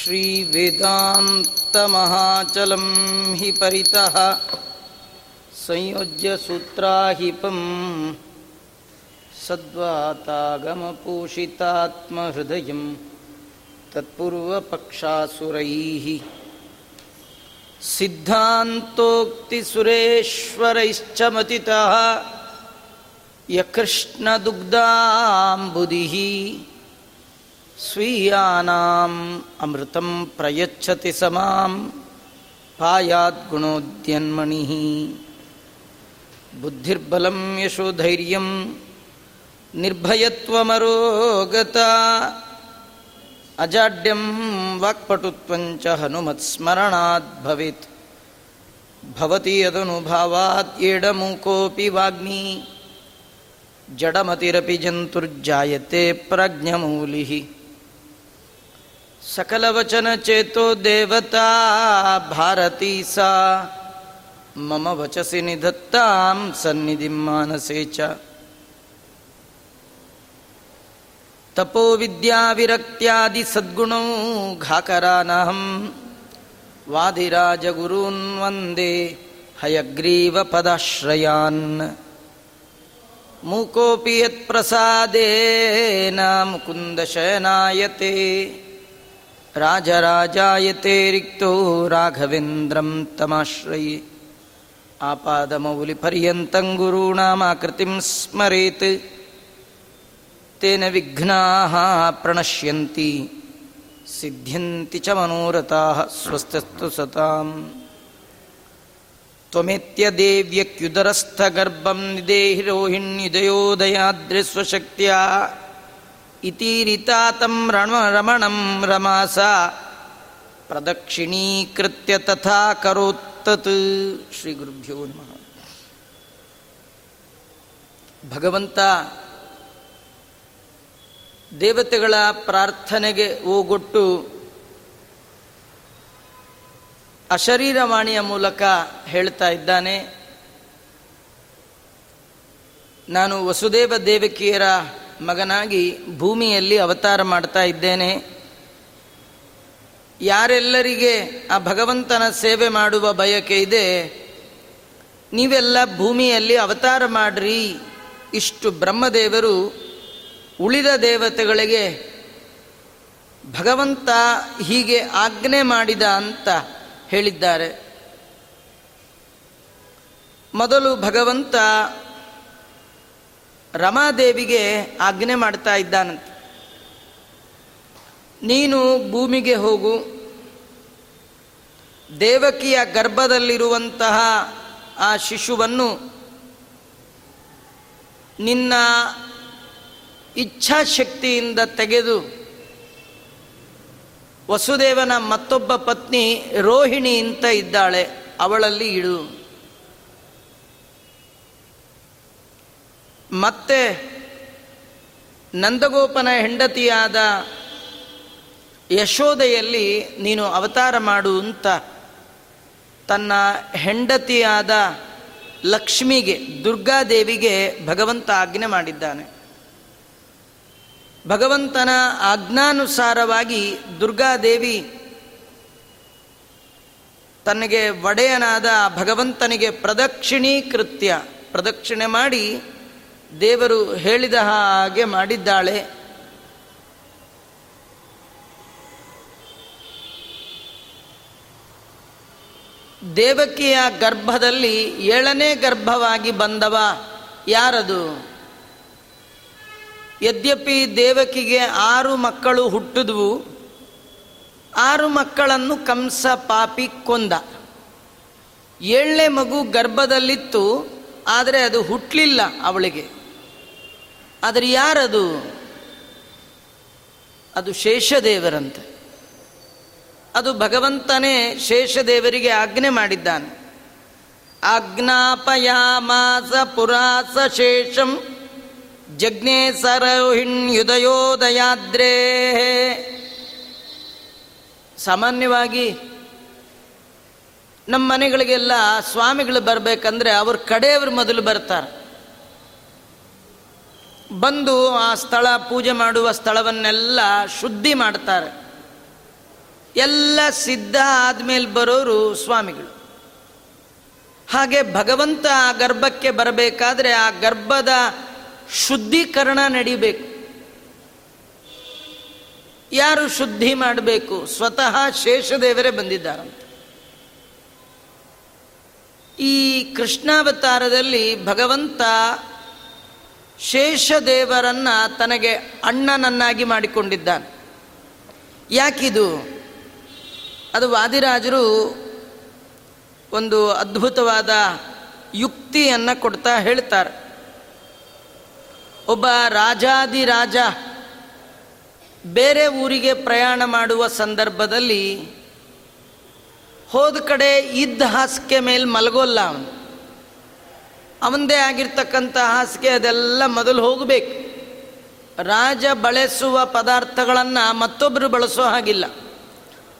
श्रीवेदान्तमहाचलं हि परितः संयोज्य सूत्राहिपं सद्वातागमपूषितात्महृदयं तत्पूर्वपक्षासुरैः। सिद्धान्तोक्तिसुरेश्वरैश्च मतितः यकृष्णदुग्धाम्बुदिः स्वीयानाम् अमृतं प्रयच्छति समां पायाद्गुणोद्यन्मणिः बुद्धिर्बलं यशोधैर्यं निर्भयत्वमरोगता अजाड्यं वाक्पटुत्वञ्च हनुमत्स्मरणात् भवेत्। एडमुकोऽपि वाग्मी। जडमतिरपि जन्तुर्जायते प्रज्ञमूलिः सकलवचनचेतो देवता भारती सा। मम वचसि निधत्तां सन्निधिं मानसे च। तपोविद्याविरक्त्यादिसद्गुणौ घाकरानहं वादिराजगुरून् वन्दे हयग्रीवपदाश्रयान्। मूकोऽपि यत्प्रसादेन मुकुन्दशयनायते राजराजायते रिक्तो राघवेन्द्रं तमाश्रये। आपादमौलिपर्यन्तं गुरूणामाकृतिं स्मरेत्। तेन विघ्नाः प्रणश्यन्ति। सिद्ध्यन्ति च मनोरथाः स्वस्तस्तु सताम्। त्वमेत्यदेव्यक्युदरस्थगर्भं निदेहि रोहिण्युदयोदयाद्रिस्वशक्त्या ಇತೀರಿತಾತಂ ರಣ ರಮಣಂ ರಮಾಸ ಪ್ರದಕ್ಷಿಣೀಕೃತ್ಯ ತಥಾ ಕರೋತ್ತತ್ ಶ್ರೀ ಗುರುಭ್ಯೋ ನಮಃ ಭಗವಂತ ದೇವತೆಗಳ ಪ್ರಾರ್ಥನೆಗೆ ಓಗೊಟ್ಟು ಅಶರೀರವಾಣಿಯ ಮೂಲಕ ಹೇಳ್ತಾ ಇದ್ದಾನೆ. ನಾನು ವಸುದೇವ ದೇವಕಿಯರ ಮಗನಾಗಿ ಭೂಮಿಯಲ್ಲಿ ಅವತಾರ ಮಾಡ್ತಾ ಇದ್ದೇನೆ. ಯಾರೆಲ್ಲರಿಗೆ ಆ ಭಗವಂತನ ಸೇವೆ ಮಾಡುವ ಬಯಕೆ ಇದೆ, ನೀವೆಲ್ಲ ಭೂಮಿಯಲ್ಲಿ ಅವತಾರ ಮಾಡ್ರಿ. ಇಷ್ಟು ಬ್ರಹ್ಮದೇವರು ಉಳಿದ ದೇವತೆಗಳಿಗೆ ಭಗವಂತ ಹೀಗೆ ಆಜ್ಞೆ ಮಾಡಿದ ಅಂತ ಹೇಳಿದ್ದಾರೆ. ಮೊದಲು ಭಗವಂತ ರಮಾದೇವಿಗೆ ಆಜ್ಞೆ ಮಾಡ್ತಾ ಇದ್ದಾನಂತೆ. ನೀನು ಭೂಮಿಗೆ ಹೋಗು. ದೇವಕಿಯ ಗರ್ಭದಲ್ಲಿರುವಂತಹ ಆ ಶಿಶುವನ್ನು ನಿನ್ನ ಇಚ್ಛಾಶಕ್ತಿಯಿಂದ ತೆಗೆದು ವಸುದೇವನ ಮತ್ತೊಬ್ಬ ಪತ್ನಿ ರೋಹಿಣಿ ಅಂತ ಇದ್ದಾಳೆ, ಅವಳಲ್ಲಿ ಇಡು ಮತ್ತೆ ನಂದಗೋಪನ ಹೆಂಡತಿಯಾದ ಯಶೋದೆಯಲ್ಲಿ ನೀನು ಅವತಾರ ಮಾಡು ಅಂತ ತನ್ನ ಹೆಂಡತಿಯಾದ ಲಕ್ಷ್ಮಿಗೆ, ದುರ್ಗಾದೇವಿಗೆ ಭಗವಂತ ಆಜ್ಞೆ ಮಾಡಿದ್ದಾನೆ. ಭಗವಂತನ ಆಜ್ಞಾನುಸಾರವಾಗಿ ದುರ್ಗಾದೇವಿ ತನಗೆ ಒಡೆಯನಾದ ಭಗವಂತನಿಗೆ ಪ್ರದಕ್ಷಿಣೀಕೃತ್ಯ, ಪ್ರದಕ್ಷಿಣೆ ಮಾಡಿ ದೇವರು ಹೇಳಿದ ಹಾಗೆ ಮಾಡಿದ್ದಾಳೆ. ದೇವಕಿಯ ಗರ್ಭದಲ್ಲಿ ಏಳನೇ ಗರ್ಭವಾಗಿ ಬಂದವ ಯಾರದು? ಯದ್ಯಪಿ ದೇವಕಿಗೆ ಆರು ಮಕ್ಕಳು ಹುಟ್ಟಿದ್ವು, ಆರು ಮಕ್ಕಳನ್ನು ಕಂಸ ಪಾಪಿ ಕೊಂದ. ಏಳನೇ ಮಗು ಗರ್ಭದಲ್ಲಿತ್ತು, ಆದರೆ ಅದು ಹುಟ್ಟಲಿಲ್ಲ ಅವಳಿಗೆ. ಆದರೆ ಯಾರದು? ಅದು ಶೇಷದೇವರಂತೆ. ಅದು ಭಗವಂತನೇ ಶೇಷದೇವರಿಗೆ ಆಜ್ಞೆ ಮಾಡಿದ್ದಾನೆ. ಆಜ್ಞಾಪಯಾಮಾಸ ಪುರಾಸ ಶೇಷಂ ಜಜ್ಞೆ ಸರೋಹಿಣ್ಯುದಯೋದಯಾದ್ರೇ ಸಾಮಾನ್ಯವಾಗಿ ನಮ್ಮ ಮನೆಗಳಿಗೆಲ್ಲ ಸ್ವಾಮಿಗಳು ಬರಬೇಕಂದ್ರೆ ಅವ್ರ ಕಡೆಯವರು ಮೊದಲು ಬರ್ತಾರೆ. ಬಂದು ಆ ಸ್ಥಳ ಪೂಜೆ ಮಾಡುವ ಸ್ಥಳವನ್ನೆಲ್ಲ ಶುದ್ಧಿ ಮಾಡ್ತಾರೆ. ಎಲ್ಲ ಸಿದ್ಧ ಆದಮೇಲೆ ಬರೋರು ಸ್ವಾಮಿಗಳು. ಹಾಗೆ ಭಗವಂತ ಆ ಗರ್ಭಕ್ಕೆ ಬರಬೇಕಾದ್ರೆ ಆ ಗರ್ಭದ ಶುದ್ಧೀಕರಣ ನಡಿಬೇಕು. ಯಾರು ಶುದ್ಧಿ ಮಾಡಬೇಕು? ಸ್ವತಃ ಶೇಷದೇವರೇ ಬಂದಿದ್ದಾರಂತೆ. ಈ ಕೃಷ್ಣಾವತಾರದಲ್ಲಿ ಭಗವಂತ ಶೇಷದೇವರನ್ನ ತನಗೆ ಅಣ್ಣನನ್ನಾಗಿ ಮಾಡಿಕೊಂಡಿದ್ದಾನೆ. ಯಾಕಿದು? ಅದು ವಾದಿರಾಜರು ಒಂದು ಅದ್ಭುತವಾದ ಯುಕ್ತಿಯನ್ನು ಕೊಡ್ತಾ ಹೇಳ್ತಾರೆ. ಒಬ್ಬ ರಾಜಾದಿರಾಜ ಬೇರೆ ಊರಿಗೆ ಪ್ರಯಾಣ ಮಾಡುವ ಸಂದರ್ಭದಲ್ಲಿ ಹೋದ ಕಡೆ ಇದ್ದ ಹಾಸಿಗೆ ಮೇಲೆ ಮಲಗೋಲ್ಲ ಅವನು. ಅವನದೇ ಆಗಿರ್ತಕ್ಕಂಥ ಹಾಸಿಗೆ ಅದೆಲ್ಲ ಮೊದಲು ಹೋಗಬೇಕು. ರಾಜ ಬಳಸುವ ಪದಾರ್ಥಗಳನ್ನು ಮತ್ತೊಬ್ಬರು ಬಳಸೋ ಹಾಗಿಲ್ಲ.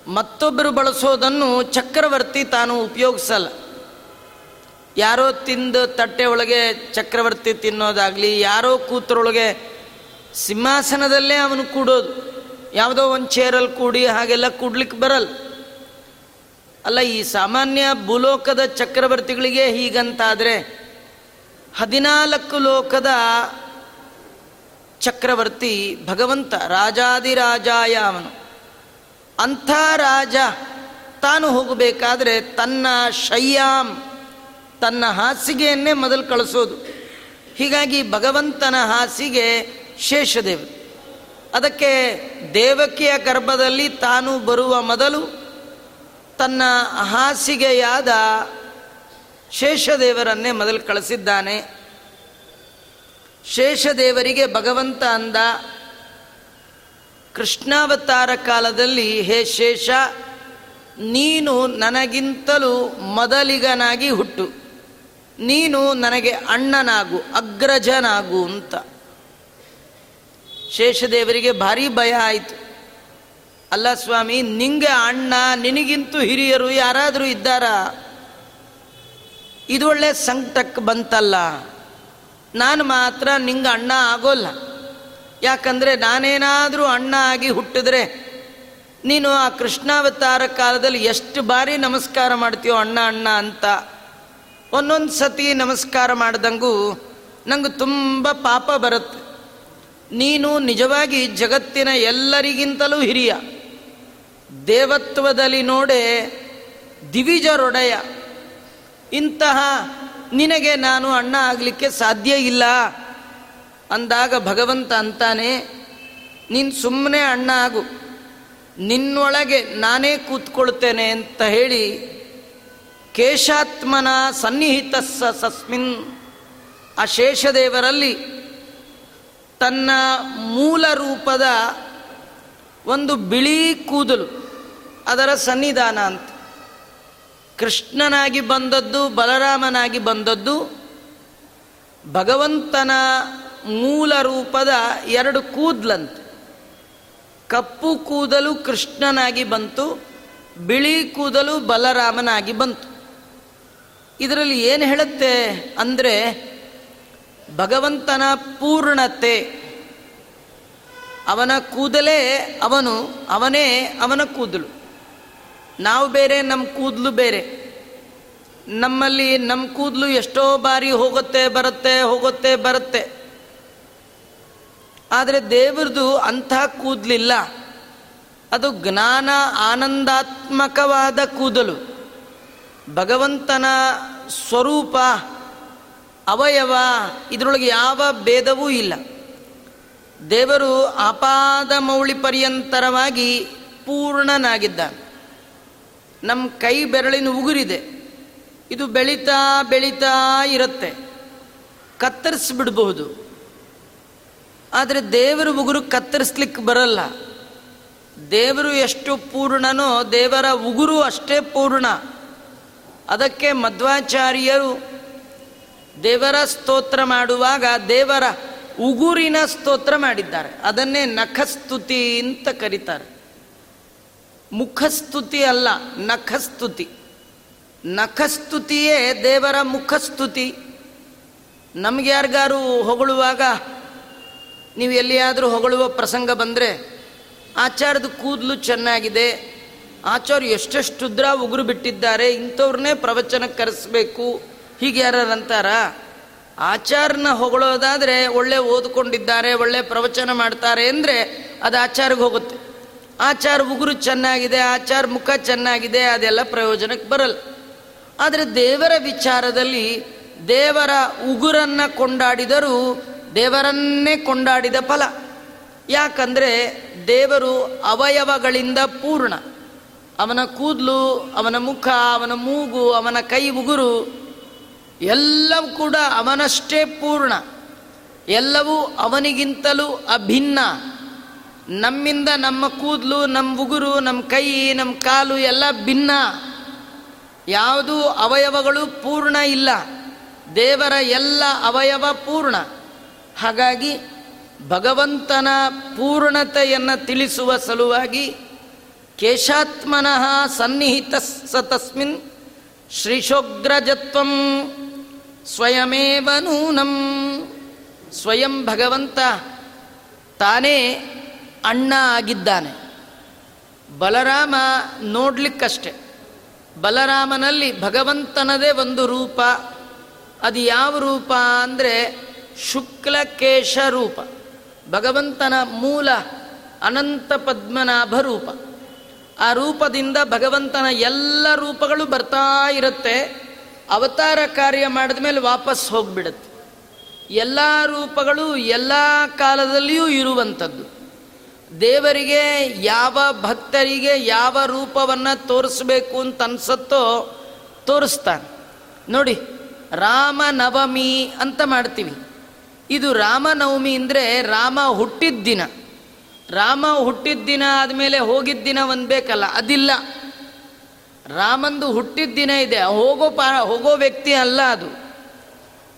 ಮತ್ತೊಬ್ಬರು ಬಳಸೋದನ್ನು ಚಕ್ರವರ್ತಿ ತಾನು ಉಪಯೋಗಿಸಲ್ಲ. ಯಾರೋ ತಿಂದು ತಟ್ಟೆ ಒಳಗೆ ಚಕ್ರವರ್ತಿ ತಿನ್ನೋದಾಗಲಿ, ಯಾರೋ ಕೂತ್ರೊಳಗೆ ಸಿಂಹಾಸನದಲ್ಲೇ ಅವನು ಕೂಡೋದು. ಯಾವುದೋ ಒಂದು ಚೇರಲ್ಲಿ ಕೂಡಿ ಹಾಗೆಲ್ಲ ಕೂಡ್ಲಿಕ್ಕೆ ಬರಲ್ಲ. ಅಲ್ಲ, ಈ ಸಾಮಾನ್ಯ ಭೂಲೋಕದ ಚಕ್ರವರ್ತಿಗಳಿಗೆ ಹೀಗಂತಾದರೆ ಹದಿನಾಲ್ಕು ಲೋಕದ ಚಕ್ರವರ್ತಿ ಭಗವಂತ ರಾಜಾದಿರಾಜಾಯ ಅವನು. ಅಂಥ ರಾಜ ತಾನು ಹೋಗಬೇಕಾದ್ರೆ ತನ್ನ ಶಯ್ಯಾಂ ತನ್ನ ಹಾಸಿಗೆಯನ್ನೇ ಮೊದಲು ಕಳಿಸೋದು. ಹೀಗಾಗಿ ಭಗವಂತನ ಹಾಸಿಗೆ ಶೇಷದೇವರು ಅದಕ್ಕೆ ದೇವಕಿಯ ಗರ್ಭದಲ್ಲಿ ತಾನು ಬರುವ ಮೊದಲು ತನ್ನ ಹಾಸಿಗೆಯಾದ ಶೇಷದೇವರನ್ನೇ ಮೊದಲು ಕಳಿಸಿದ್ದಾನೆ. ಶೇಷದೇವರಿಗೆ ಭಗವಂತ ಅಂದ, ಕೃಷ್ಣಾವತಾರ ಕಾಲದಲ್ಲಿ ಹೇ ಶೇಷ, ನೀನು ನನಗಿಂತಲೂ ಮೊದಲಿಗನಾಗಿ ಹುಟ್ಟು. ನೀನು ನನಗೆ ಅಣ್ಣನಾಗು, ಅಗ್ರಜನಾಗು ಅಂತ. ಶೇಷದೇವರಿಗೆ ಭಾರಿ ಭಯ ಆಯಿತು. ಅಲ್ಲ ಸ್ವಾಮಿ, ನಿಂಗೆ ಅಣ್ಣ, ನಿನಗಿಂತೂ ಹಿರಿಯರು ಯಾರಾದರೂ ಇದ್ದಾರಾ? ಇದು ಒಳ್ಳೆ ಸಂಕಟಕ್ಕೆ ಬಂತಲ್ಲ. ನಾನು ಮಾತ್ರ ನಿಂಗೆ ಅಣ್ಣ ಆಗೋಲ್ಲ. ಯಾಕಂದರೆ ನಾನೇನಾದರೂ ಅಣ್ಣ ಆಗಿ ಹುಟ್ಟಿದ್ರೆ ನೀನು ಆ ಕೃಷ್ಣಾವತಾರ ಕಾಲದಲ್ಲಿ ಎಷ್ಟು ಬಾರಿ ನಮಸ್ಕಾರ ಮಾಡ್ತೀಯೋ ಅಣ್ಣ ಅಣ್ಣ ಅಂತ. ಒಂದೊಂದು ಸತಿ ನಮಸ್ಕಾರ ಮಾಡ್ದಂಗೂ ನಂಗೆ ತುಂಬ ಪಾಪ ಬರುತ್ತೆ. ನೀನು ನಿಜವಾಗಿ ಜಗತ್ತಿನ ಎಲ್ಲರಿಗಿಂತಲೂ ಹಿರಿಯ. ದೇವತ್ವದಲ್ಲಿ ನೋಡೆ ದಿವಿಜರೊಡೆಯ ಇಂತಹ ನಿನಗೆ ನಾನು ಅಣ್ಣ ಆಗಲಿಕ್ಕೆ ಸಾಧ್ಯ ಇಲ್ಲ ಅಂದಾಗ ಭಗವಂತ ಅಂತಾನೆ, ನೀನು ಸುಮ್ಮನೆ ಅಣ್ಣ ಆಗು. ನಿನ್ನೊಳಗೆ ನಾನೇ ಕೂತ್ಕೊಳ್ತೇನೆ ಅಂತ ಹೇಳಿ ಕೇಶಾತ್ಮನ ಸನ್ನಿಹಿತ ಸಸ್ಮಿನ್ ಆ ಶೇಷದೇವರಲ್ಲಿ ತನ್ನ ಮೂಲ ರೂಪದ ಒಂದು ಬಿಳಿ ಕೂದಲು, ಅದರ ಸನ್ನಿಧಾನ ಅಂತ. ಕೃಷ್ಣನಾಗಿ ಬಂದದ್ದು, ಬಲರಾಮನಾಗಿ ಬಂದದ್ದು, ಭಗವಂತನ ಮೂಲ ರೂಪದ ಎರಡು ಕೂದಲಂತೆ. ಕಪ್ಪು ಕೂದಲು ಕೃಷ್ಣನಾಗಿ ಬಂತು, ಬಿಳಿ ಕೂದಲು ಬಲರಾಮನಾಗಿ ಬಂತು. ಇದರಲ್ಲಿ ಏನು ಹೇಳುತ್ತೆ ಅಂದರೆ, ಭಗವಂತನ ಪೂರ್ಣತೆ. ಅವನ ಕೂದಲೇ ಅವನು, ಅವನೇ ಅವನ ಕೂದಲು. ನಾವು ಬೇರೆ ನಮ್ಮ ಕೂದಲು ಬೇರೆ. ನಮ್ಮಲ್ಲಿ ನಮ್ಮ ಕೂದಲು ಎಷ್ಟೋ ಬಾರಿ ಹೋಗುತ್ತೆ, ಬರುತ್ತೆ ಹೋಗುತ್ತೆ, ಬರುತ್ತೆ. ಆದರೆ ದೇವರದು ಅಂಥ ಕೂದಲಿಲ್ಲ. ಅದು ಜ್ಞಾನ ಆನಂದಾತ್ಮಕವಾದ ಕೂದಲು. ಭಗವಂತನ ಸ್ವರೂಪ, ಅವಯವ, ಇದರೊಳಗೆ ಯಾವ ಭೇದವೂ ಇಲ್ಲ. ದೇವರು ಆಪಾದ ಮೌಳಿ ಪರ್ಯಂತರವಾಗಿ ಪೂರ್ಣನಾಗಿದ್ದಾನೆ. ನಮ್ಮ ಕೈ ಬೆರಳಿನ ಉಗುರಿದೆ. ಇದು ಬೆಳೀತಾ ಬೆಳೀತಾ ಇರುತ್ತೆ. ಕತ್ತರಿಸ್ಬಿಡ್ಬಹುದು. ಆದರೆ ದೇವರ ಉಗುರು ಕತ್ತರಿಸ್ಲಿಕ್ಕೆ ಬರಲ್ಲ. ದೇವರು ಎಷ್ಟು ಪೂರ್ಣನೋ ದೇವರ ಉಗುರು ಅಷ್ಟೇ ಪೂರ್ಣ. ಅದಕ್ಕೆ ಮಧ್ವಾಚಾರ್ಯರು ದೇವರ ಸ್ತೋತ್ರ ಮಾಡುವಾಗ ದೇವರ ಉಗುರಿನ ಸ್ತೋತ್ರ ಮಾಡಿದ್ದಾರೆ. ಅದನ್ನೇ ನಖಸ್ತುತಿ ಅಂತ ಕರೀತಾರೆ. ಮುಖಸ್ತುತಿ ಅಲ್ಲ, ನಖಸ್ತುತಿ. ನಖಸ್ತುತಿಯೇ ದೇವರ ಮುಖಸ್ತುತಿ. ನಮ್ಗೆ ಯಾರಿಗಾರು ಹೊಗಳುವಾಗ, ನೀವು ಎಲ್ಲಿಯಾದರೂ ಹೊಗಳುವ ಪ್ರಸಂಗ ಬಂದರೆ ಆಚಾರದ ಕೂದಲು ಚೆನ್ನಾಗಿದೆ ಆಚಾರ್ಯ ಎಷ್ಟೆಷ್ಟು ಉದ್ರ ಉಗುರು ಬಿಟ್ಟಿದ್ದಾರೆ, ಇಂಥವ್ರನ್ನೇ ಪ್ರವಚನ ಕರೆಸಬೇಕು, ಹೀಗೆ ಯಾರಂತಾರ ಆಚಾರನ ಹೊಗಳೋದಾದರೆ ಒಳ್ಳೆ ಓದ್ಕೊಂಡಿದ್ದಾರೆ, ಒಳ್ಳೆ ಪ್ರವಚನ ಮಾಡ್ತಾರೆ ಅಂದರೆ ಅದು ಆಚಾರಿಗೆ ಹೋಗುತ್ತೆ. ಆಚಾರ ಉಗುರು ಚೆನ್ನಾಗಿದೆ, ಆಚಾರ ಮುಖ ಚೆನ್ನಾಗಿದೆ, ಅದೆಲ್ಲ ಪ್ರಯೋಜನಕ್ಕೆ ಬರಲ್ಲ. ಆದರೆ ದೇವರ ವಿಚಾರದಲ್ಲಿ ದೇವರ ಉಗುರನ್ನು ಕೊಂಡಾಡಿದರೂ ದೇವರನ್ನೇ ಕೊಂಡಾಡಿದ ಫಲ. ಯಾಕಂದರೆ ದೇವರು ಅವಯವಗಳಿಂದ ಪೂರ್ಣ. ಅವನ ಕೂದಲು, ಅವನ ಮುಖ, ಅವನ ಮೂಗು, ಅವನ ಕೈ ಉಗುರು, ಎಲ್ಲವೂ ಕೂಡ ಅವನಷ್ಟೇ ಪೂರ್ಣ. ಎಲ್ಲವೂ ಅವನಿಗಿಂತಲೂ ಅಭಿನ್ನ. ನಮ್ಮಿಂದ ನಮ್ಮ ಕೂದಲು ನಮ್ಮ ಉಗುರು ನಮ್ಮ ಕೈ ನಮ್ಮ ಕಾಲು ಎಲ್ಲ ಭಿನ್ನ. ಯಾವುದೂ ಅವಯವಗಳು ಪೂರ್ಣ ಇಲ್ಲ. ದೇವರ ಎಲ್ಲ ಅವಯವ ಪೂರ್ಣ. ಹಾಗಾಗಿ ಭಗವಂತನ ಪೂರ್ಣತೆಯನ್ನು ತಿಳಿಸುವ ಸಲುವಾಗಿ ಕೇಶಾತ್ಮನಃ ಸನ್ನಿಹಿತ ಸ ತಸ್ಮಿನ್ ಶ್ರೀಶೋಗ್ರಜತ್ವಂ ಸ್ವಯಮೇವ ನೂನಂ. ಸ್ವಯಂ ಭಗವಂತ ತಾನೇ ಅಣ್ಣ ಆಗಿದ್ದಾನೆ. ಬಲರಾಮ ನೋಡ್ಲಿಕ್ಕಷ್ಟೆ. ಬಲರಾಮನಲ್ಲಿ ಭಗವಂತನದೇ ಒಂದು ರೂಪ. ಅದು ಯಾವ ರೂಪ ಅಂದರೆ ಶುಕ್ಲಕೇಶ ರೂಪ. ಭಗವಂತನ ಮೂಲ ಅನಂತ ಪದ್ಮನಾಭ ರೂಪ. ಆ ರೂಪದಿಂದ ಭಗವಂತನ ಎಲ್ಲ ರೂಪಗಳು ಬರ್ತಾ ಇರುತ್ತೆ. ಅವತಾರ ಕಾರ್ಯ ಮಾಡಿದ ಮೇಲೆ ವಾಪಸ್ ಹೋಗ್ಬಿಡುತ್ತೆ. ಎಲ್ಲ ರೂಪಗಳು ಎಲ್ಲ ಕಾಲದಲ್ಲಿಯೂ ಇರುವಂಥದ್ದು. ದೇವರಿಗೆ ಯಾವ ಭಕ್ತರಿಗೆ ಯಾವ ರೂಪವನ್ನು ತೋರಿಸ್ಬೇಕು ಅಂತ ಅನ್ಸತ್ತೋ ತೋರಿಸ್ತಾನೆ. ನೋಡಿ, ರಾಮನವಮಿ ಅಂತ ಮಾಡ್ತೀವಿ. ಇದು ರಾಮನವಮಿ ಅಂದರೆ ರಾಮ ಹುಟ್ಟಿದ ದಿನ. ರಾಮ ಹುಟ್ಟಿದ ದಿನ ಆದಮೇಲೆ ಹೋಗಿದ್ದ ದಿನ ಒಂದು ಬೇಕಲ್ಲ, ಅದಿಲ್ಲ. ರಾಮಂದು ಹುಟ್ಟಿದ ದಿನ ಇದೆ, ಹೋಗೋ ಪಾ, ಹೋಗೋ ವ್ಯಕ್ತಿ ಅಲ್ಲ ಅದು.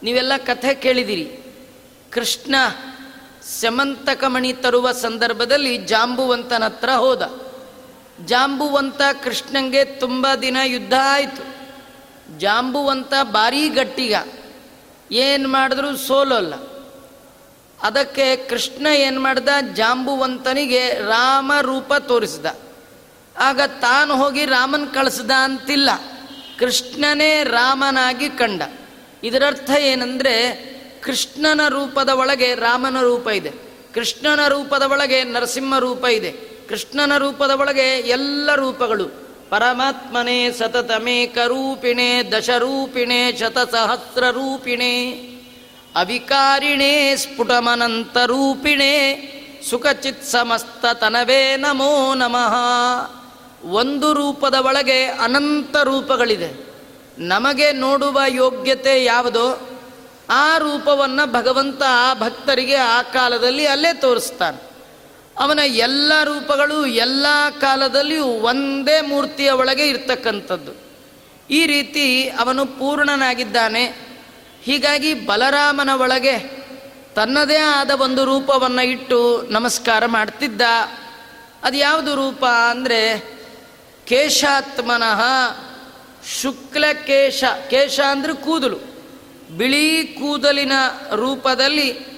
ನೀವೆಲ್ಲ ಕಥೆ ಕೇಳಿದಿರಿ. ಕೃಷ್ಣ ಸ್ಯಮಂತಕಮಣಿ ತರುವ ಸಂದರ್ಭದಲ್ಲಿ ಜಾಂಬುವಂತನ ಹತ್ರ ಹೋದ. ಜಾಂಬುವಂತ ಕೃಷ್ಣಂಗೆ ತುಂಬ ದಿನ ಯುದ್ಧ ಆಯಿತು. ಜಾಂಬುವಂತ ಭಾರೀ ಗಟ್ಟಿಗ. ಏನು ಮಾಡಿದ್ರೂ ಸೋಲೋಲ್ಲ. ಅದಕ್ಕೆ ಕೃಷ್ಣ ಏನು ಮಾಡ್ದ? ಜಾಂಬುವಂತನಿಗೆ ರಾಮ ರೂಪ ತೋರಿಸಿದ. ಆಗ ತಾನು ಹೋಗಿ ರಾಮನ್ ಕಳಿಸ್ದ ಅಂತಿಲ್ಲ. ಕೃಷ್ಣನೇ ರಾಮನಾಗಿ ಕಂಡ. ಇದರರ್ಥ ಏನಂದರೆ ಕೃಷ್ಣನ ರೂಪದ ಒಳಗೆ ರಾಮನ ರೂಪ ಇದೆ. ಕೃಷ್ಣನ ರೂಪದ ಒಳಗೆ ನರಸಿಂಹ ರೂಪ ಇದೆ. ಕೃಷ್ಣನ ರೂಪದ ಒಳಗೆ ಎಲ್ಲ ರೂಪಗಳು. ಪರಮಾತ್ಮನೇ ಸತತಮೇಕ ರೂಪಿಣೆ, ದಶರೂಪಿಣೆ, ಶತಸಹಸ್ರ ರೂಪಿಣೆ. ಅವಿಕಾರಿಣೇ, ಸ್ಫುಟಮನಂತ ರೂಪಿಣೆ. ಸುಖಚಿತ್ ಸಮಸ್ತ ತನವೇ ನಮೋ ನಮಃ. ಒಂದು ರೂಪದ ಒಳಗೆ ಅನಂತ ರೂಪಗಳಿದೆ. ನಮಗೆ ನೋಡುವ ಯೋಗ್ಯತೆ ಯಾವುದೋ? ಆ ರೂಪವನ್ನು ಭಗವಂತ ಭಕ್ತರಿಗೆ ಆ ಕಾಲದಲ್ಲಿ ಅಲ್ಲೇ ತೋರಿಸ್ತಾನೆ. ಅವನ ಎಲ್ಲ ರೂಪಗಳು ಎಲ್ಲ ಕಾಲದಲ್ಲಿಯೂ ಒಂದೇ ಮೂರ್ತಿಯ ಒಳಗೆ ಇರ್ತಕ್ಕಂಥದ್ದು. ಈ ರೀತಿ ಅವನು ಪೂರ್ಣನಾಗಿದ್ದಾನೆ. ಹೀಗಾಗಿ ಬಲರಾಮನ ಒಳಗೆ ತನ್ನದೇ ಆದ ಒಂದು ರೂಪವನ್ನು ಇಟ್ಟು ನಮಸ್ಕಾರ ಮಾಡ್ತಿದ್ದ. ಅದು ಯಾವುದು ರೂಪ ಅಂದರೆ ಕೇಶಾತ್ಮನಃ ಶುಕ್ಲ ಕೇಶ ಕೇಶ ಅಂದರೆ ಕೂದಲು. ಬಿಳಿ ಕೂದಲಿನ ರೂಪದಲ್ಲಿ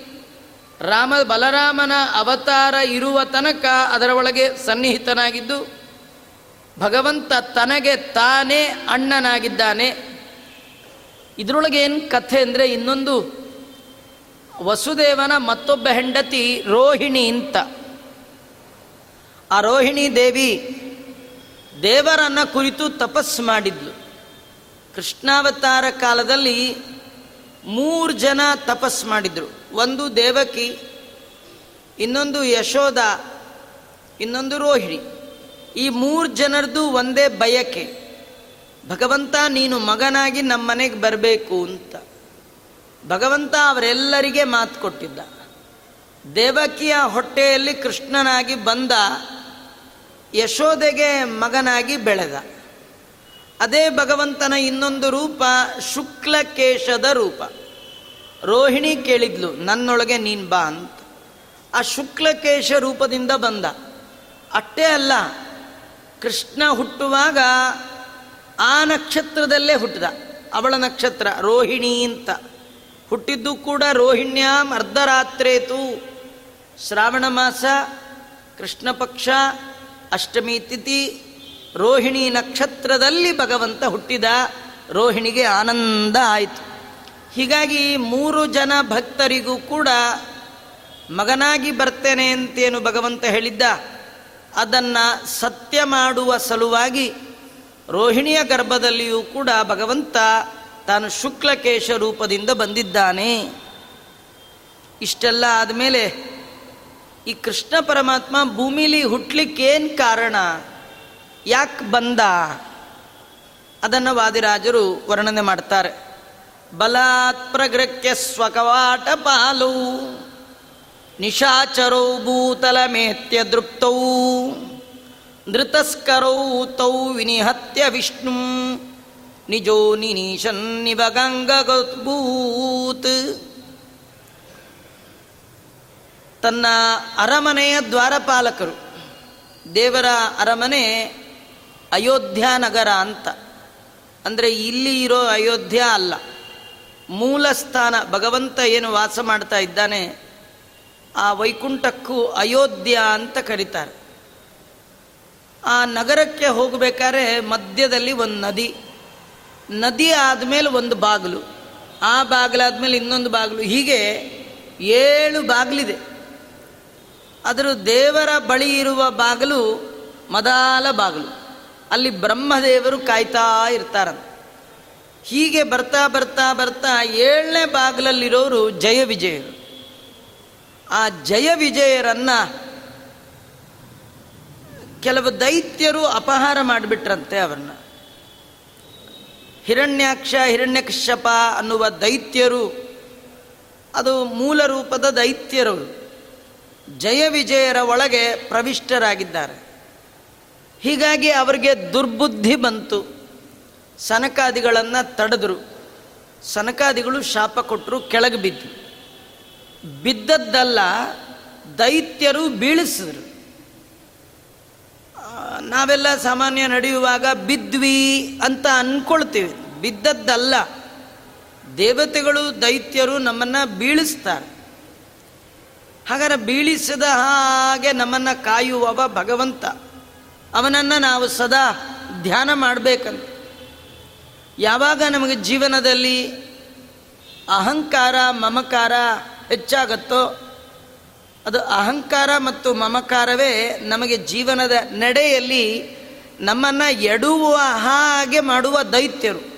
ರಾಮ ಬಲರಾಮನ ಅವತಾರ ಇರುವ ತನಕ ಅದರ ಒಳಗೆ ಸನ್ನಿಹಿತನಾಗಿದ್ದು, ಭಗವಂತ ತನಗೆ ತಾನೇ ಅಣ್ಣನಾಗಿದ್ದಾನೆ. ಇದರೊಳಗೆ ಏನು ಕಥೆ ಅಂದರೆ ಇನ್ನೊಂದು, ವಸುದೇವನ ಮತ್ತೊಬ್ಬ ಹೆಂಡತಿ ರೋಹಿಣಿ ಅಂತ. ಆ ರೋಹಿಣಿ ದೇವಿ ದೇವರನ್ನ ಕುರಿತು ತಪಸ್ಸು ಮಾಡಿದ್ಲು. ಕೃಷ್ಣಾವತಾರ ಕಾಲದಲ್ಲಿ ಮೂರು ಜನ ತಪಸ್ ಮಾಡಿದ್ರು. ಒಂದು ದೇವಕಿ, ಇನ್ನೊಂದು ಯಶೋದ ಇನ್ನೊಂದು ರೋಹಿಣಿ. ಈ ಮೂರು ಜನರದು ಒಂದೇ ಬಯಕೆ. ಭಗವಂತ, ನೀನು ಮಗನಾಗಿ ನಮ್ಮ ಮನೆಗೆ ಬರಬೇಕು ಅಂತ. ಭಗವಂತ ಅವರೆಲ್ಲರಿಗೆ ಮಾತು ಕೊಟ್ಟಿದ್ದ. ದೇವಕಿಯ ಹೊಟ್ಟೆಯಲ್ಲಿ ಕೃಷ್ಣನಾಗಿ ಬಂದ ಯಶೋದೆಗೆ ಮಗನಾಗಿ ಬೆಳೆದ. ಅದೇ ಭಗವಂತನ ಇನ್ನೊಂದು ರೂಪ ಶುಕ್ಲಕೇಶದ ರೂಪ. ರೋಹಿಣಿ ಕೇಳಿದ್ಲು, ನನ್ನೊಳಗೆ ನೀನು ಬಾ ಅಂತ. ಆ ಶುಕ್ಲಕೇಶ ರೂಪದಿಂದ ಬಂದ. ಅಷ್ಟೇ ಅಲ್ಲ, ಕೃಷ್ಣ ಹುಟ್ಟುವಾಗ ಆ ನಕ್ಷತ್ರದಲ್ಲೇ ಹುಟ್ಟಿದ. ಅವಳ ನಕ್ಷತ್ರ ರೋಹಿಣಿ ಅಂತ. ಹುಟ್ಟಿದ್ದು ಕೂಡ ರೋಹಿಣ್ಯಾಂ ಅರ್ಧರಾತ್ರೇತು. ಶ್ರಾವಣ ಮಾಸ, ಕೃಷ್ಣ ಪಕ್ಷ, ಅಷ್ಟಮಿ ತಿಥಿ ರೋಹಿಣಿ ನಕ್ಷತ್ರದಲ್ಲಿ ಭಗವಂತ ಹುಟ್ಟಿದ, ರೋಹಿಣಿಗೆ ಆನಂದ ಆಯಿತು. ಹೀಗಾಗಿ ಮೂರು ಜನ ಭಕ್ತರಿಗೂ ಕೂಡ ಮಗನಾಗಿ ಬರ್ತೇನೆ ಅಂತೇನು ಭಗವಂತ ಹೇಳಿದ್ದ, ಅದನ್ನು ಸತ್ಯ ಮಾಡುವ ಸಲುವಾಗಿ ರೋಹಿಣಿಯ ಗರ್ಭದಲ್ಲಿಯೂ ಕೂಡ ಭಗವಂತ ತಾನು ಶುಕ್ಲಕೇಶ ರೂಪದಿಂದ ಬಂದಿದ್ದಾನೆ. ಇಷ್ಟೆಲ್ಲ ಆದಮೇಲೆ ಈ ಕೃಷ್ಣ ಪರಮಾತ್ಮ ಭೂಮಿಲಿ ಹುಟ್ಟಲಿಕ್ಕೇನು ಕಾರಣ? ಯಾಕೆ ಬಂದ? ಅದನ್ನು ವಾದಿರಾಜರು ವರ್ಣನೆ ಮಾಡ್ತಾರೆ. ಬಲಾತ್ ಪ್ರಗೃತ್ಯ ಸ್ವಕವಾಟ ಪಾಲು, ನಿಶಾಚರೌ ಭೂತಲಮೇತ್ಯ ದೃಪ್ತೌ ಧೃತಸ್ಕರೌ ತೌ ವಿನಿಹತ್ಯ ವಿಷ್ಣು, ನಿಜೋ ನಿನೀಶನ್ನಿವ ಗಂಗೂತ್ ತನ್ನ ಅರಮನೆಯ ದ್ವಾರಪಾಲಕರು, ದೇವರ ಅರಮನೆ ಅಯೋಧ್ಯ ನಗರ ಅಂತ. ಅಂದರೆ ಇಲ್ಲಿ ಇರೋ ಅಯೋಧ್ಯ ಅಲ್ಲ. ಮೂಲ ಸ್ಥಾನ ಭಗವಂತ ಏನು ವಾಸ ಮಾಡ್ತಾ ಇದ್ದಾನೆ, ಆ ವೈಕುಂಠಕ್ಕೂ ಅಯೋಧ್ಯ ಅಂತ ಕರೀತಾರೆ. ಆ ನಗರಕ್ಕೆ ಹೋಗಬೇಕಾದ್ರೆ ಮಧ್ಯದಲ್ಲಿ ಒಂದು ನದಿ. ನದಿ ಆದಮೇಲೆ ಒಂದು ಬಾಗಿಲು. ಆ ಬಾಗಿಲಾದ್ಮೇಲೆ ಇನ್ನೊಂದು ಬಾಗಿಲು. ಹೀಗೆ ಏಳು ಬಾಗಿಲಿದೆ. ಅದರ ದೇವರ ಬಳಿ ಇರುವ ಬಾಗಿಲು ಮದಾಲ ಬಾಗಿಲು. ಅಲ್ಲಿ ಬ್ರಹ್ಮದೇವರು ಕಾಯ್ತಾ ಇರ್ತಾರ ಹೀಗೆ ಬರ್ತಾ ಬರ್ತಾ ಬರ್ತಾ ಏಳನೇ ಬಾಗಿಲಲ್ಲಿರೋರು ಜಯ ವಿಜಯರು. ಆ ಜಯ ವಿಜಯರನ್ನ ಕೆಲವು ದೈತ್ಯರು ಅಪಹಾರ ಮಾಡಿಬಿಟ್ರಂತೆ ಅವರನ್ನ. ಹಿರಣ್ಯಾಕ್ಷ, ಹಿರಣ್ಯಕಶ್ಯಪ ಅನ್ನುವ ದೈತ್ಯರು, ಅದು ಮೂಲ ರೂಪದ ದೈತ್ಯರು. ಜಯ ವಿಜಯರ ಒಳಗೆ ಪ್ರವಿಷ್ಟರಾಗಿದ್ದಾರೆ. ಹೀಗಾಗಿ ಅವರಿಗೆ ದುರ್ಬುದ್ಧಿ ಬಂತು. ಸನಕಾದಿಗಳನ್ನು ತಡೆದರು. ಸನಕಾದಿಗಳು ಶಾಪ ಕೊಟ್ಟರು ಕೆಳಗೆ ಬಿದ್ದು. ಬಿದ್ದದ್ದಲ್ಲ, ದೈತ್ಯರು ಬೀಳಿಸಿದ್ರು. ನಾವೆಲ್ಲ ಸಾಮಾನ್ಯ ನಡೆಯುವಾಗ ಬಿದ್ವಿ ಅಂತ ಅನ್ಕೊಳ್ತೀವಿ. ಬಿದ್ದದ್ದಲ್ಲ. ದೇವತೆಗಳು, ದೈತ್ಯರು ನಮ್ಮನ್ನು ಬೀಳಿಸ್ತಾರೆ. ಹಾಗಾದ್ರೆ ಬೀಳಿಸಿದ ಹಾಗೆ ನಮ್ಮನ್ನು ಕಾಯುವವ ಭಗವಂತ. ಅವನನ್ನು ನಾವು ಸದಾ ಧ್ಯಾನ ಮಾಡಬೇಕಂತ. ಯಾವಾಗ ನಮಗೆ ಜೀವನದಲ್ಲಿ ಅಹಂಕಾರ, ಮಮಕಾರ ಹೆಚ್ಚಾಗತ್ತೋ, ಅದು ಅಹಂಕಾರ ಮತ್ತು ಮಮಕಾರವೇ ನಮಗೆ ಜೀವನದ ನಡೆಯಲ್ಲಿ ನಮ್ಮನ್ನು ಎಡುವ ಹಾಗೆ ಮಾಡುವ ದೈತ್ಯರು.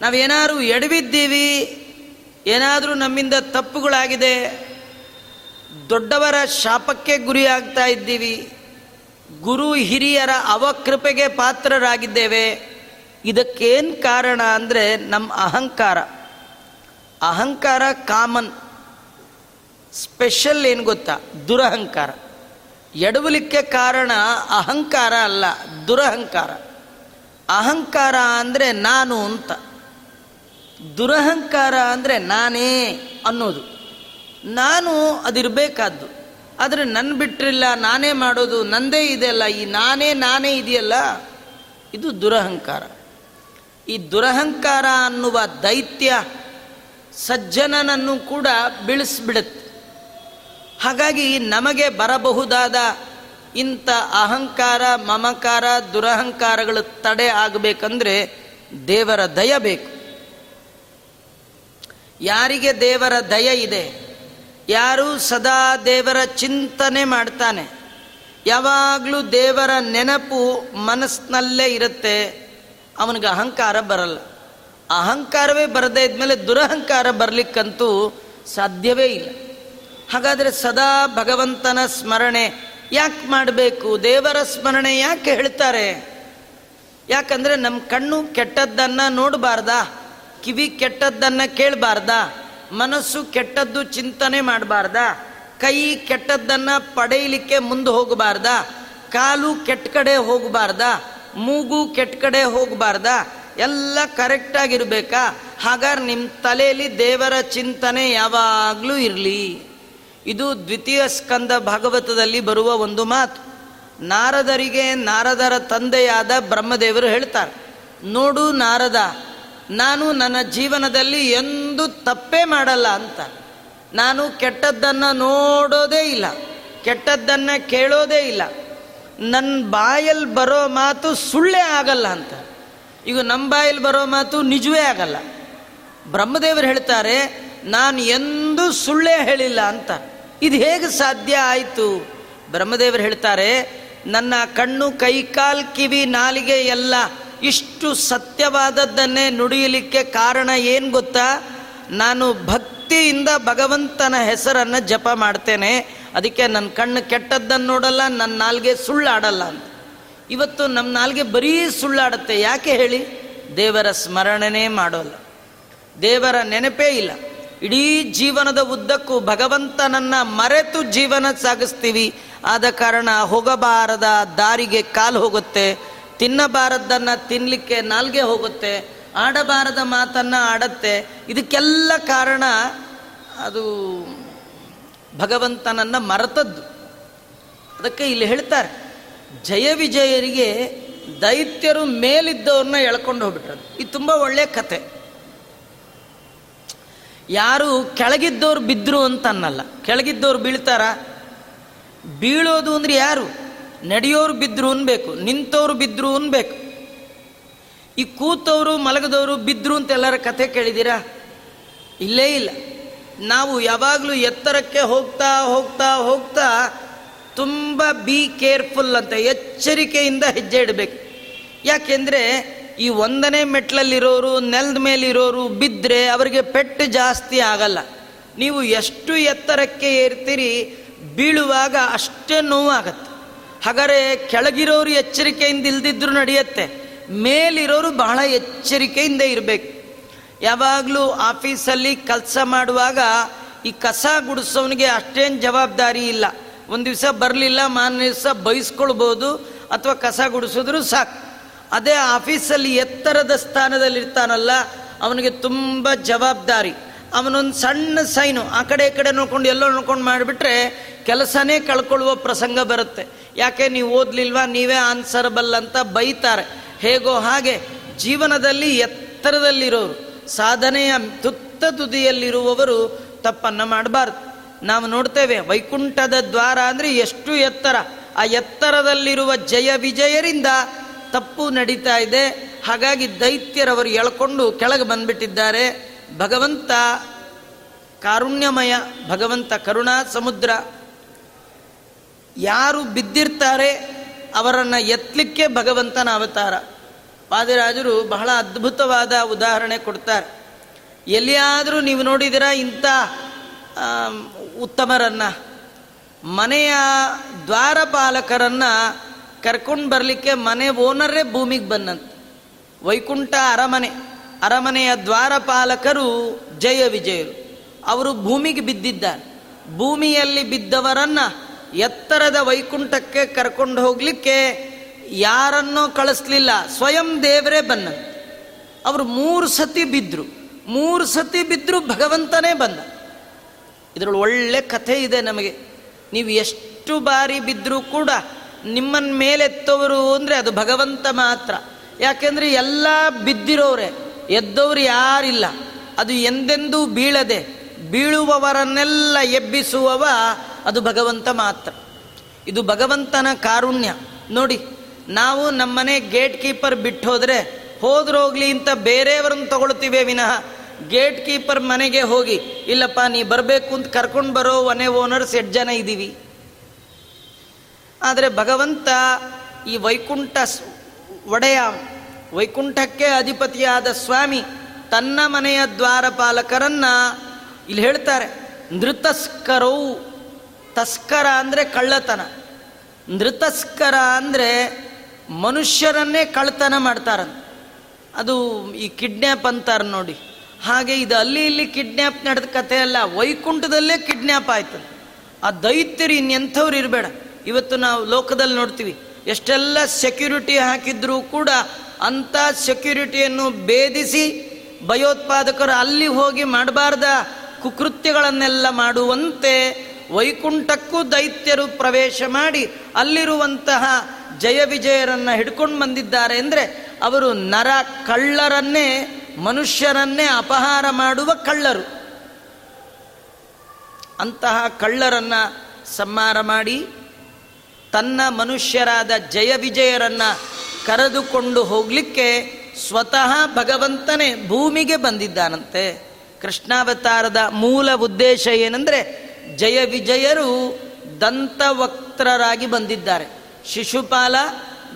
ನಾವೇನಾದರೂ ಎಡವಿದ್ದೀವಿ, ಏನಾದರೂ ನಮ್ಮಿಂದ ತಪ್ಪುಗಳಾಗಿದೆ, ದೊಡ್ಡವರ ಶಾಪಕ್ಕೆ ಗುರಿಯಾಗ್ತಾ ಇದ್ದೀವಿ ಗುರು ಹಿರಿಯರ ಅವಕೃಪೆಗೆ ಪಾತ್ರರಾಗಿದ್ದೇವೆ. ಇದಕ್ಕೇನು ಕಾರಣ ಅಂದರೆ ನಮ್ಮ ಅಹಂಕಾರ. ಅಹಂಕಾರ ಕಾಮನ್. ಸ್ಪೆಷಲ್ ಏನು ಗೊತ್ತಾ? ದುರಹಂಕಾರ. ಎಡವಲಿಕ್ಕೆ ಕಾರಣ ಅಹಂಕಾರ ಅಲ್ಲ, ದುರಹಂಕಾರ. ಅಹಂಕಾರ ಅಂದರೆ ನಾನು ಅಂತ. ದುರಹಂಕಾರ ಅಂದರೆ ನಾನೇ ಅನ್ನೋದು. ನಾನು ಅದಿರಬೇಕಾದ್ದು. ಆದರೆ ನನ್ನ ಬಿಟ್ಟರಿಲ್ಲ ನಾನೇ ಮಾಡೋದು, ನಂದೇ ಇದೆಯಲ್ಲ, ಈ ನಾನೇ ನಾನೇ ಇದೆಯಲ್ಲ? ಇದು ದುರಹಂಕಾರ. ಈ ದುರಹಂಕಾರ ಅನ್ನುವ ದೈತ್ಯ ಸಜ್ಜನನನ್ನು ಕೂಡ ಬೀಳಿಸ್ಬಿಡುತ್ತೆ. ಹಾಗಾಗಿ ನಮಗೆ ಬರಬಹುದಾದ ಇಂಥ ಅಹಂಕಾರ, ಮಮಕಾರ, ದುರಹಂಕಾರಗಳು ತಡೆ ಆಗಬೇಕಂದ್ರೆ ದೇವರ ದಯ ಬೇಕು. ಯಾರಿಗೆ ದೇವರ ದಯ ಇದೆ? ಯಾರು ಸದಾ ದೇವರ ಚಿಂತನೆ ಮಾಡ್ತಾನೆ. ಯಾವಾಗಲೂ ದೇವರ ನೆನಪು ಮನಸ್ಸಿನಲ್ಲೇ ಇರುತ್ತೆ. ಅವನಿಗೆ ಅಹಂಕಾರ ಬರಲ್ಲ. ಅಹಂಕಾರವೇ ಬರದೇ ಇದ್ಮೇಲೆ ದುರಹಂಕಾರ ಬರಲಿಕ್ಕಂತೂ ಸಾಧ್ಯವೇ ಇಲ್ಲ. ಹಾಗಾದರೆ ಸದಾ ಭಗವಂತನ ಸ್ಮರಣೆ ಯಾಕೆ ಮಾಡಬೇಕು? ದೇವರ ಸ್ಮರಣೆ ಯಾಕೆ ಹೇಳ್ತಾರೆ? ಯಾಕಂದರೆ ನಮ್ಮ ಕಣ್ಣು ಕೆಟ್ಟದ್ದನ್ನು ನೋಡಬಾರ್ದಾ? ಕಿವಿ ಕೆಟ್ಟದ್ದನ್ನು ಕೇಳಬಾರ್ದಾ? ಮನಸ್ಸು ಕೆಟ್ಟದ್ದು ಚಿಂತನೆ ಮಾಡಬಾರ್ದ. ಕೈ ಕೆಟ್ಟದ್ದನ್ನು ಪಡೆಯಲಿಕ್ಕೆ ಮುಂದೆ ಹೋಗಬಾರ್ದ. ಕಾಲು ಕೆಟ್ಟ ಕಡೆ ಹೋಗಬಾರ್ದ. ಮೂಗು ಕೆಟ್ಟ ಕಡೆ ಹೋಗಬಾರ್ದ. ಎಲ್ಲ ಕರೆಕ್ಟಾಗಿರ್ಬೇಕಾ ಹಾಗಾದ್ರೆ ನಿಮ್ಮ ತಲೆಯಲ್ಲಿ ದೇವರ ಚಿಂತನೆ ಯಾವಾಗಲೂ ಇರಲಿ. ಇದು ದ್ವಿತೀಯ ಸ್ಕಂದ ಭಾಗವತದಲ್ಲಿ ಬರುವ ಒಂದು ಮಾತು. ನಾರದರಿಗೆ ನಾರದರ ತಂದೆಯಾದ ಬ್ರಹ್ಮದೇವರು ಹೇಳ್ತಾರೆ. ನೋಡು ನಾರದ ನಾನು ನನ್ನ ಜೀವನದಲ್ಲಿ ಎಂದು ತಪ್ಪೇ ಮಾಡಲ್ಲ ಅಂತ. ನಾನು ಕೆಟ್ಟದ್ದನ್ನು ನೋಡೋದೇ ಇಲ್ಲ. ಕೆಟ್ಟದ್ದನ್ನು ಕೇಳೋದೇ ಇಲ್ಲ. ನನ್ನ ಬಾಯಲ್ಲಿ ಬರೋ ಮಾತು ಸುಳ್ಳೇ ಆಗಲ್ಲ ಅಂತ. ಈಗ ನಮ್ಮ ಬಾಯಲ್ಲಿ ಬರೋ ಮಾತು ನಿಜವೇ ಆಗಲ್ಲ. ಬ್ರಹ್ಮದೇವರು ಹೇಳ್ತಾರೆ, ನಾನು ಎಂದೂ ಸುಳ್ಳೇ ಹೇಳಿಲ್ಲ ಅಂತ. ಇದು ಹೇಗೆ ಸಾಧ್ಯ ಆಯಿತು? ಬ್ರಹ್ಮದೇವರು ಹೇಳ್ತಾರೆ, ನನ್ನ ಕಣ್ಣು ಕೈಕಾಲ್ ಕಿವಿ, ನಾಲಿಗೆ ಎಲ್ಲ ಇಷ್ಟು ಸತ್ಯವಾದದ್ದನ್ನೇ ನುಡಿಯಲಿಕ್ಕೆ ಕಾರಣ ಏನು ಗೊತ್ತಾ? ನಾನು ಭಕ್ತಿಯಿಂದ ಭಗವಂತನ ಹೆಸರನ್ನು ಜಪ ಮಾಡ್ತೇನೆ. ಅದಕ್ಕೆ ನನ್ನ ಕಣ್ಣು ಕೆಟ್ಟದ್ದನ್ನು ನೋಡಲ್ಲ ನನ್ನ ನಾಲ್ಗೆ ಸುಳ್ಳಾಡಲ್ಲ ಅಂತ. ಇವತ್ತು ನಮ್ಮ ನಾಲ್ಗೆ ಬರೀ ಸುಳ್ಳಾಡುತ್ತೆ. ಯಾಕೆ ಹೇಳಿ? ದೇವರ ಸ್ಮರಣೆನೇ ಮಾಡೋಲ್ಲ. ದೇವರ ನೆನಪೇ ಇಲ್ಲ. ಇಡೀ ಜೀವನದ ಉದ್ದಕ್ಕೂ ಭಗವಂತನನ್ನ ಮರೆತು ಜೀವನ ಸಾಗಿಸ್ತೀವಿ. ಆದ ಕಾರಣ ಹೋಗಬಾರದ ದಾರಿಗೆ ಕಾಲು ಹೋಗುತ್ತೆ. ತಿನ್ನಬಾರದನ್ನ ತಿನ್ನಲಿಕ್ಕೆ ನಾಲ್ಗೆ ಹೋಗುತ್ತೆ, ಆಡಬಾರದ ಮಾತನ್ನ ಆಡತ್ತೆ. ಇದಕ್ಕೆಲ್ಲ ಕಾರಣ ಅದು ಭಗವಂತನನ್ನು ಮರೆತದ್ದು. ಅದಕ್ಕೆ ಇಲ್ಲಿ ಹೇಳ್ತಾರೆ, ಜಯ ವಿಜಯರಿಗೆ ದೈತ್ಯರು ಮೇಲಿದ್ದವ್ರನ್ನ ಎಳ್ಕೊಂಡು ಹೋಗ್ಬಿಟ್ರದು. ಇದು ತುಂಬ ಒಳ್ಳೆಯ ಕತೆ. ಯಾರು ಕೆಳಗಿದ್ದವ್ರು ಬಿದ್ದರು ಅಂತ ಅನ್ನಲ್ಲ ಕೆಳಗಿದ್ದವ್ರು ಬೀಳ್ತಾರ? ಬೀಳೋದು ಅಂದ್ರೆ ಯಾರು? ನಡೆಯೋರು ಬಿದ್ರು ಅನ್ಬೇಕು ನಿಂತವ್ರು ಬಿದ್ದರು ಅನ್ಬೇಕು. ಈ ಕೂತವರು ಮಲಗದವರು ಬಿದ್ರು ಅಂತ ಎಲ್ಲರ ಕಥೆ ಕೇಳಿದ್ದೀರಾ ಇಲ್ಲೇ ಇಲ್ಲ. ನಾವು ಯಾವಾಗಲೂ ಎತ್ತರಕ್ಕೆ ಹೋಗ್ತಾ ಹೋಗ್ತಾ ಹೋಗ್ತಾ ತುಂಬ ಬಿ ಕೇರ್ಫುಲ್ ಅಂತ ಎಚ್ಚರಿಕೆಯಿಂದ ಹೆಜ್ಜೆ ಇಡಬೇಕು. ಯಾಕೆಂದರೆ ಈ ಒಂದನೇ ಮೆಟ್ಲಲ್ಲಿರೋರು, ನೆಲದ ಮೇಲಿರೋರು ಬಿದ್ದರೆ ಅವರಿಗೆ ಪೆಟ್ಟು ಜಾಸ್ತಿ ಆಗಲ್ಲ. ನೀವು ಎಷ್ಟು ಎತ್ತರಕ್ಕೆ ಏರ್ತೀರಿ, ಬೀಳುವಾಗ ಅಷ್ಟೇ ನೋವಾಗತ್ತೆ. ಹಾಗಾದರೆ ಕೆಳಗಿರೋರು ಎಚ್ಚರಿಕೆಯಿಂದ ಇಲ್ದಿದ್ರು ನಡೆಯುತ್ತೆ, ಮೇಲಿರೋರು ಬಹಳ ಎಚ್ಚರಿಕೆಯಿಂದ ಇರಬೇಕು. ಯಾವಾಗಲೂ ಆಫೀಸಲ್ಲಿ ಕೆಲಸ ಮಾಡುವಾಗ ಈ ಕಸ ಗುಡಿಸೋನಿಗೆ ಅಷ್ಟೇನು ಜವಾಬ್ದಾರಿ ಇಲ್ಲ. ಒಂದು ದಿವಸ ಬರಲಿಲ್ಲ ಮಾನ ದಿವಸ ಬಯಸ್ಕೊಳ್ಬೋದು ಅಥವಾ ಕಸ ಗುಡಿಸಿದ್ರು ಸಾಕು. ಅದೇ ಆಫೀಸಲ್ಲಿ ಎತ್ತರದ ಸ್ಥಾನದಲ್ಲಿರ್ತಾನಲ್ಲ, ಅವನಿಗೆ ತುಂಬ ಜವಾಬ್ದಾರಿ. ಅವನೊಂದು ಸಣ್ಣ ಸೈನು ಆ ಕಡೆ ಈ ಕಡೆ ನೋಡ್ಕೊಂಡು ಎಲ್ಲೋ ನೋಡ್ಕೊಂಡು ಮಾಡಿಬಿಟ್ರೆ ಕೆಲಸನೇ ಕಳ್ಕೊಳ್ಳುವ ಪ್ರಸಂಗ ಬರುತ್ತೆ. ಯಾಕೆ ನೀವು ಓದ್ಲಿಲ್ವಾ? ನೀವೇ ಆನ್ಸರಬಲ್ ಅಂತ ಬೈತಾರೆ. ಹೇಗೋ ಹಾಗೆ ಜೀವನದಲ್ಲಿ ಎತ್ತರದಲ್ಲಿರೋರು, ಸಾಧನೆಯ ತುತ್ತ ತುದಿಯಲ್ಲಿರುವವರು ತಪ್ಪನ್ನು ಮಾಡಬಾರ್ದು. ನಾವು ನೋಡ್ತೇವೆ, ವೈಕುಂಠದ ದ್ವಾರ ಅಂದರೆ ಎಷ್ಟು ಎತ್ತರ. ಆ ಎತ್ತರದಲ್ಲಿರುವ ಜಯ ವಿಜಯರಿಂದ ತಪ್ಪು ನಡೀತಾ ಇದೆ. ಹಾಗಾಗಿ ದೈತ್ಯರವರು ಎಳ್ಕೊಂಡು ಕೆಳಗೆ ಬಂದ್ಬಿಟ್ಟಿದ್ದಾರೆ. ಭಗವಂತ ಕಾರುಣ್ಯಮಯ, ಭಗವಂತ ಕರುಣಾ ಸಮುದ್ರ. ಯಾರು ಬಿದ್ದಿರ್ತಾರೆ ಅವರನ್ನು ಎತ್ತಲಿಕ್ಕೆ ಭಗವಂತನ ಅವತಾರ ಪಾದಿರಾಜರು ಬಹಳ ಅದ್ಭುತವಾದ ಉದಾಹರಣೆ ಕೊಡ್ತಾರೆ. ಎಲ್ಲಿಯಾದರೂ ನೀವು ನೋಡಿದಿರ ಇಂಥ ಉತ್ತಮರನ್ನ. ಮನೆಯ ದ್ವಾರಪಾಲಕರನ್ನ ಕರ್ಕೊಂಡು ಬರಲಿಕ್ಕೆ ಮನೆ ಓನರೇ ಭೂಮಿಗೆ ಬಂದಂತೆ. ವೈಕುಂಠ ಅರಮನೆ, ಅರಮನೆಯ ದ್ವಾರಪಾಲಕರು ಜಯ ವಿಜಯರು. ಅವರು ಭೂಮಿಗೆ ಬಿದ್ದಿದ್ದಾರೆ. ಭೂಮಿಯಲ್ಲಿ ಬಿದ್ದವರನ್ನ ಎತ್ತರದ ವೈಕುಂಠಕ್ಕೆ ಕರ್ಕೊಂಡು ಹೋಗ್ಲಿಕ್ಕೆ ಯಾರನ್ನೂ ಕಳಿಸ್ಲಿಲ್ಲ. ಸ್ವಯಂ ದೇವರೇ ಬಂದ. ಅವರು ಮೂರು ಸತಿ ಬಿದ್ದರು ಮೂರು ಸತಿ ಬಿದ್ದರೂ ಭಗವಂತನೇ ಬಂದ. ಇದರಲ್ಲಿ ಒಳ್ಳೆ ಕಥೆ ಇದೆ ನಮಗೆ. ನೀವು ಎಷ್ಟು ಬಾರಿ ಬಿದ್ದರೂ ಕೂಡ ನಿಮ್ಮನ್ನ ಮೇಲೆತ್ತವರು ಅಂದರೆ ಅದು ಭಗವಂತ ಮಾತ್ರ. ಯಾಕೆಂದರೆ ಎಲ್ಲ ಬಿದ್ದಿರೋರೆ. ಎದ್ದವರು ಯಾರಿಲ್ಲ. ಅದು ಎಂದೆಂದೂ ಬೀಳದೆ ಬೀಳುವವರನ್ನೆಲ್ಲ ಎಬ್ಬಿಸುವವ ಅದು ಭಗವಂತ ಮಾತ್ರ. ಇದು ಭಗವಂತನ ಕಾರುಣ್ಯ. ನೋಡಿ, ನಾವು ನಮ್ಮನೆ ಗೇಟ್ ಕೀಪರ್ ಬಿಟ್ಟು ಹೋದರೆ ಹೋದ್ರೋಗ್ಲಿ ಅಂತ ಬೇರೆಯವರನ್ನು ತಗೊಳ್ತೀವಿ ವಿನಃ. ಗೇಟ್ ಕೀಪರ್ ಮನೆಗೆ ಹೋಗಿ, ಇಲ್ಲಪ್ಪ, ನೀ ಬರಬೇಕು ಅಂತ ಕರ್ಕೊಂಡು ಬರೋ ಒನೆ ಓನರ್ಸ್ ಎಷ್ಟು ಜನ ಇದ್ದೀವಿ ಆದರೆ ಭಗವಂತ ಈ ವೈಕುಂಠ ಒಡೆಯ, ವೈಕುಂಠಕ್ಕೆ ಅಧಿಪತಿಯಾದ ಸ್ವಾಮಿ ತನ್ನ ಮನೆಯ ದ್ವಾರಪಾಲಕರನ್ನ ಇಲ್ಲಿ ಹೇಳ್ತಾರೆ ನೃತಸ್ಕರವು ತಸ್ಕರ ಅಂದರೆ ಕಳ್ಳತನ. ನೃತಸ್ಕರ ಅಂದರೆ ಮನುಷ್ಯರನ್ನೇ ಕಳ್ಳತನ ಮಾಡ್ತಾರಂತ. ಅದು ಈ ಕಿಡ್ನ್ಯಾಪ್ ಅಂತಾರೆ ನೋಡಿ. ಹಾಗೆ ಇದು ಅಲ್ಲಿ ಇಲ್ಲಿ ಕಿಡ್ನ್ಯಾಪ್ ನಡೆದ ಕಥೆ ಅಲ್ಲ, ವೈಕುಂಠದಲ್ಲೇ ಕಿಡ್ನ್ಯಾಪ್ ಆಯ್ತು ಆ ದೈತ್ಯರು ಇನ್ನೆಂಥವ್ರು ಇರಬೇಡ. ಇವತ್ತು ನಾವು ಲೋಕದಲ್ಲಿ ನೋಡ್ತೀವಿ, ಎಷ್ಟೆಲ್ಲ ಸೆಕ್ಯೂರಿಟಿ ಹಾಕಿದ್ರೂ ಕೂಡ ಅಂಥ ಸೆಕ್ಯೂರಿಟಿಯನ್ನು ಭೇದಿಸಿ ಭಯೋತ್ಪಾದಕರು ಅಲ್ಲಿ ಹೋಗಿ ಮಾಡಬಾರ್ದ, ಕುಕೃತ್ಯಗಳನ್ನೆಲ್ಲ ಮಾಡುವಂತೆ ವೈಕುಂಠಕ್ಕೂ ದೈತ್ಯರು ಪ್ರವೇಶ ಮಾಡಿ ಅಲ್ಲಿರುವಂತಹ ಜಯ ವಿಜಯರನ್ನು ಹಿಡ್ಕೊಂಡು ಬಂದಿದ್ದಾರೆ ಅಂದರೆ ಅವರು ನರ ಕಳ್ಳರನ್ನೇ, ಮನುಷ್ಯರನ್ನೇ ಅಪಹಾರ ಮಾಡುವ ಕಳ್ಳರು. ಅಂತಹ ಕಳ್ಳರನ್ನು ಸಂಹಾರ ಮಾಡಿ ತನ್ನ ಮನುಷ್ಯರಾದ ಜಯ ವಿಜಯರನ್ನು ಕರೆದುಕೊಂಡು ಹೋಗಲಿಕ್ಕೆ ಸ್ವತಃ ಭಗವಂತನೇ ಭೂಮಿಗೆ ಬಂದಿದ್ದಾನಂತೆ. ಕೃಷ್ಣಾವತಾರದ ಮೂಲ ಉದ್ದೇಶ ಏನಂದ್ರೆ ಜಯ ವಿಜಯರು ದಂತವಕ್ರರಾಗಿ ಬಂದಿದ್ದಾರೆ. ಶಿಶುಪಾಲ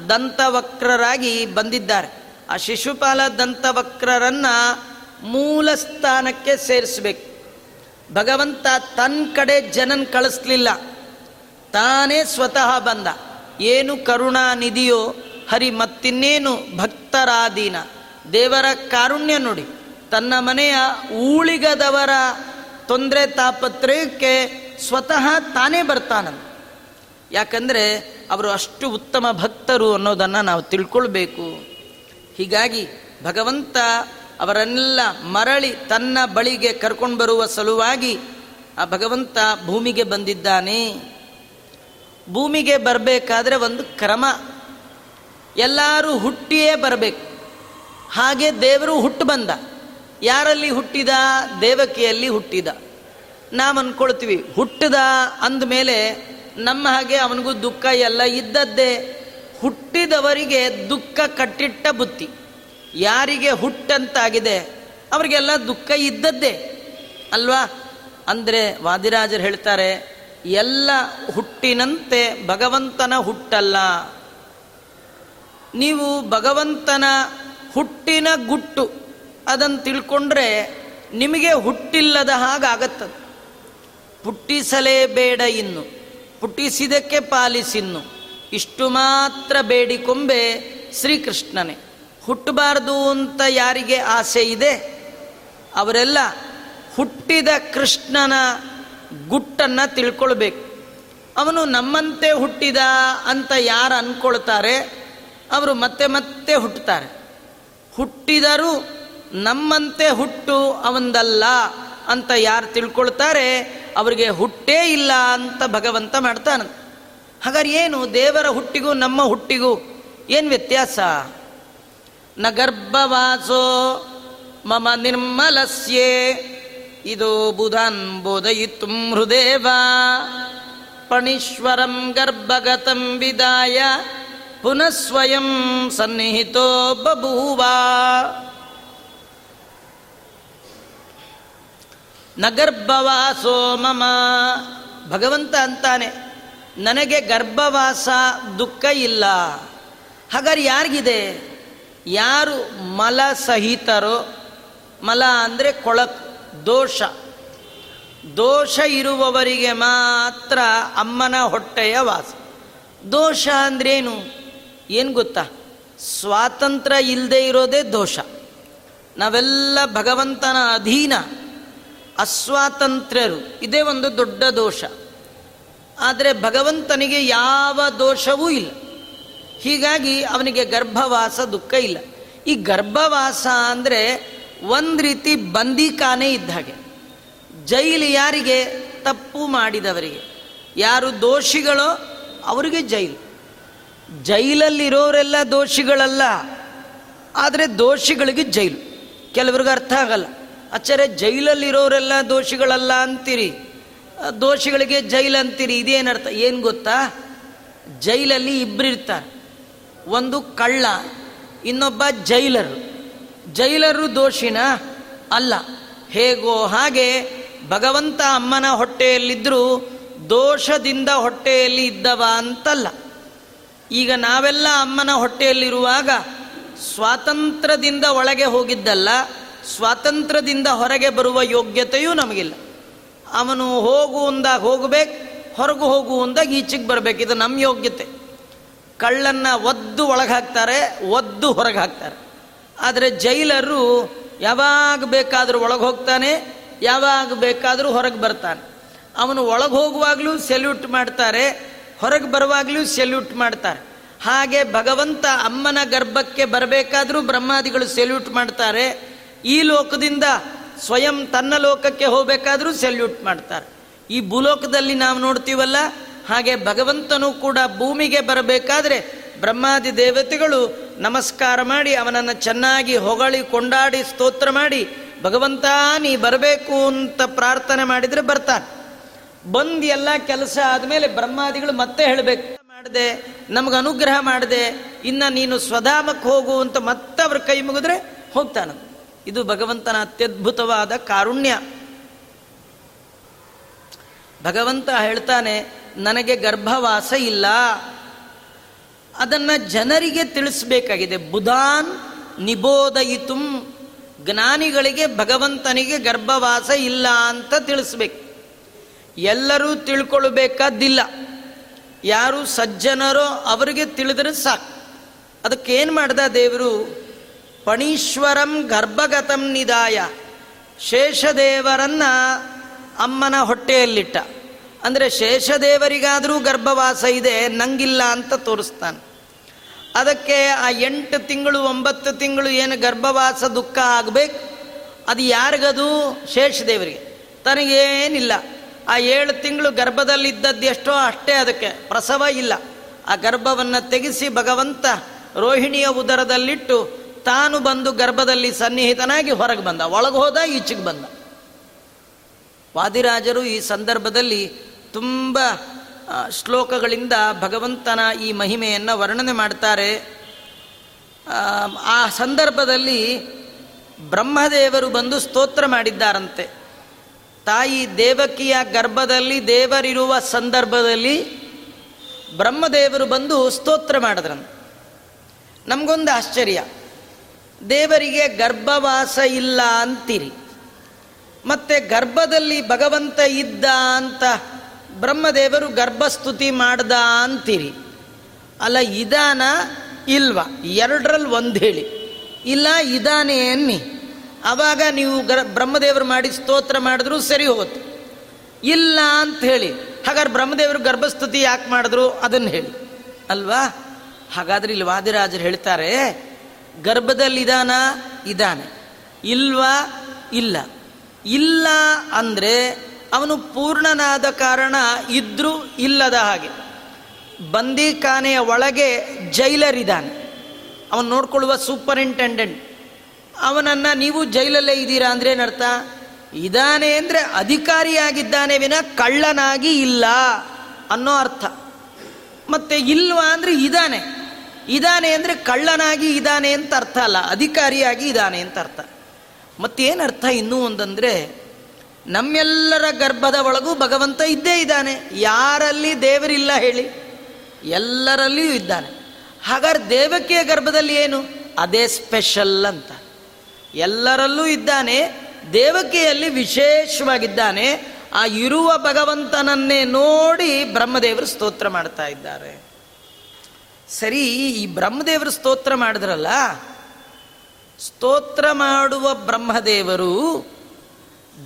ದಂತವಕ್ರರಾಗಿ ಬಂದಿದ್ದಾರೆ. ಆ ಶಿಶುಪಾಲ ದಂತವಕ್ರರನ್ನ ಮೂಲ ಸ್ಥಾನಕ್ಕೆ ಸೇರಿಸಬೇಕು. ಭಗವಂತ ತನ್ನ ಕಡೆ ಜನನ್ ಕಳಿಸ್ಲಿಲ್ಲ. ತಾನೇ ಸ್ವತಃ ಬಂದ. ಏನು ಕರುಣಾನಿಧಿಯೋ ಹರಿ ಮತ್ತಿನ್ನೇನು ಭಕ್ತರಾದೀನ ದೇವರ ಕಾರುಣ್ಯ ನೋಡಿ. ತನ್ನ ಮನೆಯ ಊಳಿಗದವರ ತೊಂದರೆ ತಾಪತ್ರಯಕ್ಕೆ ಸ್ವತಃ ತಾನೇ ಬರ್ತಾನಂತ. ಯಾಕಂದರೆ ಅವರು ಅಷ್ಟು ಉತ್ತಮ ಭಕ್ತರು ಅನ್ನೋದನ್ನು ನಾವು ತಿಳ್ಕೊಳ್ಬೇಕು. ಹೀಗಾಗಿ ಭಗವಂತ ಅವರನ್ನೆಲ್ಲ ಮರಳಿ ತನ್ನ ಬಳಿಗೆ ಕರ್ಕೊಂಡು ಬರುವ ಸಲುವಾಗಿ ಆ ಭಗವಂತ ಭೂಮಿಗೆ ಬಂದಿದ್ದಾನೆ. ಭೂಮಿಗೆ ಬರಬೇಕಾದ್ರೆ ಒಂದು ಕ್ರಮ. ಎಲ್ಲರೂ ಹುಟ್ಟಿಯೇ ಬರಬೇಕು. ಹಾಗೆ ದೇವರು ಹುಟ್ಟು ಬಂದ. ಯಾರಲ್ಲಿ ಹುಟ್ಟಿದ? ದೇವಕಿಯಲ್ಲಿ ಹುಟ್ಟಿದ. ನಾವು ಅಂದ್ಕೊಳ್ತೀವಿ ಹುಟ್ಟಿದ ಅಂದಮೇಲೆ ನಮ್ಮ ಹಾಗೆ ಅವನಿಗೂ ದುಃಖ ಎಲ್ಲ ಇದ್ದದ್ದೇ. ಹುಟ್ಟಿದವರಿಗೆ ದುಃಖ ಕಟ್ಟಿಟ್ಟ ಬುತ್ತಿ ಯಾರಿಗೆ ಹುಟ್ಟಂತಾಗಿದೆ, ಅವರಿಗೆಲ್ಲ ದುಃಖ ಇದ್ದದ್ದೇ. ಅಲ್ವಾ? ಅಂದರೆ ವಾದಿರಾಜರು ಹೇಳ್ತಾರೆ, ಎಲ್ಲ ಹುಟ್ಟಿನಂತೆ ಭಗವಂತನ ಹುಟ್ಟಲ್ಲ. ನೀವು ಭಗವಂತನ ಹುಟ್ಟಿನ ಗುಟ್ಟು ಅದನ್ನು ತಿಳ್ಕೊಂಡ್ರೆ ನಿಮಗೆ ಹುಟ್ಟಿಲ್ಲದ ಹಾಗಾಗತ್ತದು. ಪುಟ್ಟಿಸಲೇಬೇಡ ಇನ್ನು. ಪುಟ್ಟಿಸಿದಕ್ಕೆ ಪಾಲಿಸಿನ್ನು. ಇಷ್ಟು ಮಾತ್ರ ಬೇಡಿಕೊಂಬೆ ಶ್ರೀಕೃಷ್ಣನೇ. ಹುಟ್ಟಬಾರ್ದು ಅಂತ ಯಾರಿಗೆ ಆಸೆ ಇದೆ? ಅವರೆಲ್ಲ ಹುಟ್ಟಿದ ಕೃಷ್ಣನ ಗುಟ್ಟನ್ನು ತಿಳ್ಕೊಳ್ಬೇಕು. ಅವನು ನಮ್ಮಂತೆ ಹುಟ್ಟಿದ ಅಂತ ಯಾರು ಅಂದ್ಕೊಳ್ತಾರೆ ಅವರು ಮತ್ತೆ ಮತ್ತೆ ಹುಟ್ಟುತ್ತಾರೆ. ಹುಟ್ಟಿದರೂ ನಮ್ಮಂತೆ ಹುಟ್ಟು ಅವಂದಲ್ಲ ಅಂತ ಯಾರು ತಿಳ್ಕೊಳ್ತಾರೆ? ಅವರಿಗೆ ಹುಟ್ಟೇ ಇಲ್ಲ ಅಂತ ಭಗವಂತ ಮಾಡ್ತಾನೆ. ಹಾಗಾದ್ರೆ ಏನು? ದೇವರ ಹುಟ್ಟಿಗೂ ನಮ್ಮ ಹುಟ್ಟಿಗೂ ಏನು ವ್ಯತ್ಯಾಸ? ನ ಗರ್ಭವಾಸೋ ಮಮ ನಿರ್ಮಲಸ್ಯೆ. ಇದು ಬುಧಾನ್ ಬೋಧಯಿತು ಹೃದೇವ. ಪಣೀಶ್ವರಂ ಗರ್ಭಗತಂ ವಿದಾಯ. ಪುನಃ ಸ್ವಯಂ ಸನ್ನಿಹಿತೋ ಬಭೂವ. ನಗರ್ಭವಾಸೋ ಮಮ. ಭಗವಂತ ಅಂತಾನೆ, ನನಗೆ ಗರ್ಭವಾಸ ದುಃಖ ಇಲ್ಲ. ಹಾಗಾದ್ರೆ ಯಾರಿಗಿದೆ? ಯಾರು ಮಲ ಸಹಿತರೋ, ಮಲ ಅಂದರೆ ಕೊಳಕು, ದೋಷ. ದೋಷ ಇರುವವರಿಗೆ ಮಾತ್ರ ಅಮ್ಮನ ಹೊಟ್ಟೆಯ ವಾಸ. ದೋಷ ಅಂದ್ರೇನು? ಏನು ಗೊತ್ತಾ? ಸ್ವಾತಂತ್ರ್ಯ ಇಲ್ಲದೆ ಇರೋದೇ ದೋಷ. ನಾವೆಲ್ಲ ಭಗವಂತನ ಅಧೀನ. ಅಸ್ವಾತಂತ್ರ್ಯರು. ಇದೇ ಒಂದು ದೊಡ್ಡ ದೋಷ. ಆದರೆ ಭಗವಂತನಿಗೆ ಯಾವ ದೋಷವೂ ಇಲ್ಲ. ಹೀಗಾಗಿ ಅವನಿಗೆ ಗರ್ಭವಾಸ ದುಃಖ ಇಲ್ಲ. ಈ ಗರ್ಭವಾಸ ಅಂದರೆ ಒಂದು ರೀತಿ ಬಂದಿಕಾನೇ ಇದ್ದ ಹಾಗೆ. ಜೈಲು ಯಾರಿಗೆ? ತಪ್ಪು ಮಾಡಿದವರಿಗೆ. ಯಾರು ದೋಷಿಗಳೋ ಅವರಿಗೆ ಜೈಲು. ಜೈಲಲ್ಲಿರೋರೆಲ್ಲ ದೋಷಿಗಳಲ್ಲ. ಆದರೆ ದೋಷಿಗಳಿಗೆ ಜೈಲು. ಕೆಲವ್ರಿಗೆ ಅರ್ಥ ಆಗಲ್ಲ. ಆಚಾರ್ಯ ಜೈಲಲ್ಲಿರೋರೆಲ್ಲ ದೋಷಿಗಳಲ್ಲ ಅಂತೀರಿ. ದೋಷಿಗಳಿಗೆ ಜೈಲ್ ಅಂತೀರಿ. ಇದೇನರ್ಥ? ಏನು ಗೊತ್ತಾ? ಜೈಲಲ್ಲಿ ಇಬ್ಬರು ಇರ್ತಾರೆ ಒಂದು ಕಳ್ಳ, ಇನ್ನೊಬ್ಬ ಜೈಲರು. ಜೈಲರು ದೋಷಿನ ಅಲ್ಲ. ಹೇಗೋ ಹಾಗೆ ಭಗವಂತ ಅಮ್ಮನ ಹೊಟ್ಟೆಯಲ್ಲಿದ್ದರೂ ದೋಷದಿಂದ ಹೊಟ್ಟೆಯಲ್ಲಿ ಇದ್ದವ ಅಂತಲ್ಲ. ಈಗ ನಾವೆಲ್ಲ ಅಮ್ಮನ ಹೊಟ್ಟೆಯಲ್ಲಿರುವಾಗ ಸ್ವಾತಂತ್ರ್ಯದಿಂದ ಒಳಗೆ ಹೋಗಿದ್ದಲ್ಲ. ಸ್ವಾತಂತ್ರ್ಯದಿಂದ ಹೊರಗೆ ಬರುವ ಯೋಗ್ಯತೆಯೂ ನಮಗಿಲ್ಲ. ಅವನು ಹೋಗು ಅಂದಾಗ ಹೋಗಬೇಕು, ಹೊರಗು ಹೋಗು ಅಂದಾಗ ಈಚೆಗೆ ಬರಬೇಕು. ಇದು ನಮ್ಮ ಯೋಗ್ಯತೆ. ಕಳ್ಳನ್ನು ಒದ್ದು ಒಳಗೆ ಹಾಕ್ತಾರೆ ಒದ್ದು ಹೊರಗೆ ಹಾಕ್ತಾರೆ. ಆದರೆ ಜೈಲರು ಯಾವಾಗ ಬೇಕಾದರೂ ಒಳಗೆ ಹೋಗ್ತಾನೆ, ಯಾವಾಗ ಬೇಕಾದರೂ ಹೊರಗೆ ಬರ್ತಾನೆ. ಅವನು ಒಳಗೆ ಹೋಗುವಾಗಲೂ ಸೆಲ್ಯೂಟ್ ಮಾಡ್ತಾರೆ, ಹೊರಗೆ ಬರುವಾಗಲೂ ಸೆಲ್ಯೂಟ್ ಮಾಡ್ತಾರೆ. ಹಾಗೆ ಭಗವಂತ ಅಮ್ಮನ ಗರ್ಭಕ್ಕೆ ಬರಬೇಕಾದರೂ ಬ್ರಹ್ಮಾದಿಗಳು ಸೆಲ್ಯೂಟ್ ಮಾಡ್ತಾರೆ ಈ ಲೋಕದಿಂದ ಸ್ವಯಂ ತನ್ನ ಲೋಕಕ್ಕೆ ಹೋಗಬೇಕಾದ್ರೂ ಸೆಲ್ಯೂಟ್ ಮಾಡ್ತಾರೆ. ಈ ಭೂಲೋಕದಲ್ಲಿ ನಾವು ನೋಡ್ತೀವಲ್ಲ, ಹಾಗೆ ಭಗವಂತನು ಕೂಡ ಭೂಮಿಗೆ ಬರಬೇಕಾದ್ರೆ ಬ್ರಹ್ಮಾದಿ ದೇವತೆಗಳು ನಮಸ್ಕಾರ ಮಾಡಿ ಅವನನ್ನು ಚೆನ್ನಾಗಿ ಹೊಗಳಿ ಕೊಂಡಾಡಿ ಸ್ತೋತ್ರ ಮಾಡಿ, ಭಗವಂತ ನೀ ಬರಬೇಕು ಅಂತ ಪ್ರಾರ್ಥನೆ ಮಾಡಿದರೆ ಬರ್ತಾನೆ. ಬಂದು ಎಲ್ಲ ಕೆಲಸ ಆದಮೇಲೆ ಬ್ರಹ್ಮಾದಿಗಳು ಮತ್ತೆ ಹೇಳಬೇಕು ಮಾಡಿದೆ, ನಮಗೆ ಅನುಗ್ರಹ ಮಾಡಿದೆ, ಇನ್ನು ನೀನು ಸ್ವಧಾಮಕ್ಕೆ ಹೋಗು ಅಂತ ಮತ್ತೆ ಅವ್ರ ಕೈ ಮುಗಿದ್ರೆ ಹೋಗ್ತಾನ ಇದು ಭಗವಂತನ ಅತ್ಯದ್ಭುತವಾದ ಕಾರುಣ್ಯ. ಭಗವಂತ ಹೇಳ್ತಾನೆ, ನನಗೆ ಗರ್ಭವಾಸ ಇಲ್ಲ. ಅದನ್ನು ಜನರಿಗೆ ತಿಳಿಸ್ಬೇಕಾಗಿದೆ. ಬುಧಾನ್ ನಿಬೋಧಯಿತುಂ ಜ್ಞಾನಿಗಳಿಗೆ ಭಗವಂತನಿಗೆ ಗರ್ಭವಾಸ ಇಲ್ಲ ಅಂತ ತಿಳಿಸ್ಬೇಕು. ಎಲ್ಲರೂ ತಿಳ್ಕೊಳ್ಬೇಕಾದ್ದಿಲ್ಲ ಯಾರು ಸಜ್ಜನರೋ ಅವರಿಗೆ ತಿಳಿದ್ರೆ ಸಾಕು. ಅದಕ್ಕೇನು ಮಾಡ್ದ ದೇವರು? ಪಣೀಶ್ವರಂ ಗರ್ಭಗತಂ ನಿದಾಯ ಶೇಷದೇವರನ್ನ ಅಮ್ಮನ ಹೊಟ್ಟೆಯಲ್ಲಿಟ್ಟ. ಅಂದರೆ ಶೇಷದೇವರಿಗಾದರೂ ಗರ್ಭವಾಸ ಇದೆ, ನಂಗಿಲ್ಲ ಅಂತ ತೋರಿಸ್ತಾನೆ. ಅದಕ್ಕೆ ಆ ಎಂಟು ತಿಂಗಳು, ಒಂಬತ್ತು ತಿಂಗಳು ಏನು ಗರ್ಭವಾಸ ದುಃಖ ಆಗಬೇಕು? ಅದು ಯಾರಿಗದು? ಶೇಷದೇವರಿಗೆ. ತನಗೇನಿಲ್ಲ. ಆ ಏಳು ತಿಂಗಳು ಗರ್ಭದಲ್ಲಿದ್ದದ್ದು ಎಷ್ಟೋ ಅಷ್ಟೇ ಅದಕ್ಕೆ. ಪ್ರಸವ ಇಲ್ಲ. ಆ ಗರ್ಭವನ್ನು ತೆಗೆಸಿ ಭಗವಂತ ರೋಹಿಣಿಯ ಉದರದಲ್ಲಿಟ್ಟು ತಾನು ಬಂದು ಗರ್ಭದಲ್ಲಿ ಸನ್ನಿಹಿತನಾಗಿ ಹೊರಗೆ ಬಂದ, ಒಳಗೆ ಹೋದ, ಈಚೆಗೆ ಬಂದ. ವಾದಿರಾಜರು ಈ ಸಂದರ್ಭದಲ್ಲಿ ತುಂಬ ಶ್ಲೋಕಗಳಿಂದ ಭಗವಂತನ ಈ ಮಹಿಮೆಯನ್ನು ವರ್ಣನೆ ಮಾಡ್ತಾರೆ. ಆ ಸಂದರ್ಭದಲ್ಲಿ ಬ್ರಹ್ಮದೇವರು ಬಂದು ಸ್ತೋತ್ರ ಮಾಡಿದ್ದಾರಂತೆ. ತಾಯಿ ದೇವಕಿಯ ಗರ್ಭದಲ್ಲಿ ದೇವರಿರುವ ಸಂದರ್ಭದಲ್ಲಿ ಬ್ರಹ್ಮದೇವರು ಬಂದು ಸ್ತೋತ್ರ ಮಾಡಿದ್ರಂತೆ. ನಮಗೊಂದು ಆಶ್ಚರ್ಯ. ದೇವರಿಗೆ ಗರ್ಭವಾಸ ಇಲ್ಲ ಅಂತೀರಿ. ಮತ್ತೆ ಗರ್ಭದಲ್ಲಿ ಭಗವಂತ ಇದ್ದ ಅಂತ ಬ್ರಹ್ಮದೇವರು ಗರ್ಭಸ್ತುತಿ ಮಾಡ್ದ ಅಂತೀರಿ. ಅಲ್ಲ, ಇದಾನ? ಇಲ್ವಾ? ಎರಡರಲ್ಲಿ ಒಂದು ಹೇಳಿ. ಇಲ್ಲ, ಇದಾನೇ ಅನ್ನಿ. ಆವಾಗ ನೀವು ಗರ್, ಬ್ರಹ್ಮದೇವರು ಮಾಡಿ ಸ್ತೋತ್ರ ಮಾಡಿದ್ರು ಸರಿ ಹೋಗುತ್ತೆ. ಇಲ್ಲ ಅಂತ ಹೇಳಿ. ಹಾಗಾದ್ರೆ ಬ್ರಹ್ಮದೇವರು ಗರ್ಭಸ್ತುತಿ ಯಾಕೆ ಮಾಡಿದ್ರು? ಅದನ್ನು ಹೇಳಿ. ಅಲ್ವಾ? ಹಾಗಾದ್ರೆ ಇಲ್ಲಿ ವಾದಿರಾಜರು ಹೇಳ್ತಾರೆ ಗರ್ಭದಲ್ಲಿ ಇದಾನ ಇದ್ದಾನೆ. ಇಲ್ವಾ? ಇಲ್ಲ. ಇಲ್ಲ ಅಂದರೆ ಅವನು ಪೂರ್ಣನಾದ ಕಾರಣ ಇದ್ರೂ ಇಲ್ಲದ ಹಾಗೆ. ಬಂದಿಖಾನೆಯ ಒಳಗೆ ಜೈಲರ್ ಇದ್ದಾನೆ ಅವನು ನೋಡ್ಕೊಳ್ಳುವ ಸೂಪರಿಂಟೆಂಡೆಂಟ್. ಅವನನ್ನು ನೀವು ಜೈಲಲ್ಲೇ ಇದ್ದೀರಾ ಅಂದ್ರೆ ಏನರ್ಥ? ಇದಾನೆ ಅಂದರೆ ಅಧಿಕಾರಿಯಾಗಿದ್ದಾನೆ ವಿನ ಕಳ್ಳನಾಗಿ ಇಲ್ಲ ಅನ್ನೋ ಅರ್ಥ. ಮತ್ತೆ ಇಲ್ವಾ ಅಂದರೆ ಇದಾನೆ ಇದಾನೆ ಅಂದರೆ ಕಳ್ಳನಾಗಿ ಇದ್ದಾನೆ ಅಂತ ಅರ್ಥ ಅಲ್ಲ, ಅಧಿಕಾರಿಯಾಗಿ ಇದ್ದಾನೆ ಅಂತ ಅರ್ಥ. ಮತ್ತೇನು ಅರ್ಥ ಇನ್ನೂ ಒಂದಂದರೆ, ನಮ್ಮೆಲ್ಲರ ಗರ್ಭದ ಒಳಗೂ ಭಗವಂತ ಇದ್ದೇ ಇದ್ದಾನೆ. ಯಾರಲ್ಲಿ ದೇವರಿಲ್ಲ ಹೇಳಿ, ಎಲ್ಲರಲ್ಲಿಯೂ ಇದ್ದಾನೆ. ಹಾಗಾದ್ರೆ ದೇವಕಿಯ ಗರ್ಭದಲ್ಲಿ ಏನು? ಅದೇ ಸ್ಪೆಷಲ್ ಅಂತ. ಎಲ್ಲರಲ್ಲೂ ಇದ್ದಾನೆ, ದೇವಕಿಯಲ್ಲಿ ವಿಶೇಷವಾಗಿದ್ದಾನೆ. ಆ ಇರುವ ಭಗವಂತನನ್ನೇ ನೋಡಿ ಬ್ರಹ್ಮದೇವರು ಸ್ತೋತ್ರ ಮಾಡ್ತಾ ಇದ್ದಾರೆ. ಸರಿ, ಈ ಬ್ರಹ್ಮದೇವರು ಸ್ತೋತ್ರ ಮಾಡಿದ್ರಲ್ಲ? ಸ್ತೋತ್ರ ಮಾಡುವ ಬ್ರಹ್ಮದೇವರು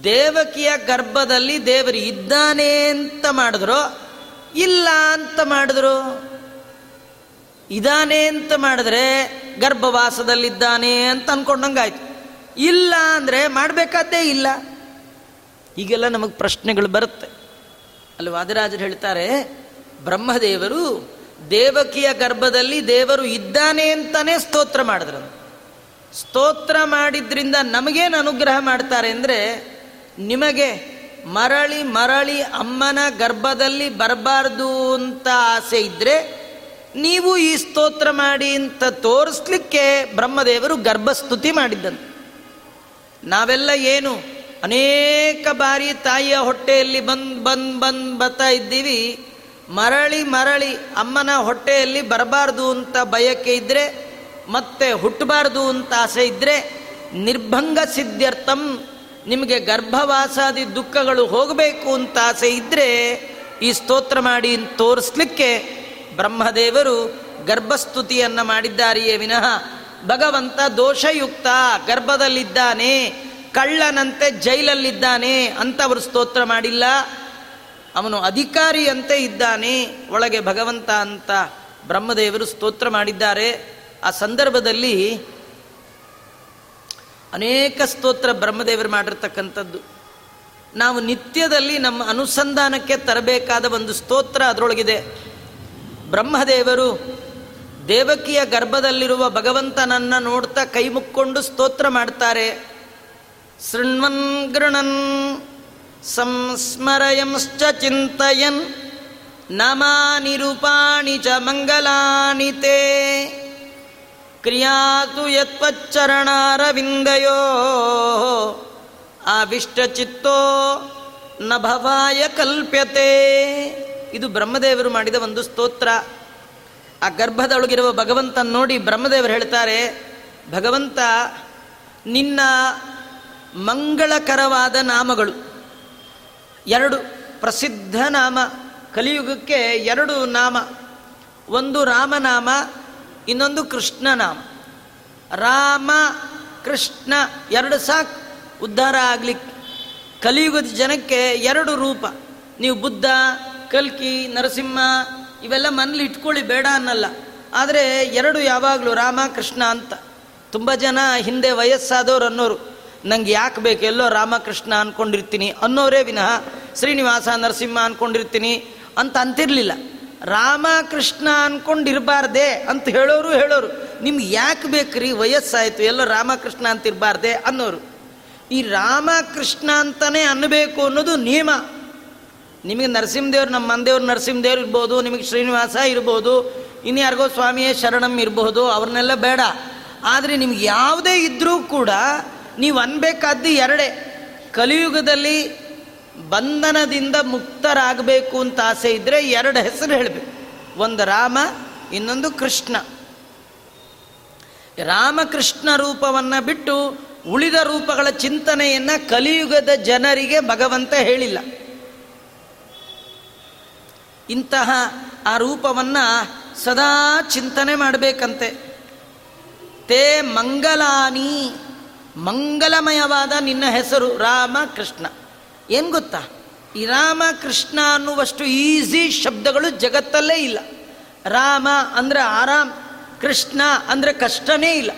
ದೇವಕಿಯ ಗರ್ಭದಲ್ಲಿ ದೇವರು ಇದ್ದಾನೆ ಅಂತ ಮಾಡಿದ್ರು, ಇಲ್ಲ ಅಂತ ಮಾಡಿದ್ರು? ಇದಾನೆ ಅಂತ ಮಾಡಿದ್ರೆ ಗರ್ಭವಾಸದಲ್ಲಿದ್ದಾನೆ ಅಂತ ಅನ್ಕೊಂಡಂಗಾಯ್ತು. ಇಲ್ಲ ಅಂದರೆ ಮಾಡಬೇಕಾದ್ದೇ ಇಲ್ಲ. ಈಗೆಲ್ಲ ನಮಗೆ ಪ್ರಶ್ನೆಗಳು ಬರುತ್ತೆ. ಅಲ್ಲಿ ವಾದರಾಜರು ಹೇಳ್ತಾರೆ, ಬ್ರಹ್ಮದೇವರು ದೇವಕಿಯ ಗರ್ಭದಲ್ಲಿ ದೇವರು ಇದ್ದಾನೆ ಅಂತಾನೆ ಸ್ತೋತ್ರ ಮಾಡಿದ್ರು. ಸ್ತೋತ್ರ ಮಾಡಿದ್ರಿಂದ ನಮಗೇನು ಅನುಗ್ರಹ ಮಾಡ್ತಾರೆ ಅಂದರೆ ನಿಮಗೆ ಮರಳಿ ಮರಳಿ ಅಮ್ಮನ ಗರ್ಭದಲ್ಲಿ ಬರಬಾರ್ದು ಅಂತ ಆಸೆ ಇದ್ದರೆ ನೀವು ಈ ಸ್ತೋತ್ರ ಮಾಡಿ ಅಂತ ತೋರಿಸ್ಲಿಕ್ಕೆ ಬ್ರಹ್ಮದೇವರು ಗರ್ಭಸ್ತುತಿ ಮಾಡಿದ್ದಂತೆ ನಾವೆಲ್ಲ ಏನು ಅನೇಕ ಬಾರಿ ತಾಯಿಯ ಹೊಟ್ಟೆಯಲ್ಲಿ ಬಂದು ಬಂದು ಬಂದು ಬರ್ತಾ ಇದ್ದೀವಿ. ಮರಳಿ ಮರಳಿ ಅಮ್ಮನ ಹೊಟ್ಟೆಯಲ್ಲಿ ಬರಬಾರ್ದು ಅಂತ ಬಯಕೆ ಇದ್ದರೆ ಮತ್ತೆ ಹುಟ್ಟಬಾರ್ದು ಅಂತ ಆಸೆ ಇದ್ದರೆ ನಿರ್ಭಂಗ ಸಿದ್ಧಾರ್ಥಂ ನಿಮಗೆ ಗರ್ಭವಾಸಾದಿ ದುಃಖಗಳು ಹೋಗಬೇಕು ಅಂತ ಆಸೆ ಇದ್ದರೆ ಈ ಸ್ತೋತ್ರ ಮಾಡಿ ತೋರಿಸ್ಲಿಕ್ಕೆ ಬ್ರಹ್ಮದೇವರು ಗರ್ಭಸ್ತುತಿಯನ್ನು ಮಾಡಿದ್ದಾರೆಯೇ ವಿನಃ, ಭಗವಂತ ದೋಷಯುಕ್ತ, ಗರ್ಭದಲ್ಲಿದ್ದಾನೆ, ಕಳ್ಳನಂತೆ ಜೈಲಲ್ಲಿದ್ದಾನೆ ಅಂತವರು ಸ್ತೋತ್ರ ಮಾಡಿಲ್ಲ. ಅವನು ಅಧಿಕಾರಿಯಂತೆ ಇದ್ದಾನೆ, ಒಳಗೆ ಭಗವಂತ ಅಂತ ಬ್ರಹ್ಮದೇವರು ಸ್ತೋತ್ರ ಮಾಡಿದ್ದಾರೆ. ಆ ಸಂದರ್ಭದಲ್ಲಿ ಅನೇಕ ಸ್ತೋತ್ರ ಬ್ರಹ್ಮದೇವರು ಮಾಡಿರ್ತಕ್ಕಂಥದ್ದು. ನಾವು ನಿತ್ಯದಲ್ಲಿ ನಮ್ಮ ಅನುಸಂಧಾನಕ್ಕೆ ತರಬೇಕಾದ ಒಂದು ಸ್ತೋತ್ರ ಅದರೊಳಗಿದೆ. ಬ್ರಹ್ಮದೇವರು ದೇವಕಿಯ ಗರ್ಭದಲ್ಲಿರುವ ಭಗವಂತನನ್ನ ನೋಡ್ತಾ ಕೈ ಮುಕ್ಕೊಂಡು ಸ್ತೋತ್ರ ಮಾಡ್ತಾರೆ. ಶೃಣ್ವನ್ ಗೃಣನ್ ಸಂಸ್ಮರಯಂಶ್ಚ ಚಿಂತಯನ್ ನಾಮಾನಿ ರೂಪಾಣಿ ಚ ಮಂಗಲಾನಿ ತೇ ಕ್ರಿಯಾತು ಯತ್ಪಚ್ಚರಣಾರವಿಂದಯೋ ಆವಿಷ್ಟಚಿತ್ತೋ ನ ಭವಾಯ ಕಲ್ಪ್ಯತೆ ಇದು ಬ್ರಹ್ಮದೇವರು ಮಾಡಿದ ಒಂದು ಸ್ತೋತ್ರ. ಆ ಗರ್ಭದೊಳಗಿರುವ ಭಗವಂತ ನೋಡಿ ಬ್ರಹ್ಮದೇವರು ಹೇಳ್ತಾರೆ, ಭಗವಂತ, ನಿನ್ನ ಮಂಗಳಕರವಾದ ನಾಮಗಳು ಎರಡು ಪ್ರಸಿದ್ಧ ನಾಮ. ಕಲಿಯುಗಕ್ಕೆ ಎರಡು ನಾಮ. ಒಂದು ರಾಮನಾಮ, ಇನ್ನೊಂದು ಕೃಷ್ಣನಾಮ. ರಾಮ, ಕೃಷ್ಣ, ಎರಡು ಸಾಕು. ಉದ್ಧಾರ ಆಗ್ಲಿಕ್ಕೆ. ಕಲಿಯುಗದ ಜನಕ್ಕೆ ಎರಡು ರೂಪ. ನೀವು ಬುದ್ಧ, ಕಲ್ಕಿ, ನರಸಿಂಹ, ಇವೆಲ್ಲ ಮನೇಲಿ ಇಟ್ಕೊಳ್ಳಿ, ಬೇಡ ಅನ್ನಲ್ಲ. ಆದರೆ ಎರಡು ಯಾವಾಗಲೂ ರಾಮ, ಕೃಷ್ಣ ಅಂತ. ತುಂಬ ಜನ ಹಿಂದೆ ವಯಸ್ಸಾದವರು ಅನ್ನೋರು. ನಂಗೆ ಯಾಕೆ ಬೇಕು? ಎಲ್ಲೋ ರಾಮಕೃಷ್ಣ ಅನ್ಕೊಂಡಿರ್ತೀನಿ. ಅನ್ನೋರೇ ವಿನಃ ಶ್ರೀನಿವಾಸ ನರಸಿಂಹ ಅಂದ್ಕೊಂಡಿರ್ತೀನಿ ಅಂತ ಅಂತಿರಲಿಲ್ಲ. ರಾಮಕೃಷ್ಣ ಕೃಷ್ಣ ಅನ್ಕೊಂಡಿರ್ಬಾರ್ದೆ ಅಂತ ಹೇಳೋರು ಹೇಳೋರು. ನಿಮ್ಗೆ ಯಾಕೆ ಬೇಕ್ರಿ? ವಯಸ್ಸಾಯಿತು, ಎಲ್ಲೋ ರಾಮಕೃಷ್ಣ ಅಂತ ಇರಬಾರ್ದೆ ಅನ್ನೋರು. ಈ ರಾಮಕೃಷ್ಣ ಅಂತಲೇ ಅನ್ನಬೇಕು ಅನ್ನೋದು ನಿಯಮ. ನಿಮಗೆ ನರಸಿಂಹದೇವ್ರು, ನಮ್ಮ ಮಂದೇವ್ರು ನರಸಿಂಹದೇವ್ರು ಇರ್ಬೋದು, ನಿಮಗೆ ಶ್ರೀನಿವಾಸ ಇರ್ಬೋದು ಇನ್ಯಾರಿಗೋ ಸ್ವಾಮಿಯೇ ಶರಣಂ ಇರಬಹುದು ಅವ್ರನ್ನೆಲ್ಲ ಬೇಡ. ಆದರೆ ನಿಮ್ಗೆ ಯಾವುದೇ ಇದ್ದರೂ ಕೂಡ ನೀವು ಅನ್ಬೇಕಾದ್ದು ಎರಡೇ. ಕಲಿಯುಗದಲ್ಲಿ ಬಂಧನದಿಂದ ಮುಕ್ತರಾಗಬೇಕು ಅಂತ ಆಸೆ ಇದ್ದರೆ ಎರಡು ಹೆಸರು ಹೇಳಬೇಕು. ಒಂದು ರಾಮ, ಇನ್ನೊಂದು ಕೃಷ್ಣ. ರಾಮಕೃಷ್ಣ ರೂಪವನ್ನು ಬಿಟ್ಟು ಉಳಿದ ರೂಪಗಳ ಚಿಂತನೆಯನ್ನು ಕಲಿಯುಗದ ಜನರಿಗೆ ಭಗವಂತ ಹೇಳಿಲ್ಲ. ಇಂತಹ ಆ ರೂಪವನ್ನು ಸದಾ ಚಿಂತನೆ ಮಾಡಬೇಕಂತೆ. ತೇ ಮಂಗಲಾನಿ. ಮಂಗಲಮಯವಾದ ನಿನ್ನ ಹೆಸರು ರಾಮ ಕೃಷ್ಣ ಏನು ಗೊತ್ತಾ? ಈ ರಾಮ ಕೃಷ್ಣ ಅನ್ನುವಷ್ಟು ಈಸಿ ಶಬ್ದಗಳು ಜಗತ್ತಲ್ಲೇ ಇಲ್ಲ. ರಾಮ ಅಂದರೆ ಆರಾಮ್, ಕೃಷ್ಣ ಅಂದರೆ ಕಷ್ಟನೇ ಇಲ್ಲ.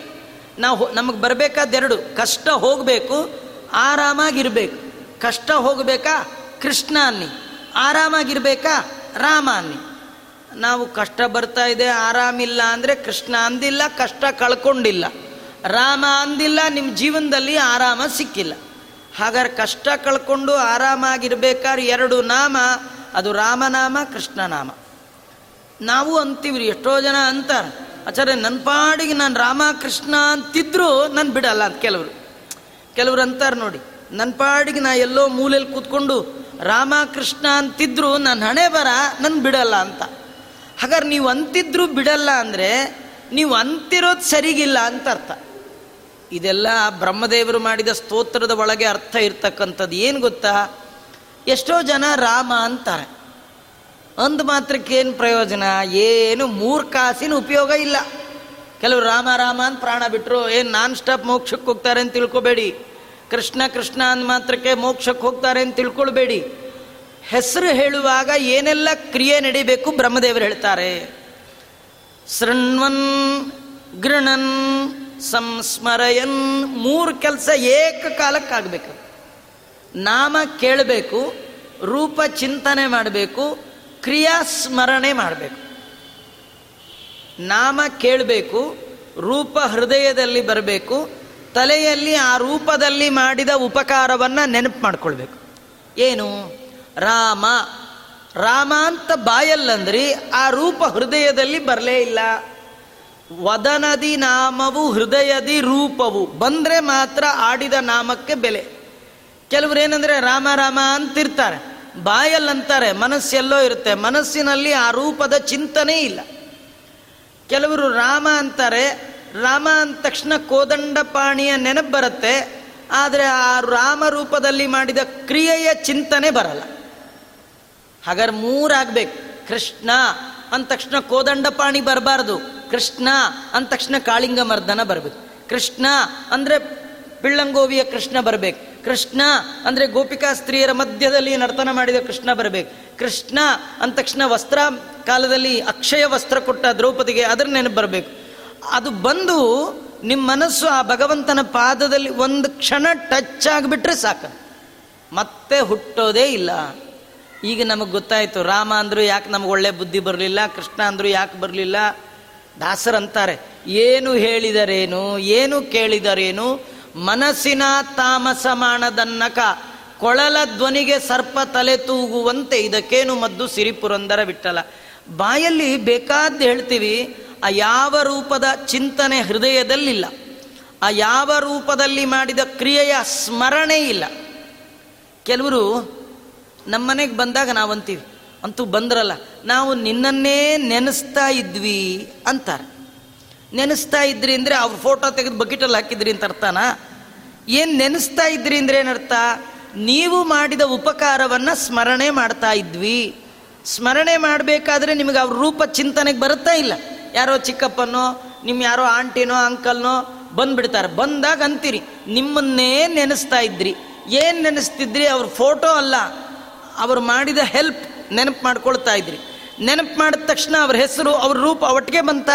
ನಾವು ನಮಗೆ ಬರಬೇಕಾದೆರಡು, ಕಷ್ಟ ಹೋಗಬೇಕು, ಆರಾಮಾಗಿರಬೇಕು. ಕಷ್ಟ ಹೋಗಬೇಕಾ? ಕೃಷ್ಣ ಅನ್ನಿ. ಆರಾಮಾಗಿರ್ಬೇಕಾ? ರಾಮ ಅನ್ನಿ. ನಾವು ಕಷ್ಟ ಬರ್ತಾ ಇದೆ, ಆರಾಮಿಲ್ಲ ಅಂದರೆ ಕೃಷ್ಣ ಅಂದಿಲ್ಲ, ಕಷ್ಟ ಕಳ್ಕೊಂಡಿಲ್ಲ. ರಾಮ ಅಂದಿಲ್ಲ ನಿಮ್ಮ ಜೀವನದಲ್ಲಿ ಆರಾಮ ಸಿಕ್ಕಿಲ್ಲ. ಹಾಗಾದ್ರೆ ಕಷ್ಟ ಕಳ್ಕೊಂಡು ಆರಾಮಾಗಿರ್ಬೇಕಾದ್ರೆ ಎರಡು ನಾಮ, ಅದು ರಾಮನಾಮ, ಕೃಷ್ಣನಾಮ. ನಾವು ಅಂತೀವ್ರಿ, ಎಷ್ಟೋ ಜನ ಅಂತಾರೆ, ಆಚಾರ್ಯ ನನ್ನ ಪಾಡಿಗೆ ನಾನು ರಾಮ, ಕೃಷ್ಣ ಅಂತಿದ್ರು ನಾನು ಬಿಡಲ್ಲ ಅಂತ ಕೆಲವರು. ಕೆಲವರು ಅಂತಾರೆ ನೋಡಿ ನನ್ನ ಪಾಡಿಗೆ ನಾ ಎಲ್ಲೋ ಮೂಲೆಯಲ್ಲಿ ಕೂತ್ಕೊಂಡು ರಾಮ, ಕೃಷ್ಣ ಅಂತಿದ್ರು ನನ್ನ ಹಣೆ ಬರ ನನ್ನ ಬಿಡಲ್ಲ ಅಂತ. ಹಾಗಾದ್ರೆ ನೀವು ಅಂತಿದ್ರು ಬಿಡಲ್ಲ ಅಂದರೆ, ನೀವು ಅಂತಿರೋದು ಸರಿಗಿಲ್ಲ ಅಂತ ಅರ್ಥ. ಇದೆಲ್ಲ ಬ್ರಹ್ಮದೇವರು ಮಾಡಿದ ಸ್ತೋತ್ರದ ಒಳಗೆ ಅರ್ಥ ಇರ್ತಕ್ಕಂಥದ್ದು ಏನು ಗೊತ್ತಾ? ಎಷ್ಟೋ ಜನ ರಾಮ ಅಂತಾರೆ. ಅಂದ ಮಾತ್ರಕ್ಕೆ ಏನು ಪ್ರಯೋಜನ? ಏನು ಮೂರ್ಖಾಸಿನ ಉಪಯೋಗ ಇಲ್ಲ. ಕೆಲವರು ರಾಮ ರಾಮ ಅಂತ ಪ್ರಾಣ ಬಿಟ್ಟರು ಏನು ನಾನ್ ಸ್ಟಾಪ್ ಮೋಕ್ಷಕ್ಕೆ ಹೋಗ್ತಾರೆ ಅಂತ ತಿಳ್ಕೊಬೇಡಿ. ಕೃಷ್ಣ ಕೃಷ್ಣ ಅಂದ ಮಾತ್ರಕ್ಕೆ ಮೋಕ್ಷಕ್ಕೆ ಹೋಗ್ತಾರೆ ಅಂತ ತಿಳ್ಕೊಳ್ಬೇಡಿ. ಹೆಸರು ಹೇಳುವಾಗ ಏನೆಲ್ಲ ಕ್ರಿಯೆ ನಡಿಬೇಕು ಬ್ರಹ್ಮದೇವರು ಹೇಳ್ತಾರೆ. ಶೃಣ್ವನ್, ಗೃಣನ್ ಸಂಸ್ಮರಯನ್ ಮೂರು ಕೆಲಸ ಏಕಕಾಲಕ್ಕಾಗಬೇಕು. ನಾಮ ಕೇಳಬೇಕು, ರೂಪ ಚಿಂತನೆ ಮಾಡಬೇಕು, ಕ್ರಿಯಾ ಸ್ಮರಣೆ ಮಾಡಬೇಕು. ನಾಮ ಕೇಳಬೇಕು, ರೂಪ ಹೃದಯದಲ್ಲಿ ಬರಬೇಕು, ತಲೆಯಲ್ಲಿ ಆ ರೂಪದಲ್ಲಿ ಮಾಡಿದ ಉಪಕಾರವನ್ನು ನೆನಪು ಮಾಡ್ಕೊಳ್ಬೇಕು. ಏನು? ರಾಮ. ರಾಮ ಅಂತ ಬಾಯಲ್ಲಂದ್ರಿ ಆ ರೂಪ ಹೃದಯದಲ್ಲಿ ಬರಲೇ ಇಲ್ಲ. ವದನದಿ ನಾಮವು ಹೃದಯದಿ ರೂಪವು. ಬಂದರೆ ಮಾತ್ರ ಆಡಿದ ನಾಮಕ್ಕೆ ಬೆಲೆ. ಕೆಲವರು ಏನಂದರೆ ರಾಮ ರಾಮ ಅಂತಿರ್ತಾರೆ. ಬಾಯಲ್ಲಂತಾರೆ, ಮನಸ್ಸೆಲ್ಲೋ ಇರುತ್ತೆ. ಮನಸ್ಸಿನಲ್ಲಿ ಆ ರೂಪದ ಚಿಂತನೆ ಇಲ್ಲ. ಕೆಲವರು ರಾಮ ಅಂತಾರೆ, ರಾಮ ಅಂದ ತಕ್ಷಣ ಕೋದಂಡಪಾಣಿಯ ನೆನಪು ಬರುತ್ತೆ. ಆದರೆ ಆ ರಾಮ ರೂಪದಲ್ಲಿ ಮಾಡಿದ ಕ್ರಿಯೆಯ ಚಿಂತನೆ ಬರಲ್ಲ. ಹಾಗಾದ್ರೆ ಮೂರಾಗಬೇಕು ಕೃಷ್ಣ ಅಂದ ತಕ್ಷಣ ಕೋದಂಡಪಾಣಿ ಬರಬಾರ್ದು. ಕೃಷ್ಣ ಅಂದ ತಕ್ಷಣ ಕಾಳಿಂಗ ಮರ್ದನ ಬರಬೇಕು. ಕೃಷ್ಣ ಅಂದರೆ ಪಿಳ್ಳಂಗೋವಿಯ ಕೃಷ್ಣ ಬರಬೇಕು. ಕೃಷ್ಣ ಅಂದರೆ ಗೋಪಿಕಾ ಸ್ತ್ರೀಯರ ಮಧ್ಯದಲ್ಲಿ ನರ್ತನ ಮಾಡಿದ ಕೃಷ್ಣ ಬರಬೇಕು. ಕೃಷ್ಣ ಅಂದ ತಕ್ಷಣ ವಸ್ತ್ರ ಕಾಲದಲ್ಲಿ ಅಕ್ಷಯ ವಸ್ತ್ರ ಕೊಟ್ಟ ದ್ರೌಪದಿಗೆ ಅದರ ನೆನಪು ಬರಬೇಕು. ಅದು ಬಂದು ನಿಮ್ಮ ಮನಸ್ಸು ಆ ಭಗವಂತನ ಪಾದದಲ್ಲಿ ಒಂದು ಕ್ಷಣ ಟಚ್ ಆಗಿಬಿಟ್ರೆ ಸಾಕು. ಮತ್ತೆ ಹುಟ್ಟೋದೇ ಇಲ್ಲ. ಈಗ ನಮಗೆ ಗೊತ್ತಾಯಿತು, ರಾಮ ಅಂದರೂ ಯಾಕೆ ನಮ್ಗೆ ಒಳ್ಳೆ ಬುದ್ಧಿ ಬರಲಿಲ್ಲ, ಕೃಷ್ಣ ಅಂದರೂ ಯಾಕೆ ಬರಲಿಲ್ಲ? ದಾಸರಂತಾರೆ ಏನು ಹೇಳಿದರೇನು, ಏನು ಕೇಳಿದರೇನು? ಮನಸ್ಸಿನ ತಾಮಸ ಮಾಡದನ್ನಕ ಕೊಳಲ ಧ್ವನಿಗೆ ಸರ್ಪ ತಲೆ ತೂಗುವಂತೆ ಇದಕ್ಕೇನು ಮದ್ದು ಸಿರಿಪುರಂದರ ಬಿಟ್ಟಲ್ಲ ಬಾಯಲ್ಲಿ ಬೇಕಾದ್ದು ಹೇಳ್ತೀವಿ, ಆ ಯಾವ ರೂಪದ ಚಿಂತನೆ ಹೃದಯದಲ್ಲಿಲ್ಲ, ಆ ಯಾವ ರೂಪದಲ್ಲಿ ಮಾಡಿದ ಕ್ರಿಯೆಯ ಸ್ಮರಣೆ ಇಲ್ಲ. ಕೆಲವರು ನಮ್ಮನೆಗೆ ಬಂದಾಗ ನಾವು ಅಂತೀವಿ ಅಂತೂ ಬಂದ್ರಲ್ಲ, ನಾವು ನಿನ್ನನ್ನೇ ನೆನೆಸ್ತಾ ಇದ್ವಿ ಅಂತಾರೆ. ನೆನೆಸ್ತಾ ಇದ್ರಿ ಅಂದರೆ ಅವ್ರ ಫೋಟೋ ತೆಗೆದು ಬಕೆಟಲ್ಲಿ ಹಾಕಿದ್ರಿ ಅಂತ ಅರ್ಥನಾ? ಏನು ನೆನೆಸ್ತಾ ಇದ್ರಿ ಅಂದರೆ ಏನರ್ಥ ನೀವು ಮಾಡಿದ ಉಪಕಾರವನ್ನು ಸ್ಮರಣೆ ಮಾಡ್ತಾ ಇದ್ವಿ. ಸ್ಮರಣೆ ಮಾಡಬೇಕಾದ್ರೆ ನಿಮಗೆ ಅವ್ರ ರೂಪ ಚಿಂತನೆಗೆ ಬರುತ್ತಾ ಇಲ್ಲ. ಯಾರೋ ಚಿಕ್ಕಪ್ಪನೋ ನಿಮ್ಮ ಯಾರೋ ಆಂಟಿನೋ, ಅಂಕಲ್ನೋ ಬಂದ್ಬಿಡ್ತಾರೆ. ಬಂದಾಗ ಅಂತೀರಿ, ನಿಮ್ಮನ್ನೇ ನೆನೆಸ್ತಾ ಇದ್ರಿ. ಏನು ನೆನೆಸ್ತಿದ್ರಿ? ಅವ್ರ ಫೋಟೋ ಅಲ್ಲ. ಅವರು ಮಾಡಿದ ಹೆಲ್ಪ್ ನೆನಪು ಮಾಡ್ಕೊಳ್ತಾ ಇದ್ರಿ. ನೆನಪು ಮಾಡಿದ ತಕ್ಷಣ ಅವ್ರ ಹೆಸರು, ಅವ್ರ ರೂಪ ಒಟ್ಟಿಗೆ ಬಂತ.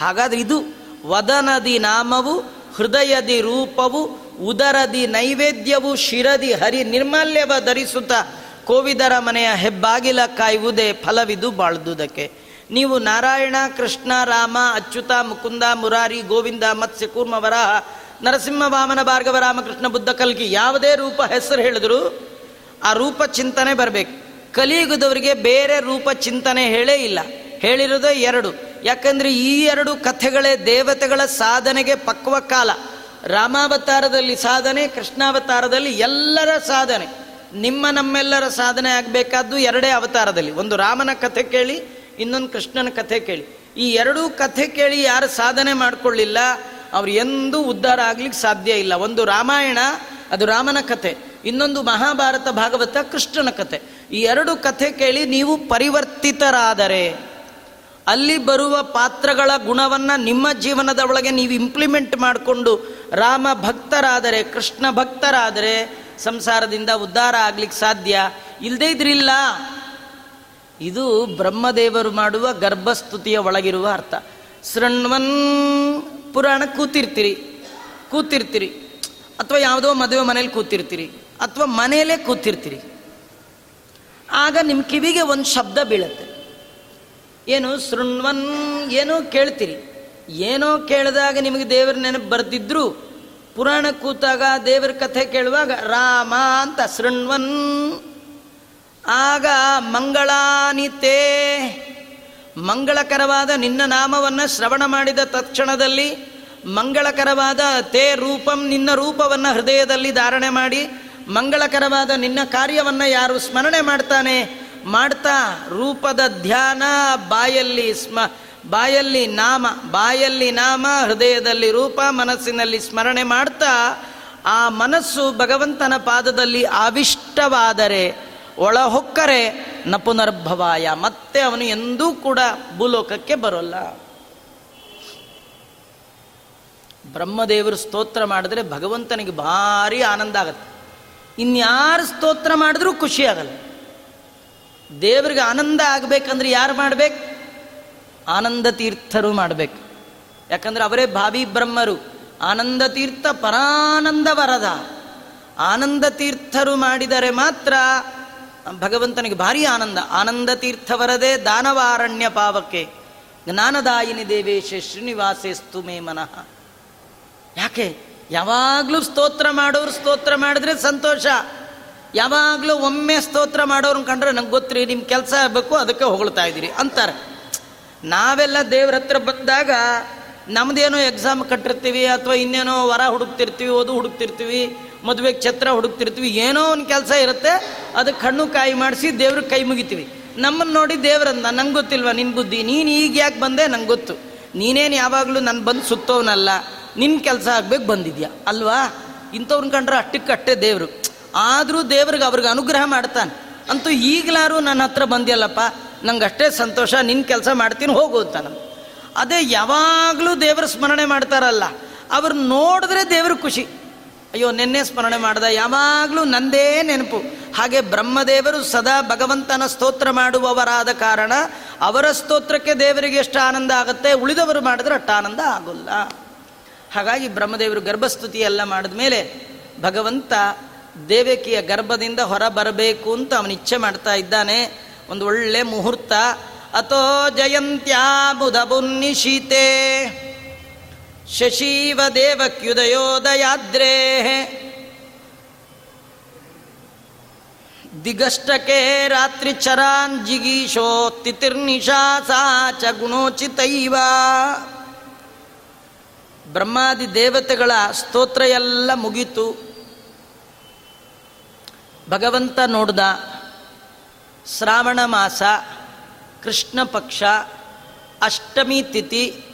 ಹಾಗಾದ್ರೆ ಇದು ವದನದಿ ನಾಮವು, ಹೃದಯದಿ ರೂಪವು, ಉದರದಿ ನೈವೇದ್ಯವು, ಶಿರದಿ ಹರಿ ನಿರ್ಮಾಲ್ಯವ ಧರಿಸುತ್ತ ಕೋವಿದರ ಮನೆಯ ಹೆಬ್ಬಾಗಿಲ ಕಾಯುವುದೇ ಫಲವಿದು ಬಾಳ್ದುದಕ್ಕೆ. ನೀವು ನಾರಾಯಣ, ಕೃಷ್ಣ, ರಾಮ, ಅಚ್ಯುತ, ಮುಕುಂದ, ಮುರಾರಿ, ಗೋವಿಂದ ಮತ್ಸ್ಯ ಕೂರ್ಮ ವರಾಹ, ನರಸಿಂಹ, ವಾಮನ ಭಾರ್ಗವ, ರಾಮಕೃಷ್ಣ, ಬುದ್ಧ, ಕಲ್ಕಿ ಯಾವುದೇ ರೂಪ ಹೆಸರು ಹೇಳಿದ್ರು ಆ ರೂಪ ಚಿಂತನೆ ಬರಬೇಕು. ಕಲಿಯುಗದವರಿಗೆ ಬೇರೆ ರೂಪ ಚಿಂತನೆ ಹೇಳೇ ಇಲ್ಲ. ಹೇಳಿರೋದೇ ಎರಡು. ಯಾಕಂದ್ರೆ ಈ ಎರಡು ಕಥೆಗಳೇ ದೇವತೆಗಳ ಸಾಧನೆಗೆ ಪಕ್ವ ಕಾಲ. ರಾಮಾವತಾರದಲ್ಲಿ ಸಾಧನೆ, ಕೃಷ್ಣಾವತಾರದಲ್ಲಿ ಎಲ್ಲರ ಸಾಧನೆ. ನಿಮ್ಮ ನಮ್ಮೆಲ್ಲರ ಸಾಧನೆ ಆಗಬೇಕಾದ್ದು ಎರಡೇ ಅವತಾರದಲ್ಲಿ. ಒಂದು ರಾಮನ ಕಥೆ ಕೇಳಿ, ಇನ್ನೊಂದು ಕೃಷ್ಣನ ಕಥೆ ಕೇಳಿ. ಈ ಎರಡೂ ಕಥೆ ಕೇಳಿ ಯಾರು ಸಾಧನೆ ಮಾಡಿಕೊಳ್ಳಿಲ್ಲ, ಅವ್ರು ಎಂದೂ ಉದ್ಧಾರ ಆಗ್ಲಿಕ್ಕೆ ಸಾಧ್ಯ ಇಲ್ಲ. ಒಂದು ರಾಮಾಯಣ, ಅದು ರಾಮನ ಕಥೆ. ಇನ್ನೊಂದು ಮಹಾಭಾರತ ಭಾಗವತ ಕೃಷ್ಣನ ಕಥೆ ಈ ಎರಡು ಕಥೆ ಕೇಳಿ ನೀವು ಪರಿವರ್ತಿತರಾದರೆ, ಅಲ್ಲಿ ಬರುವ ಪಾತ್ರಗಳ ಗುಣವನ್ನು ನಿಮ್ಮ ಜೀವನದ ಒಳಗೆ ನೀವು ಇಂಪ್ಲಿಮೆಂಟ್ ಮಾಡಿಕೊಂಡು ರಾಮ ಭಕ್ತರಾದರೆ, ಕೃಷ್ಣ ಭಕ್ತರಾದರೆ ಸಂಸಾರದಿಂದ ಉದ್ಧಾರ ಆಗ್ಲಿಕ್ಕೆ ಸಾಧ್ಯ? ಇಲ್ಲದೇ ಇದ್ರಿಲ್ಲ. ಇದು ಬ್ರಹ್ಮದೇವರು ಮಾಡುವ ಗರ್ಭಸ್ತುತಿಯ ಒಳಗಿರುವ ಅರ್ಥ. ಶೃಣ್ವನ್ ಪುರಾಣ ಕೂತಿರ್ತೀರಿ ಕೂತಿರ್ತೀರಿ. ಅಥವಾ ಯಾವುದೋ ಮದುವೆ ಮನೇಲಿ ಕೂತಿರ್ತೀರಿ. ಅಥವಾ ಮನೆಯಲ್ಲೇ ಕೂತಿರ್ತೀರಿ. ಆಗ ನಿಮ್ಮ ಕಿವಿಗೆ ಒಂದು ಶಬ್ದ ಬೀಳುತ್ತೆ. ಏನು ಶೃಣ್ವನ್ ಏನೋ ಕೇಳ್ತೀರಿ. ಏನೋ ಕೇಳಿದಾಗ ನಿಮಗೆ ದೇವರ ನೆನಪು ಬರ್ತಿದ್ರು ಪುರಾಣ ಕೂತಾಗ ದೇವರ ಕಥೆ ಕೇಳುವಾಗ ರಾಮ ಅಂತ ಶೃಣ್ವನ್. ಆಗ ಮಂಗಳಾನಿತೇ ಮಂಗಳಕರವಾದ ನಿನ್ನ ನಾಮವನ್ನು ಶ್ರವಣ ಮಾಡಿದ ತಕ್ಷಣದಲ್ಲಿ ಮಂಗಳಕರವಾದ ತೇ ರೂಪಂ ನಿನ್ನ ರೂಪವನ್ನು ಹೃದಯದಲ್ಲಿ ಧಾರಣೆ ಮಾಡಿ ಮಂಗಳಕರವಾದ ನಿನ್ನ ಕಾರ್ಯವನ್ನು ಯಾರು ಸ್ಮರಣೆ ಮಾಡ್ತಾನೆ? ಮಾಡ್ತಾ ರೂಪದ ಧ್ಯಾನ, ಬಾಯಲ್ಲಿ ಸ್ಮ, ಬಾಯಲ್ಲಿ ನಾಮ ಬಾಯಲ್ಲಿ ನಾಮ, ಹೃದಯದಲ್ಲಿ ರೂಪ, ಮನಸ್ಸಿನಲ್ಲಿ ಸ್ಮರಣೆ ಮಾಡ್ತಾ ಆ ಮನಸ್ಸು ಭಗವಂತನ ಪಾದದಲ್ಲಿ ಆವಿಷ್ಟವಾದರೆ, ಒಳಹೊಕ್ಕರೆ ನಪುನರ್ಭವಾಯ. ಮತ್ತೆ ಅವನು ಎಂದೂ ಕೂಡ ಭೂಲೋಕಕ್ಕೆ ಬರೋಲ್ಲ. ಬ್ರಹ್ಮದೇವರು ಸ್ತೋತ್ರ ಮಾಡಿದ್ರೆ ಭಗವಂತನಿಗೆ ಭಾರಿ ಆನಂದ ಆಗತ್ತೆ. ಇನ್ಯಾರು ಸ್ತೋತ್ರ ಮಾಡಿದ್ರೂ ಖುಷಿ ಆಗಲ್ಲ. ದೇವರಿಗೆ ಆನಂದ ಆಗಬೇಕಂದ್ರೆ ಯಾರು ಮಾಡ್ಬೇಕು? ಆನಂದ ತೀರ್ಥರು ಮಾಡಬೇಕು. ಯಾಕಂದ್ರೆ ಅವರೇ ಭಾವಿ ಬ್ರಹ್ಮರು. ಆನಂದ ತೀರ್ಥ ಪರಾನಂದ ವರದ. ಆನಂದ ತೀರ್ಥರು ಮಾಡಿದರೆ ಮಾತ್ರ ಭಗವಂತನಿಗೆ ಭಾರಿ ಆನಂದ. ಆನಂದ ತೀರ್ಥ ವರದೆ ದಾನವಾರಣ್ಯ ಪಾವಕ್ಕೆ. ಜ್ಞಾನದಾಯಿನಿ ದೇವೇಶ ಶ್ರೀನಿವಾಸೇಸ್ತು ಮೇ ಮನಃ. ಯಾಕೆ? ಯಾವಾಗಲೂ ಸ್ತೋತ್ರ ಮಾಡೋರು ಸ್ತೋತ್ರ ಮಾಡಿದ್ರೆ ಸಂತೋಷ. ಯಾವಾಗಲೂ ಒಮ್ಮೆ ಸ್ತೋತ್ರ ಮಾಡೋರು ಕಂಡ್ರೆ ನಂಗೆ ಗೊತ್ತ್ರಿ ನಿಮ್ಮ ಕೆಲಸ ಆಗಬೇಕು, ಅದಕ್ಕೆ ಹೊಗಳ್ತಾ ಇದ್ದೀರಿ ಅಂತಾರೆ. ನಾವೆಲ್ಲ ದೇವ್ರ ಹತ್ರ ಬಂದಾಗ ನಮ್ದೇನೋ ಎಕ್ಸಾಮ್ ಕಟ್ಟಿರ್ತೀವಿ ಅಥವಾ ಇನ್ನೇನೋ ವರ ಹುಡುಕ್ತಿರ್ತೀವಿ, ಓದು ಹುಡುಕ್ತಿರ್ತೀವಿ, ಮದುವೆಗೆ ಛತ್ರ ಹುಡುಕ್ತಿರ್ತೀವಿ, ಏನೋ ಒಂದು ಕೆಲಸ ಇರುತ್ತೆ ಅದಕ್ಕೆ ಕಣ್ಣು ಕಾಯಿ ಮಾಡಿಸಿ ದೇವ್ರಿಗೆ ಕೈ ಮುಗಿತೀವಿ. ನಮ್ಮನ್ನು ನೋಡಿ ದೇವ್ರಂದ, ನಂಗೆ ಗೊತ್ತಿಲ್ವಾ ನಿನ್ನ ಬುದ್ಧಿ, ನೀನು ಈಗ ಯಾಕೆ ಬಂದೆ ನಂಗೆ ಗೊತ್ತು. ನೀನೇನು ಯಾವಾಗಲೂ ನಾನು ಬಂದು ಸುತ್ತೋನಲ್ಲ. ನಿನ್ನ ಕೆಲಸ ಆಗ್ಬೇಕು ಬಂದಿದ್ಯಾ? ಅಲ್ವಾ? ಇಂಥವ್ರನ್ನ ಕಂಡ್ರೆ ಅಟ್ಟಕ್ಕೆ ಕಟ್ಟೆ ದೇವರು. ಆದರೂ ದೇವ್ರಿಗೆ ಅವ್ರಿಗೆ ಅನುಗ್ರಹ ಮಾಡ್ತಾನೆ. ಅಂತೂ ಈಗಲಾರು ನನ್ನ ಹತ್ರ ಬಂದಿಯಲ್ಲಪ್ಪ, ನಂಗೆ ಅಷ್ಟೇ ಸಂತೋಷ ನಿನ್ನ ಕೆಲಸ ಮಾಡ್ತೀನಿ, ಹೋಗು ಅಂತ ನಾನು ಅದೇ ಯಾವಾಗಲೂ ದೇವರ ಸ್ಮರಣೆ ಮಾಡ್ತಾರಲ್ಲ ಅವ್ರು ನೋಡಿದ್ರೆ ದೇವ್ರ ಖುಷಿ. ಅಯ್ಯೋ, ನಿನ್ನೆ ಸ್ಮರಣೆ ಮಾಡ್ದ, ಯಾವಾಗಲೂ ನಂದೇ ನೆನಪು. ಹಾಗೆ ಬ್ರಹ್ಮದೇವರು ಸದಾ ಭಗವಂತನ ಸ್ತೋತ್ರ ಮಾಡುವವರಾದ ಕಾರಣ, ಅವರ ಸ್ತೋತ್ರಕ್ಕೆ ದೇವರಿಗೆ ಎಷ್ಟು ಆನಂದ ಆಗುತ್ತೆ, ಉಳಿದವರು ಮಾಡಿದ್ರೆ ಅಷ್ಟು ಆನಂದ ಆಗೋಲ್ಲ. ಹಾಗಾಗಿ ಬ್ರಹ್ಮದೇವರು ಗರ್ಭಸ್ತುತಿ ಎಲ್ಲ ಮಾಡಿದ ಮೇಲೆ ಭಗವಂತ ದೇವಕಿಯ ಗರ್ಭದಿಂದ ಹೊರ ಬರಬೇಕು ಅಂತ ಅವನ ಇಚ್ಛೆ ಮಾಡ್ತಾ ಇದ್ದಾನೆ. ಒಂದು ಒಳ್ಳೆ ಮುಹೂರ್ತ. ಅಥೋ ಜಯಂತ್ಯಾ ಬುಧ ಬುನ್ನಿಶೀತೆ ಶಶೀವ ದೇವಕ್ಯುದಯೋದಯಾದ್ರೇ. ದಿಗಷ್ಟಕೆ ರಾತ್ರಿ ಚರಾನ್ ಜಿಗೀಶೋ ತಿತಿರ್ನಿಶಾ ಸಾ ಚ ಗುಣೋಚಿತೈವ. ಬ್ರಹ್ಮಾದಿ ದೇವತೆಗಳ ಸ್ತೋತ್ರ ಎಲ್ಲ ಮುಗೀತು. ಭಗವಂತ ನೋಡ್ದ, ಶ್ರಾವಣ ಮಾಸ, ಕೃಷ್ಣ ಪಕ್ಷ, ಅಷ್ಟಮಿ ತಿಥಿ,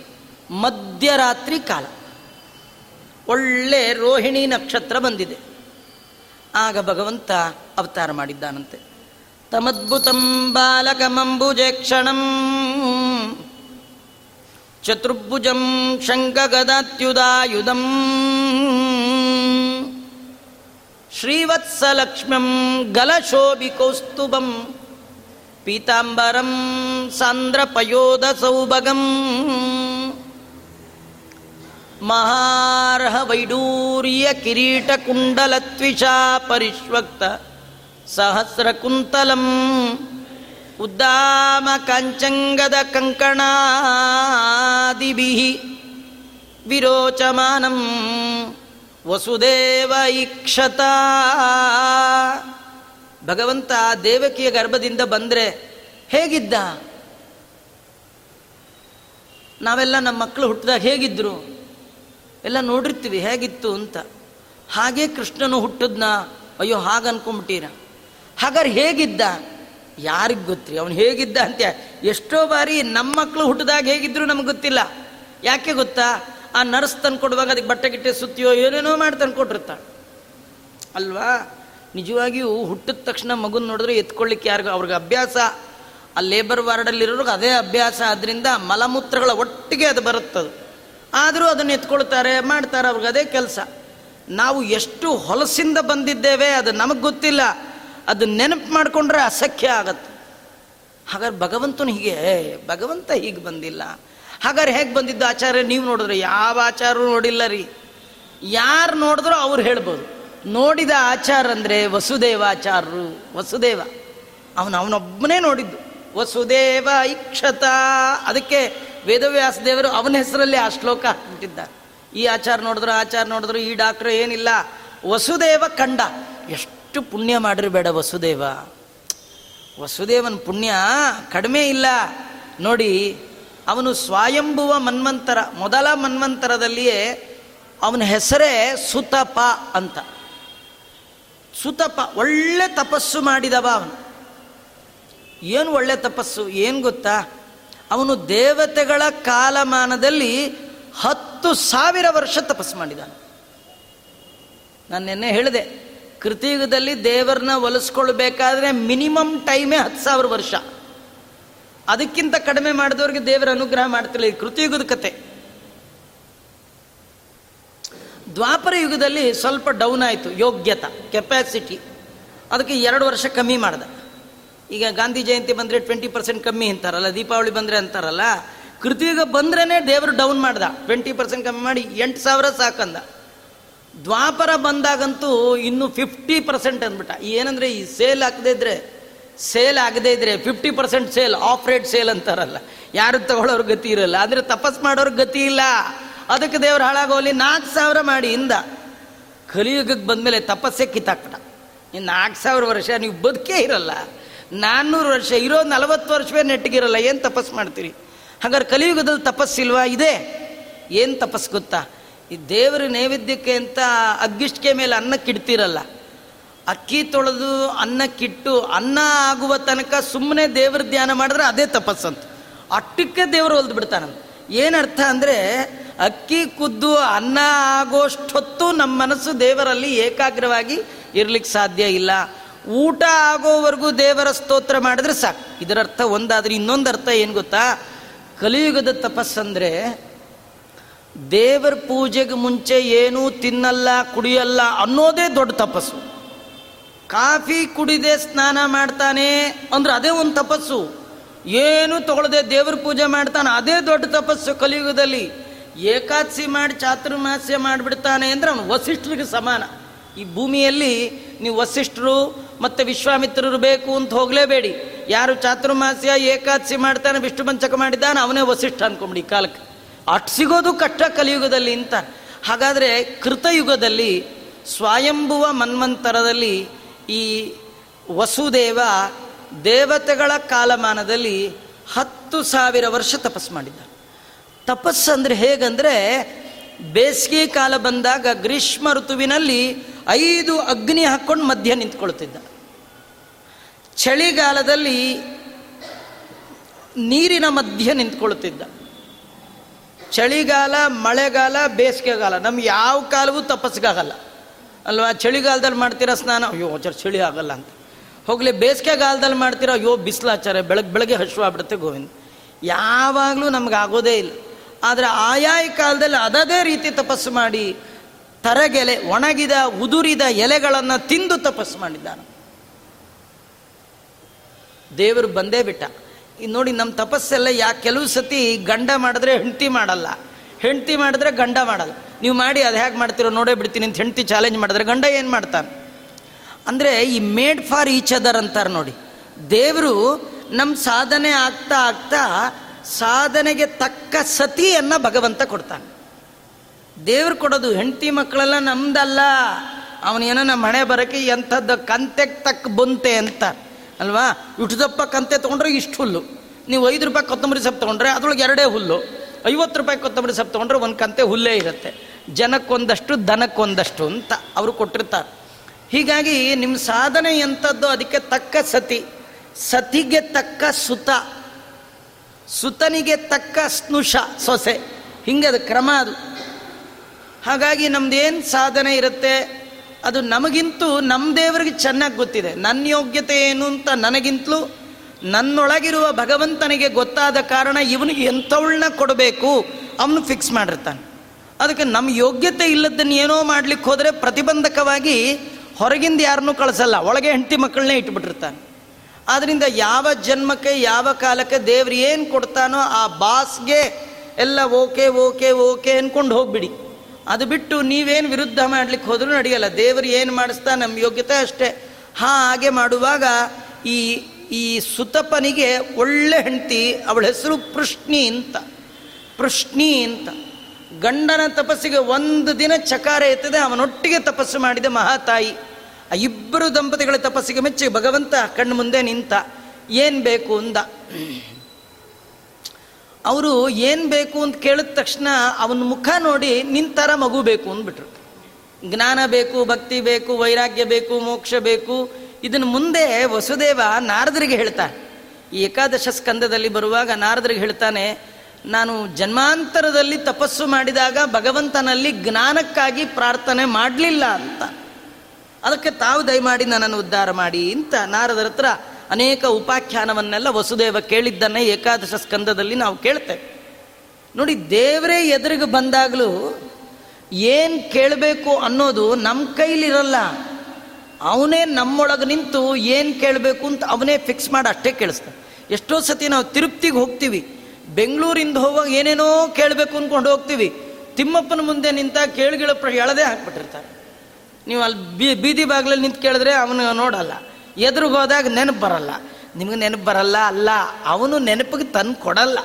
ಮಧ್ಯರಾತ್ರಿ ಕಾಲ. ಒಳ್ಳೆ ರೋಹಿಣಿ ನಕ್ಷತ್ರ ಬಂದಿದೆ. ಆಗ ಭಗವಂತ ಅವತಾರ ಮಾಡಿದ್ದಾನಂತೆ. ತಮದ್ಭುತಂ ಬಾಲಕಮಂಬುಜೆ ಕ್ಷಣಂ ಚತುರ್ಭುಜಂ ಶಂಕಗದಾತ್ಯುದಾಯುಧಂ ಶ್ರೀವತ್ಸಲಕ್ಷ್ಮ್ಯಂ ಗಲಶೋಭಿಕೌಸ್ತುಭಂ ಪೀತಾಂಬರಂ ಸಾಂದ್ರಪಯೋಧ ಸೌಭಗಂ ಮಹಾರ್ಹ ಉದ್ದಾಮ ಕಾಂಚಂಗದ ಕಂಕಣಾದಿಭಿ ವಿರೋಚಮಾನಂ ವಸುದೇವ ಇಕ್ಷತ. ಭಗವಂತ ದೇವಕಿಯ ಗರ್ಭದಿಂದ ಬಂದರೆ ಹೇಗಿದ್ದ? ನಾವೆಲ್ಲ ನಮ್ಮ ಮಕ್ಕಳು ಹುಟ್ಟಿದಾಗ ಹೇಗಿದ್ರು? ಎಲ್ಲ ನೋಡಿರ್ತೀವಿ, ಹೇಗಿತ್ತು ಅಂತ. ಹಾಗೆ ಕೃಷ್ಣನು ಹುಟ್ಟಿದ್ನ. ಅಯ್ಯೋ ಹಾಗೆ ಅನ್ಕೊಂಬಿಟ್ಟೀರ ಹಾಗಾದ್ರೆ ಹೇಗಿದ್ದ? ಯಾರಿಗೆ ಗೊತ್ತ್ರಿ? ಅವನು ಹೇಗಿದ್ದ ಅಂತ ಎಷ್ಟೋ ಬಾರಿ ನಮ್ಮ ಮಕ್ಕಳು ಹುಟ್ಟಿದಾಗ ಹೇಗಿದ್ರು ನಮ್ಗೆ ಗೊತ್ತಿಲ್ಲ. ಯಾಕೆ ಗೊತ್ತಾ? ಆ ನರ್ಸ್ ತಂದು ಕೊಡುವಾಗ ಅದಕ್ಕೆ ಬಟ್ಟೆ ಗಿಟ್ಟೆ ಸುತ್ತಿಯೋ ಏನೇನೋ ಮಾಡಿ ತಂದು ಅಲ್ವಾ? ನಿಜವಾಗಿಯೂ ಹುಟ್ಟಿದ ತಕ್ಷಣ ಮಗುನ ನೋಡಿದ್ರೆ ಎತ್ಕೊಳ್ಳಿಕ್ಕೆ ಯಾರಿಗೂ ಅವ್ರಿಗೆ ಅಭ್ಯಾಸ. ಆ ಲೇಬರ್ ವಾರ್ಡಲ್ಲಿರೋರ್ಗೆ ಅದೇ ಅಭ್ಯಾಸ. ಆದ್ರಿಂದ ಮಲಮೂತ್ರಗಳ ಒಟ್ಟಿಗೆ ಅದು ಬರುತ್ತದು. ಆದರೂ ಅದನ್ನು ಎತ್ಕೊಳ್ತಾರೆ, ಮಾಡ್ತಾರೆ, ಅವ್ರಿಗೆ ಅದೇ ಕೆಲಸ. ನಾವು ಎಷ್ಟು ಹೊಲಸಿಂದ ಬಂದಿದ್ದೇವೆ, ಅದು ನಮಗೆ ಗೊತ್ತಿಲ್ಲ. ಅದು ನೆನಪು ಮಾಡಿಕೊಂಡ್ರೆ ಅಸಖ್ಯ ಆಗತ್ತೆ. ಹಾಗಾದ್ರೆ ಭಗವಂತನು ಹೀಗೆ ಭಗವಂತ ಹೀಗೆ ಬಂದಿಲ್ಲ. ಹಾಗಾದ್ರೆ ಹೇಗೆ ಬಂದಿದ್ದು ಆಚಾರ್ಯ? ನೀವು ನೋಡಿದ್ರೆ ಯಾವ ಆಚಾರ್ಯರು ನೋಡಿಲ್ಲ ರೀ. ಯಾರು ನೋಡಿದ್ರು ಅವ್ರು ಹೇಳ್ಬೋದು. ನೋಡಿದ ಆಚಾರ ಅಂದರೆ ವಸುದೇವಾಚಾರ್ಯರು ವಸುದೇವ. ಅವನು ಅವನೊಬ್ಬನೇ ನೋಡಿದ್ದು. ವಸುದೇವ ಇಕ್ಷತ. ಅದಕ್ಕೆ ವೇದವ್ಯಾಸ ದೇವರು ಅವನ ಹೆಸರಲ್ಲಿ ಆ ಶ್ಲೋಕ ಹಾಕ್ಬಿಟ್ಟಿದ್ದಾರೆ. ಈ ಆಚಾರ ನೋಡಿದ್ರು ಆಚಾರ ನೋಡಿದ್ರು ಈ ಡಾಕ್ಟ್ರು ಏನಿಲ್ಲ. ವಸುದೇವ ಕಂಡ. ಎಷ್ಟು ಪುಣ್ಯ ಮಾಡಿರಬೇಡ ವಸುದೇವ. ವಸುದೇವನ ಪುಣ್ಯ ಕಡಿಮೆ ಇಲ್ಲ. ನೋಡಿ, ಅವನು ಸ್ವಯಂಭುವ ಮನ್ವಂತರ, ಮೊದಲ ಮನ್ವಂತರದಲ್ಲಿಯೇ ಅವನ ಹೆಸರೇ ಸುತಪ ಅಂತ. ಸುತಪ, ಒಳ್ಳೆ ತಪಸ್ಸು ಮಾಡಿದವ ಅವನು. ಏನು ಒಳ್ಳೆ ತಪಸ್ಸು, ಏನು ಗೊತ್ತಾ? ಅವನು ದೇವತೆಗಳ ಕಾಲಮಾನದಲ್ಲಿ ಹತ್ತು ಸಾವಿರ ವರ್ಷ ತಪಸ್ಸು ಮಾಡಿದಾನೆ. ನಾನು ನಿನ್ನೆ ಹೇಳಿದೆ ಕೃತಿಯುಗದಲ್ಲಿ ದೇವರನ್ನ ಒಲಿಸ್ಕೊಳ್ಬೇಕಾದ್ರೆ ಮಿನಿಮಮ್ ಟೈಮೇ ಹತ್ತು ಸಾವಿರ ವರ್ಷ. ಅದಕ್ಕಿಂತ ಕಡಿಮೆ ಮಾಡಿದವ್ರಿಗೆ ದೇವರ ಅನುಗ್ರಹ ಮಾಡ್ತಿಲ್ಲ ಈ ಕೃತಿಯುಗದ ಕತೆ. ದ್ವಾಪರ ಯುಗದಲ್ಲಿ ಸ್ವಲ್ಪ ಡೌನ್ ಆಯಿತು, ಯೋಗ್ಯತ ಕೆಪಾಸಿಟಿ ಅದಕ್ಕೆ ಎರಡು ವರ್ಷ ಕಮ್ಮಿ ಮಾಡ್ದ. ಈಗ ಗಾಂಧಿ ಜಯಂತಿ ಬಂದರೆ ಟ್ವೆಂಟಿ ಪರ್ಸೆಂಟ್ ಕಮ್ಮಿ ಅಂತಾರಲ್ಲ, ದೀಪಾವಳಿ ಬಂದರೆ ಅಂತಾರಲ್ಲ, ಕೃತಿಯುಗ ಬಂದ್ರೇ ದೇವರು ಡೌನ್ ಮಾಡ್ದ. ಟ್ವೆಂಟಿ ಪರ್ಸೆಂಟ್ ಕಮ್ಮಿ ಮಾಡಿ ಎಂಟು ಸಾವಿರ ಸಾಕಂದ. ದ್ವಾಪರ ಬಂದಾಗಂತೂ ಇನ್ನು ಫಿಫ್ಟಿ ಪರ್ಸೆಂಟ್ ಅಂದ್ಬಿಟ್ಟ. ಏನಂದ್ರೆ ಈ ಸೇಲ್ ಆಗದೇ ಇದ್ರೆ ಸೇಲ್ ಆಗದೇ ಇದ್ರೆ fifty percent sale off rate sale ಅಂತಾರಲ್ಲ. ಯಾರು ತಗೊಳ್ಳೋರು ಗತಿ ಇರಲ್ಲ. ಅಂದ್ರೆ ತಪಸ್ ಮಾಡೋರು ಗತಿ ಇಲ್ಲ. ಅದಕ್ಕೆ ದೇವ್ರು ಹಾಳಾಗೋಲಿ ನಾಲ್ಕು ಸಾವಿರ ಮಾಡಿ ಇಂದ. ಕಲಿಯುಗಕ್ಕೆ ಬಂದಮೇಲೆ ತಪಸ್ಸೇ ಕಿತ್ತಾಕ್ಬಿಟ ಇನ್ನು ನಾಲ್ಕು ಸಾವಿರ ವರ್ಷ ನೀವು ಬದುಕೇ ಇರಲ್ಲ. ನಾನ್ನೂರು ವರ್ಷ ಇರೋ ನಲವತ್ತು ವರ್ಷವೇ ನೆಟ್ಟಿಗಿರಲ್ಲ. ಏನು ತಪಸ್ ಮಾಡ್ತೀರಿ? ಹಾಗಾದ್ರೆ ಕಲಿಯುಗದಲ್ಲಿ ತಪಸ್ಸಿಲ್ವಾ? ಇದೆ. ಏನು ತಪಸ್ ಗೊತ್ತಾ? ಈ ದೇವರ ನೈವೇದ್ಯಕ್ಕೆ ಅಂತ ಅಗ್ಗಿಷ್ಟಿಗೆ ಮೇಲೆ ಅನ್ನಕ್ಕಿಡ್ತಿರಲ್ಲ ಅಕ್ಕಿ ತೊಳೆದು ಅನ್ನಕ್ಕಿಟ್ಟು ಅನ್ನ ಆಗುವ ತನಕ ಸುಮ್ಮನೆ ದೇವ್ರ ಧ್ಯಾನ ಮಾಡಿದ್ರೆ ಅದೇ ತಪಸ್ಸಂತ. ಅಟ್ಟಕ್ಕೆ ದೇವರು ಹೊಲ್ದು ಬಿಡ್ತಾನಂತ ಏನರ್ಥ ಅಂದರೆ ಅಕ್ಕಿ ಕುದ್ದು ಅನ್ನ ಆಗೋಷ್ಟೊತ್ತು ನಮ್ಮ ಮನಸ್ಸು ದೇವರಲ್ಲಿ ಏಕಾಗ್ರವಾಗಿ ಇರಲಿಕ್ಕೆ ಸಾಧ್ಯ ಇಲ್ಲ. ಊಟ ಆಗೋವರೆಗೂ ದೇವರ ಸ್ತೋತ್ರ ಮಾಡಿದ್ರೆ ಸಾಕು. ಇದರರ್ಥ ಒಂದಾದ್ರೆ ಇನ್ನೊಂದು ಅರ್ಥ ಏನು ಗೊತ್ತಾ? ಕಲಿಯುಗದ ತಪಸ್ಸಂದ್ರೆ ದೇವರ ಪೂಜೆಗೆ ಮುಂಚೆ ಏನೂ ತಿನ್ನಲ್ಲ, ಕುಡಿಯಲ್ಲ ಅನ್ನೋದೇ ದೊಡ್ಡ ತಪಸ್ಸು. ಕಾಫಿ ಕುಡಿದೆ, ಸ್ನಾನ ಮಾಡ್ತಾನೆ ಅಂದ್ರೆ ಅದೇ ಒಂದು ತಪಸ್ಸು. ಏನು ತಗೊಳ್ಳದೆ ದೇವ್ರ ಪೂಜೆ ಮಾಡ್ತಾನೆ, ಅದೇ ದೊಡ್ಡ ತಪಸ್ಸು ಕಲಿಯುಗದಲ್ಲಿ. ಏಕಾದಶಿ ಮಾಡಿ ಚಾತುರ್ಮಾಸ್ಯ ಮಾಡಿಬಿಡ್ತಾನೆ ಅಂದ್ರೆ ಅವನು ವಸಿಷ್ಠರಿಗೆ ಸಮಾನ. ಈ ಭೂಮಿಯಲ್ಲಿ ನೀವು ವಸಿಷ್ಠರು ಮತ್ತು ವಿಶ್ವಾಮಿತ್ರರು ಬೇಕು ಅಂತ ಹೋಗಲೇಬೇಡಿ. ಯಾರು ಚಾತುರ್ಮಾಸ್ಯ ಏಕಾದಶಿ ಮಾಡ್ತಾನೆ, ವಿಷ್ಣು ಪಂಚಕ ಮಾಡಿದ್ದಾನೆ ಅವನೇ ವಸಿಷ್ಠ ಅನ್ಕೊಂಬಿಡಿ ಈ ಕಾಲಕ್ಕೆ. ಅಟ್ ಸಿಗೋದು ಕಷ್ಟ ಕಲಿಯುಗದಲ್ಲಿ ಅಂತ. ಹಾಗಾದರೆ ಕೃತಯುಗದಲ್ಲಿ ಸ್ವಯಂಭುವ ಮನ್ವಂತರದಲ್ಲಿ ಈ ವಸುದೇವ ದೇವತೆಗಳ ಕಾಲಮಾನದಲ್ಲಿ ಹತ್ತು ಸಾವಿರ ವರ್ಷ ತಪಸ್ಸು ಮಾಡಿದ್ದ ತಪಸ್ಸು ಅಂದರೆ ಹೇಗಂದರೆ ಬೇಸಿಗೆ ಕಾಲ ಬಂದಾಗ ಗ್ರೀಷ್ಮ ಋತುವಿನಲ್ಲಿ ಐದು ಅಗ್ನಿ ಹಾಕ್ಕೊಂಡು ಮಧ್ಯ ನಿಂತ್ಕೊಳ್ತಿದ್ದ. ಚಳಿಗಾಲದಲ್ಲಿ ನೀರಿನ ಮಧ್ಯ ನಿಂತ್ಕೊಳ್ತಿದ್ದ. ಚಳಿಗಾಲ, ಮಳೆಗಾಲ, ಬೇಸಿಗೆಗಾಲ. ನಮ್ಗೆ ಯಾವ ಕಾಲವೂ ತಪಸ್ಸಿಗಾಗಲ್ಲ. ಅಲ್ವಾ? ಚಳಿಗಾಲದಲ್ಲಿ ಮಾಡ್ತೀರಾ ಸ್ನಾನ? ಅಯ್ಯೋ ಆಚಾರ ಚಳಿ ಆಗಲ್ಲ ಅಂತ. ಹೋಗಲಿ, ಬೇಸಿಗೆಗಾಲದಲ್ಲಿ ಮಾಡ್ತೀರಾ? ಅಯ್ಯೋ, ಬಿಸಿಲಾಚಾರ ಬೆಳಗ್ಗೆ ಬೆಳಗ್ಗೆ ಹಶ್ವ ಆಗ್ಬಿಡುತ್ತೆ ಗೋವಿಂದ. ಯಾವಾಗಲೂ ನಮ್ಗೆ ಆಗೋದೇ ಇಲ್ಲ. ಆದರೆ ಆಯಾಯ ಕಾಲದಲ್ಲಿ ಅದದೇ ರೀತಿ ತಪಸ್ಸು ಮಾಡಿ, ತರಗೆಲೆ, ಒಣಗಿದ, ಉದುರಿದ ಎಲೆಗಳನ್ನು ತಿಂದು ತಪಸ್ಸು ಮಾಡಿದ್ದಾನೆ. ದೇವರು ಬಂದೇ ಬಿಟ್ಟ. ಇನ್ನು ನೋಡಿ ನಮ್ಮ ತಪಸ್ಸೆಲ್ಲ ಯಾಕೆ ಕೆಲವು ಸತಿ ಗಂಡ ಮಾಡಿದ್ರೆ ಹೆಂಡತಿ ಮಾಡಲ್ಲ. ಹೆಂಡತಿ ಮಾಡಿದ್ರೆ ಗಂಡ ಮಾಡಲ್ಲ. ನೀವು ಮಾಡಿ ಅದು ಹೇಗೆ ಮಾಡ್ತಿರೋ ನೋಡೇ ಬಿಡ್ತೀನಿ ಅಂತ ಹೆಂಡತಿ ಚಾಲೆಂಜ್ ಮಾಡಿದ್ರೆ ಗಂಡ ಏನು ಮಾಡ್ತಾನೆ? ಅಂದರೆ he made for each other ಅಂತಾರೆ ನೋಡಿ. ದೇವರು ನಮ್ಮ ಸಾಧನೆ ಆಗ್ತಾ ಆಗ್ತಾ ಸಾಧನೆಗೆ ತಕ್ಕ ಸತಿಯನ್ನು ಭಗವಂತ ಕೊಡ್ತಾನೆ. ದೇವ್ರು ಕೊಡೋದು ಹೆಂಡತಿ ಮಕ್ಕಳೆಲ್ಲ ನಮ್ದಲ್ಲ. ಅವನೇನೋ ನಮ್ಮ ಹಣೆ ಬರೋಕೆ ಎಂಥದ್ದು ಕಂತೆಗೆ ತಕ್ಕ ಬಂತೆ ಅಂತ ಅಲ್ವಾ? ಇಷ್ಟುದಪ್ಪ ಕಂತೆ ತೊಗೊಂಡ್ರೆ ಇಷ್ಟು ಹುಲ್ಲು. ನೀವು ಐದು ರೂಪಾಯಿ ಕೊತ್ತಂಬರಿ ಸೊಪ್ಪು ತೊಗೊಂಡ್ರೆ ಅದ್ರೊಳಗೆ ಎರಡೇ ಹುಲ್ಲು. ಐವತ್ತು ರೂಪಾಯಿ ಕೊತ್ತಂಬರಿ ಸೊಪ್ಪು ತೊಗೊಂಡ್ರೆ ಒಂದು ಕಂತೆ ಹುಲ್ಲೇ ಇರುತ್ತೆ. ಜನಕ್ಕೊಂದಷ್ಟು, ದನಕ್ಕೊಂದಷ್ಟು ಅಂತ ಅವರು ಕೊಟ್ಟಿರ್ತಾರೆ. ಹೀಗಾಗಿ ನಿಮ್ಮ ಸಾಧನೆ ಎಂಥದ್ದು ಅದಕ್ಕೆ ತಕ್ಕ ಸತಿ. ಸತಿಗೆ ತಕ್ಕ ಸುತ. ಸುತನಿಗೆ ತಕ್ಕ ಸ್ನುಷ, ಸೊಸೆ. ಹಿಂಗೆ ಅದು ಕ್ರಮ ಅದು. ಹಾಗಾಗಿ ನಮ್ದೇನು ಸಾಧನೆ ಇರುತ್ತೆ? ಅದು ನಮಗಿಂತೂ ನಮ್ಮ ದೇವರಿಗೆ ಚೆನ್ನಾಗಿ ಗೊತ್ತಿದೆ. ನನ್ನ ಯೋಗ್ಯತೆ ಏನು ಅಂತ ನನಗಿಂತಲೂ ನನ್ನೊಳಗಿರುವ ಭಗವಂತನಿಗೆ ಗೊತ್ತಾದ ಕಾರಣ ಇವನಿಗೆ ಎಂಥವಳನ್ನ ಕೊಡಬೇಕು, ಅವನು ಫಿಕ್ಸ್ ಮಾಡಿರ್ತಾನೆ. ಅದಕ್ಕೆ ನಮ್ಮ ಯೋಗ್ಯತೆ ಇಲ್ಲದನ್ನು ಏನೋ ಮಾಡ್ಲಿಕ್ಕೆ ಹೋದರೆ ಪ್ರತಿಬಂಧಕವಾಗಿ ಹೊರಗಿಂದ ಯಾರನ್ನೂ ಕಳಿಸಲ್ಲ, ಒಳಗೆ ಹೆಂಡತಿ ಮಕ್ಕಳನ್ನೇ ಇಟ್ಬಿಟ್ಟಿರ್ತಾನೆ. ಆದ್ದರಿಂದ ಯಾವ ಜನ್ಮಕ್ಕೆ, ಯಾವ ಕಾಲಕ್ಕೆ ದೇವ್ರು ಏನು ಕೊಡ್ತಾನೋ ಆ ಬಾಸ್ಗೆ ಎಲ್ಲ ಓಕೆ ಓಕೆ ಓಕೆ ಅನ್ಕೊಂಡು ಹೋಗ್ಬಿಡಿ. ಅದು ಬಿಟ್ಟು ನೀವೇನು ವಿರುದ್ಧ ಮಾಡಲಿಕ್ಕೆ ಹೋದರೂ ನಡೆಯಲ್ಲ. ದೇವರು ಏನು ಮಾಡಿಸ್ತಾ ನಮ್ಮ ಯೋಗ್ಯತೆ ಅಷ್ಟೇ. ಹಾಗೆ ಮಾಡುವಾಗ ಈ ಈ ಸುತಪನಿಗೆ ಒಳ್ಳೆ ಹೆಂಡತಿ, ಅವಳ ಹೆಸರು ಪೃಷ್ಣಿ ಅಂತ. ಪೃಷ್ಣಿ ಅಂತ. ಗಂಡನ ತಪಸ್ಸಿಗೆ ಒಂದು ದಿನ ಚಕಾರ ಎತ್ತದೆ, ಅವನೊಟ್ಟಿಗೆ ತಪಸ್ಸು ಮಾಡಿದ ಮಹಾತಾಯಿ. ಆ ಇಬ್ಬರು ದಂಪತಿಗಳ ತಪಸ್ಸಿಗೆ ಮೆಚ್ಚಿ ಭಗವಂತ ಕಣ್ಣು ಮುಂದೆ ನಿಂತ, ಏನು ಬೇಕು ಅಂದ. ಅವರು ಏನು ಬೇಕು ಅಂತ ಕೇಳಿದ ತಕ್ಷಣ ಅವನ ಮುಖ ನೋಡಿ ನಿಂತರ ಮಗು ಬೇಕು ಅಂದ್ಬಿಟ್ರು. ಜ್ಞಾನ ಬೇಕು, ಭಕ್ತಿ ಬೇಕು, ವೈರಾಗ್ಯ ಬೇಕು, ಮೋಕ್ಷ ಬೇಕು. ಇದನ್ನು ಮುಂದೆ ವಸುದೇವ ನಾರದರಿಗೆ ಹೇಳ್ತಾನೆ. ಈ ಏಕಾದಶ ಸ್ಕಂದದಲ್ಲಿ ಬರುವಾಗ ನಾರದರಿಗೆ ಹೇಳ್ತಾನೆ, ನಾನು ಜನ್ಮಾಂತರದಲ್ಲಿ ತಪಸ್ಸು ಮಾಡಿದಾಗ ಭಗವಂತನಲ್ಲಿ ಜ್ಞಾನಕ್ಕಾಗಿ ಪ್ರಾರ್ಥನೆ ಮಾಡಲಿಲ್ಲ ಅಂತ. ಅದಕ್ಕೆ ತಾವು ದಯಮಾಡಿ ನನ್ನನ್ನು ಉದ್ಧಾರ ಮಾಡಿ ಅಂತ ನಾರದರ ಹತ್ರ ಅನೇಕ ಉಪಾಖ್ಯಾನವನ್ನೆಲ್ಲ ವಸುದೇವ ಕೇಳಿದ್ದನ್ನೇ ಏಕಾದಶ ಸ್ಕಂದದಲ್ಲಿ ನಾವು ಕೇಳ್ತೇವೆ. ನೋಡಿ, ದೇವರೇ ಎದುರಿಗೆ ಬಂದಾಗಲೂ ಏನು ಕೇಳಬೇಕು ಅನ್ನೋದು ನಮ್ಮ ಕೈಲಿರಲ್ಲ. ಅವನೇ ನಮ್ಮೊಳಗೆ ನಿಂತು ಏನು ಕೇಳಬೇಕು ಅಂತ ಅವನೇ ಫಿಕ್ಸ್ ಮಾಡಿ ಅಷ್ಟೇ ಕೇಳಿಸ್ತಾನೆ. ಎಷ್ಟೋ ಸತಿ ನಾವು ತಿರುಪ್ತಿಗೆ ಹೋಗ್ತೀವಿ. ಬೆಂಗಳೂರಿಂದ ಹೋಗುವಾಗ ಏನೇನೋ ಕೇಳಬೇಕು ಅಂದ್ಕೊಂಡು ಹೋಗ್ತೀವಿ. ತಿಮ್ಮಪ್ಪನ ಮುಂದೆ ನಿಂತ ಕೇಳಿಗಳ ಎಳದೇ ಹಾಕ್ಬಿಟ್ಟಿರ್ತಾರೆ. ನೀವು ಅಲ್ಲಿ ಬೀದಿ ಬಾಗಿಲಲ್ಲಿ ನಿಂತು ಕೇಳಿದ್ರೆ ಅವನು ನೋಡಲ್ಲ. ಎದುರಿಗೆ ಹೋದಾಗ ನೆನಪು ಬರಲ್ಲ. ನಿಮಗೆ ನೆನಪು ಬರಲ್ಲ ಅಲ್ಲ. ಅವನು ನೆನಪಿಗೆ ತಂದು ಕೊಡಲ್ಲ.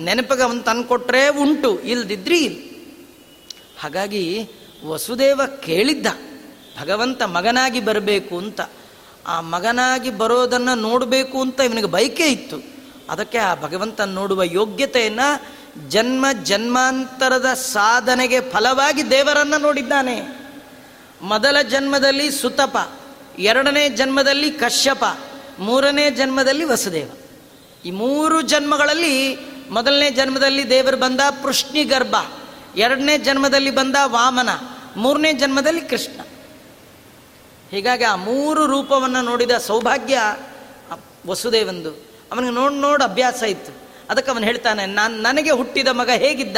ನೆನಪಿಗೆ ಅವನು ತಂದು ಕೊಟ್ಟರೆ ಉಂಟು, ಇಲ್ದಿದ್ರಿ ಇಲ್ಲ. ಹಾಗಾಗಿ ವಸುದೇವ ಕೇಳಿದ್ದ, ಭಗವಂತ ಮಗನಾಗಿ ಬರಬೇಕು ಅಂತ. ಆ ಮಗನಾಗಿ ಬರೋದನ್ನು ನೋಡಬೇಕು ಅಂತ ಇವನಿಗೆ ಬಯಕೆ ಇತ್ತು. ಅದಕ್ಕೆ ಆ ಭಗವಂತ ನೋಡುವ ಯೋಗ್ಯತೆಯನ್ನು ಜನ್ಮ ಜನ್ಮಾಂತರದ ಸಾಧನೆಗೆ ಫಲವಾಗಿ ದೇವರನ್ನು ನೋಡಿದ್ದಾನೆ. ಮೊದಲ ಜನ್ಮದಲ್ಲಿ ಸುತಪ ಎರಡನೇ ಜನ್ಮದಲ್ಲಿ ಕಶ್ಯಪ, ಮೂರನೇ ಜನ್ಮದಲ್ಲಿ ವಸುದೇವ. ಈ ಮೂರು ಜನ್ಮಗಳಲ್ಲಿ ಮೊದಲನೇ ಜನ್ಮದಲ್ಲಿ ದೇವರು ಬಂದ ಪೃಷ್ಣಿ ಗರ್ಭ ಎರಡನೇ ಜನ್ಮದಲ್ಲಿ ಬಂದ ವಾಮನ, ಮೂರನೇ ಜನ್ಮದಲ್ಲಿ ಕೃಷ್ಣ. ಹೀಗಾಗಿ ಆ ಮೂರು ರೂಪವನ್ನು ನೋಡಿದ ಸೌಭಾಗ್ಯ ವಸುದೇವಂದು. ಅವನಿಗೆ ನೋಡಿ ನೋಡಿ ಅಭ್ಯಾಸ ಇತ್ತು. ಅದಕ್ಕೆ ಅವನು ಹೇಳ್ತಾನೆ, ನಾನು ನನಗೆ ಹುಟ್ಟಿದ ಮಗ ಹೇಗಿದ್ದ?